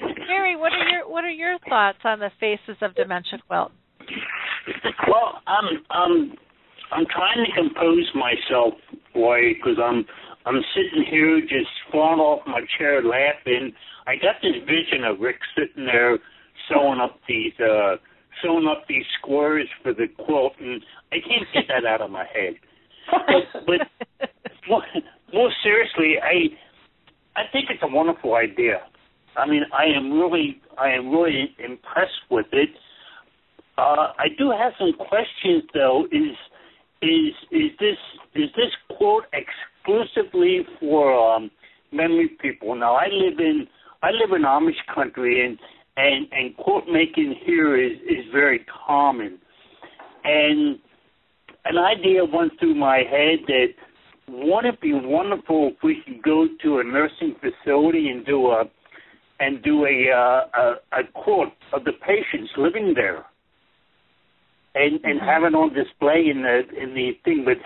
[SPEAKER 3] *laughs* Harry, what are your what are your thoughts on the Faces of Dementia quilt?
[SPEAKER 5] Well, I'm I'm I'm trying to compose myself, boy, because I'm I'm sitting here just falling off my chair laughing. I got this vision of Rick sitting there sewing up these uh sewing up these squares for the quilt, and I can't get that out of my head. But, but *laughs* more, more seriously, I I think it's a wonderful idea. I mean, I am really I am really impressed with it. Uh, I do have some questions though. Is is is this is this quote exclusively for um, memory people? Now I live in I live in Amish country and and and quote making here is is very common. And an idea went through my head that wouldn't it be wonderful if we could go to a nursing facility and do a and do a uh, a, a quote of the patients living there and and have it on display in the in the thing. But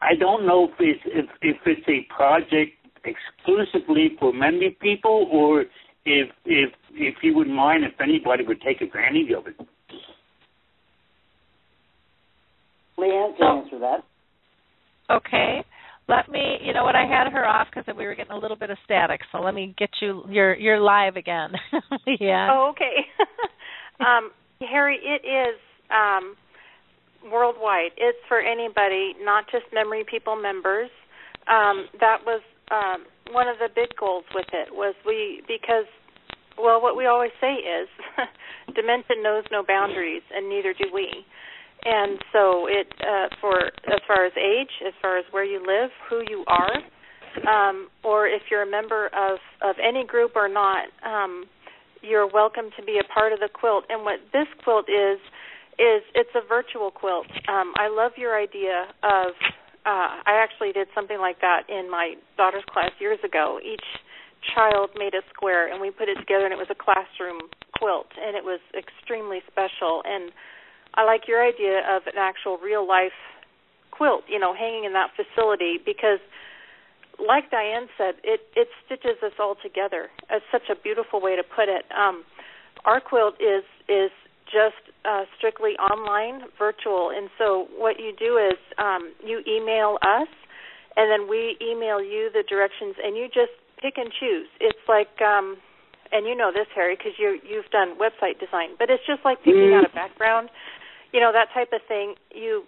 [SPEAKER 5] I don't know if it's if, if it's a project exclusively for memory people or if if if you wouldn't mind if anybody would take advantage of it.
[SPEAKER 8] Leeanne can answer that.
[SPEAKER 3] Okay. Let me, you know what, I had her off because we were getting a little bit of static. So let me get you, you're you're live again. *laughs* yeah.
[SPEAKER 9] Oh, okay. *laughs* um, Harry, it is um, worldwide. It's for anybody, not just Memory People members. Um, that was um, one of the big goals with it was we because well what we always say is *laughs* dementia knows no boundaries and neither do we and so it uh, for as far as age as far as where you live who you are um, or if you're a member of of any group or not um, you're welcome to be a part of the quilt and what this quilt is is it's a virtual quilt um, i love your idea of uh, I actually did something like that in my daughter's class years ago. Each child made a square, and we put it together, and it was a classroom quilt, and it was extremely special. And I like your idea of an actual real life quilt, you know, hanging in that facility because like Diane said, it it stitches us all together. It's such a beautiful way to put it. Um, our quilt is is just uh, strictly online, virtual. And so what you do is um, you email us, and then we email you the directions, and you just pick and choose. It's like, um, and you know this, Harry, because you you've done website design, but it's just like picking out a background, you know that type of thing. You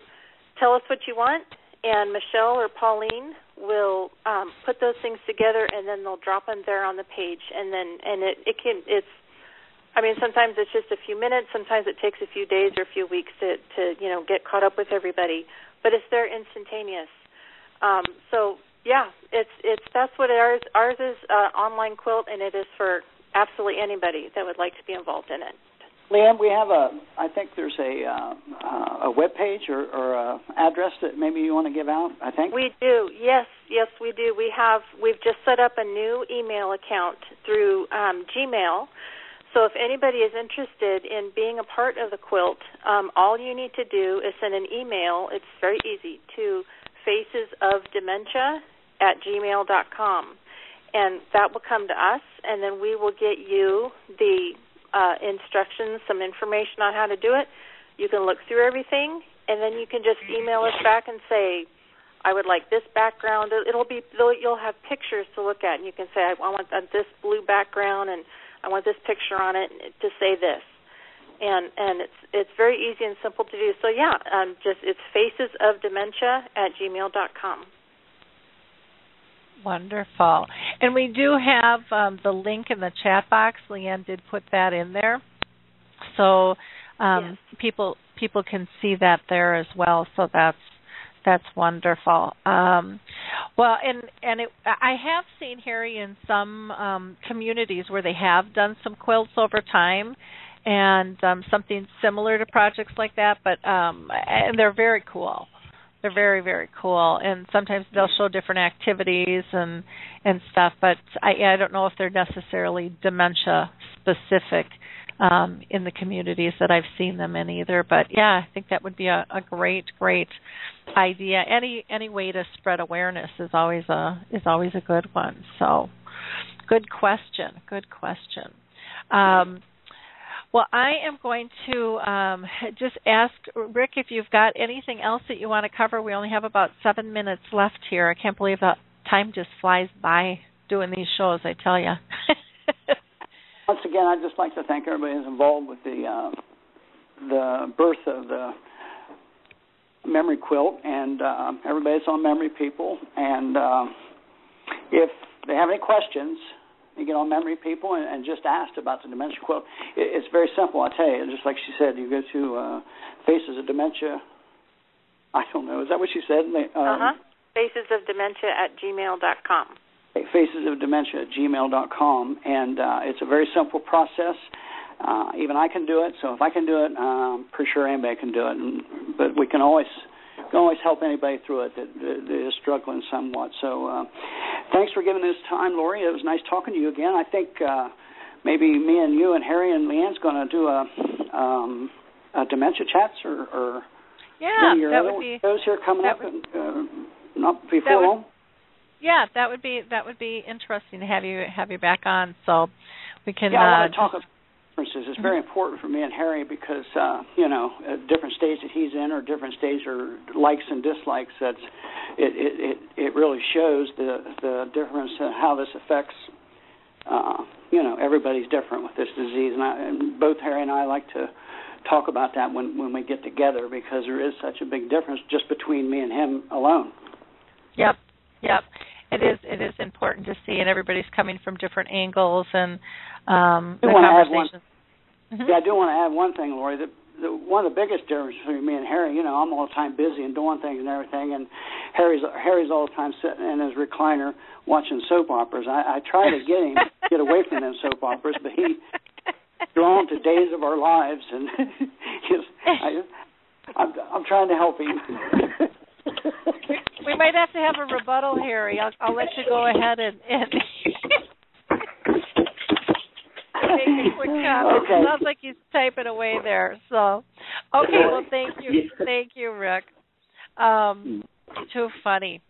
[SPEAKER 9] tell us what you want, and Michelle or Pauline will um, put those things together, and then they'll drop them there on the page, and then and it it can it's I mean, sometimes it's just a few minutes. Sometimes it takes a few days or a few weeks to to you know get caught up with everybody. But it's there instantaneous. Um, so yeah, it's it's that's what ours ours is uh, online quilt, and it is for absolutely anybody that would like to be involved in it.
[SPEAKER 8] Leeanne, we have a. I think there's a uh, uh, a web page or, or a address that maybe you want to give out. I think
[SPEAKER 9] we do. Yes, yes, we do. We have. We've just set up a new email account through um, Gmail so if anybody is interested in being a part of the quilt, um, all you need to do is send an email. It's very easy to facesofdementia at gmail.com. And that will come to us, and then we will get you the uh, instructions, some information on how to do it. You can look through everything, and then you can just email us back and say, I would like this background. It'll be you'll have pictures to look at, and you can say, I want this blue background and I want this picture on it to say this. And and it's it's very easy and simple to do. So yeah, um, just it's faces of dementia at gmail dot com.
[SPEAKER 3] Wonderful. And we do have um, the link in the chat box. Leeanne did put that in there, so um,
[SPEAKER 9] yes.
[SPEAKER 3] people people can see that there as well. So that's that's wonderful. Um, well, and and it, I have seen Harry in some um, communities where they have done some quilts over time, and um, something similar to projects like that. But um, and they're very cool. They're very very cool, and sometimes they'll show different activities and and stuff. But I I don't know if they're necessarily dementia specific um, in the communities that I've seen them in either. But yeah, I think that would be a, a great, great idea. Any any way to spread awareness is always a is always a good one. So, good question. Good question. Um, well, I am going to um, just ask Rick if you've got anything else that you want to cover. We only have about seven minutes left here. I can't believe that time just flies by doing these shows. I tell you. *laughs*
[SPEAKER 8] Once again, I'd just like to thank everybody who's involved with the uh, the birth of the memory quilt and uh, everybody that's on memory people. And uh, if they have any questions, you get on memory people and, and just asked about the dementia quilt. It, it's very simple. I tell you, just like she said, you go to uh, Faces of Dementia. I don't know. Is that what she said? Um,
[SPEAKER 9] uh huh. Faces of Dementia at gmail dot com
[SPEAKER 8] facesofdementia at gmail.com, and uh, it's a very simple process. Uh, even I can do it, so if I can do it, I'm pretty sure anybody can do it. And, but we can always can always help anybody through it that, that is struggling somewhat. So, uh, thanks for giving this time, Lori. It was nice talking to you again. I think uh, maybe me and you and Harry and Leeanne's going to do a, um, a dementia chats or, or
[SPEAKER 3] yeah,
[SPEAKER 8] your
[SPEAKER 3] that would be
[SPEAKER 8] shows here coming up,
[SPEAKER 3] would,
[SPEAKER 8] and, uh, not before long.
[SPEAKER 3] Yeah, that would be that would be interesting to have you have you back on, so we can.
[SPEAKER 8] Yeah, I want
[SPEAKER 3] uh,
[SPEAKER 8] to talk about differences. It's very important for me and Harry because uh, you know, at different stage that he's in, or different stage or likes and dislikes. That's it. It it, it really shows the the difference in how this affects. Uh, you know, everybody's different with this disease, and, I, and both Harry and I like to talk about that when when we get together because there is such a big difference just between me and him alone.
[SPEAKER 3] Yep, yep. It is it is important to see, and everybody's coming from different angles and um,
[SPEAKER 8] I
[SPEAKER 3] the
[SPEAKER 8] want to add one.
[SPEAKER 3] conversations. Mhm.
[SPEAKER 8] Yeah, I do want to add one thing, Lori. The, the, one of the biggest differences between me and Harry, you know, I'm all the time busy and doing things and everything, and Harry's Harry's all the time sitting in his recliner watching soap operas. I, I try to get him get away from them soap operas, but he drawn to Days of Our Lives, and *laughs* he's, I, I'm I'm trying to help him. *laughs*
[SPEAKER 3] we might have to have a rebuttal, Harry. I'll, I'll let you go ahead and, and make a quick comment.
[SPEAKER 8] Okay.
[SPEAKER 3] Sounds like he's typing away there. So, okay. Well, thank you, thank you, Rick. Um, too funny.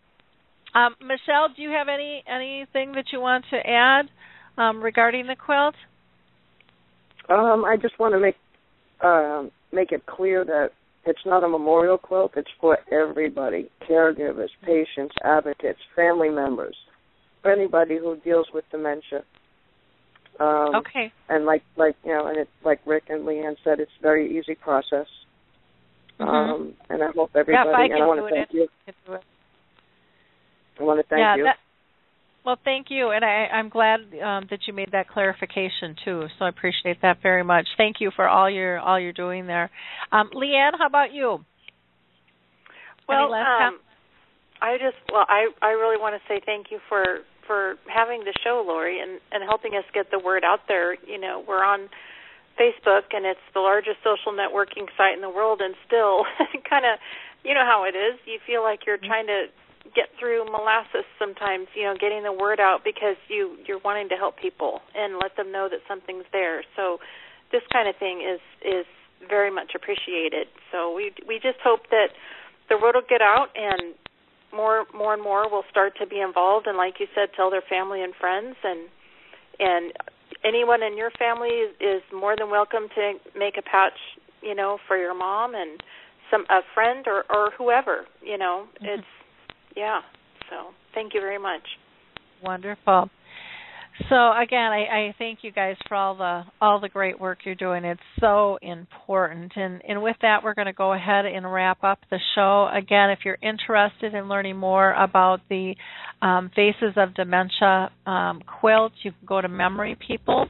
[SPEAKER 3] Um, Michelle, do you have any anything that you want to add um, regarding the quilt?
[SPEAKER 7] Um, I just want to make um, make it clear that it's not a memorial quilt. It's for everybody: caregivers, patients, advocates, family members, for anybody who deals with dementia. Um,
[SPEAKER 3] Okay.
[SPEAKER 7] And like like you know, and it's like Rick and Leeanne said, it's a very easy process.
[SPEAKER 3] Mhm.
[SPEAKER 7] Um, and I hope everybody.
[SPEAKER 3] if I
[SPEAKER 7] and I want to
[SPEAKER 3] it,
[SPEAKER 7] thank you.
[SPEAKER 3] I can do it.
[SPEAKER 7] I want to thank
[SPEAKER 3] yeah,
[SPEAKER 7] you.
[SPEAKER 3] That, well, thank you, and I, I'm glad um, that you made that clarification too. So I appreciate that very much. Thank you for all your all you're doing there. Um, Leeanne, how about you?
[SPEAKER 9] Well, um, I just well, I I really want to say thank you for for having the show, Lori, and and helping us get the word out there. You know, we're on Facebook, and it's the largest social networking site in the world, and still, *laughs* kind of, you know how it is. You feel like you're trying to get through molasses sometimes. You know, getting the word out because you you're wanting to help people and let them know that something's there. So, this kind of thing is is very much appreciated. So we we just hope that the word will get out and more more and more will start to be involved and like you said tell their family and friends and and anyone in your family is, is more than welcome to make a patch you know for your mom and some a friend or or whoever you know
[SPEAKER 3] Mm-hmm.
[SPEAKER 9] it's yeah so thank you very much
[SPEAKER 3] Wonderful. So again, I, I thank you guys for all the all the great work you're doing. It's so important. And and with that, we're going to go ahead and wrap up the show. Again, if you're interested in learning more about the um, Faces of Dementia um, quilt, you can go to Memory People,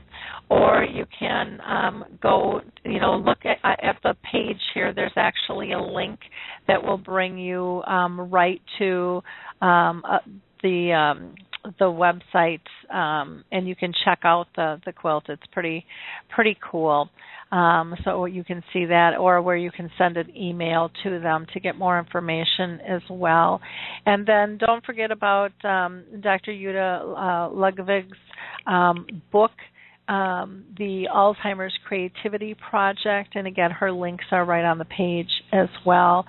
[SPEAKER 3] or you can um, go, you know, look at, at the page here. There's actually a link that will bring you um, right to um, uh, the um, the website um, and you can check out the the quilt. It's pretty pretty cool. Um, so you can see that, or where you can send an email to them to get more information as well. And then don't forget about um, Dr. Jytte uh, Lokvig's um, book. Um, the Alzheimer's Creativity Project, and again, her links are right on the page as well.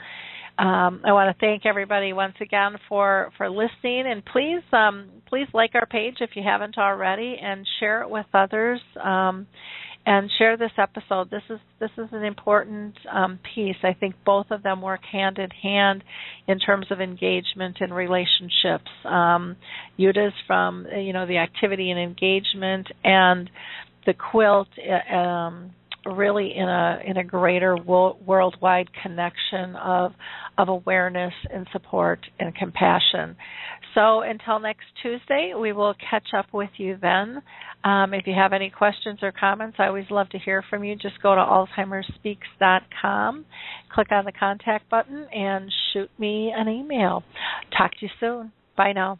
[SPEAKER 3] Um, I want to thank everybody once again for for listening, and please um, please like our page if you haven't already, and share it with others. Um, and share this episode. This is this is an important um, piece. I think both of them work hand in hand in terms of engagement and relationships. Um, from you know the activity and engagement, and the quilt. uh, Um, really in a in a greater wo- worldwide connection of of awareness and support and compassion. So until next Tuesday, we will catch up with you then. Um, if you have any questions or comments, I always love to hear from you. Just go to alzheimersspeaks.com, click on the contact button, and shoot me an email. Talk to you soon. Bye now.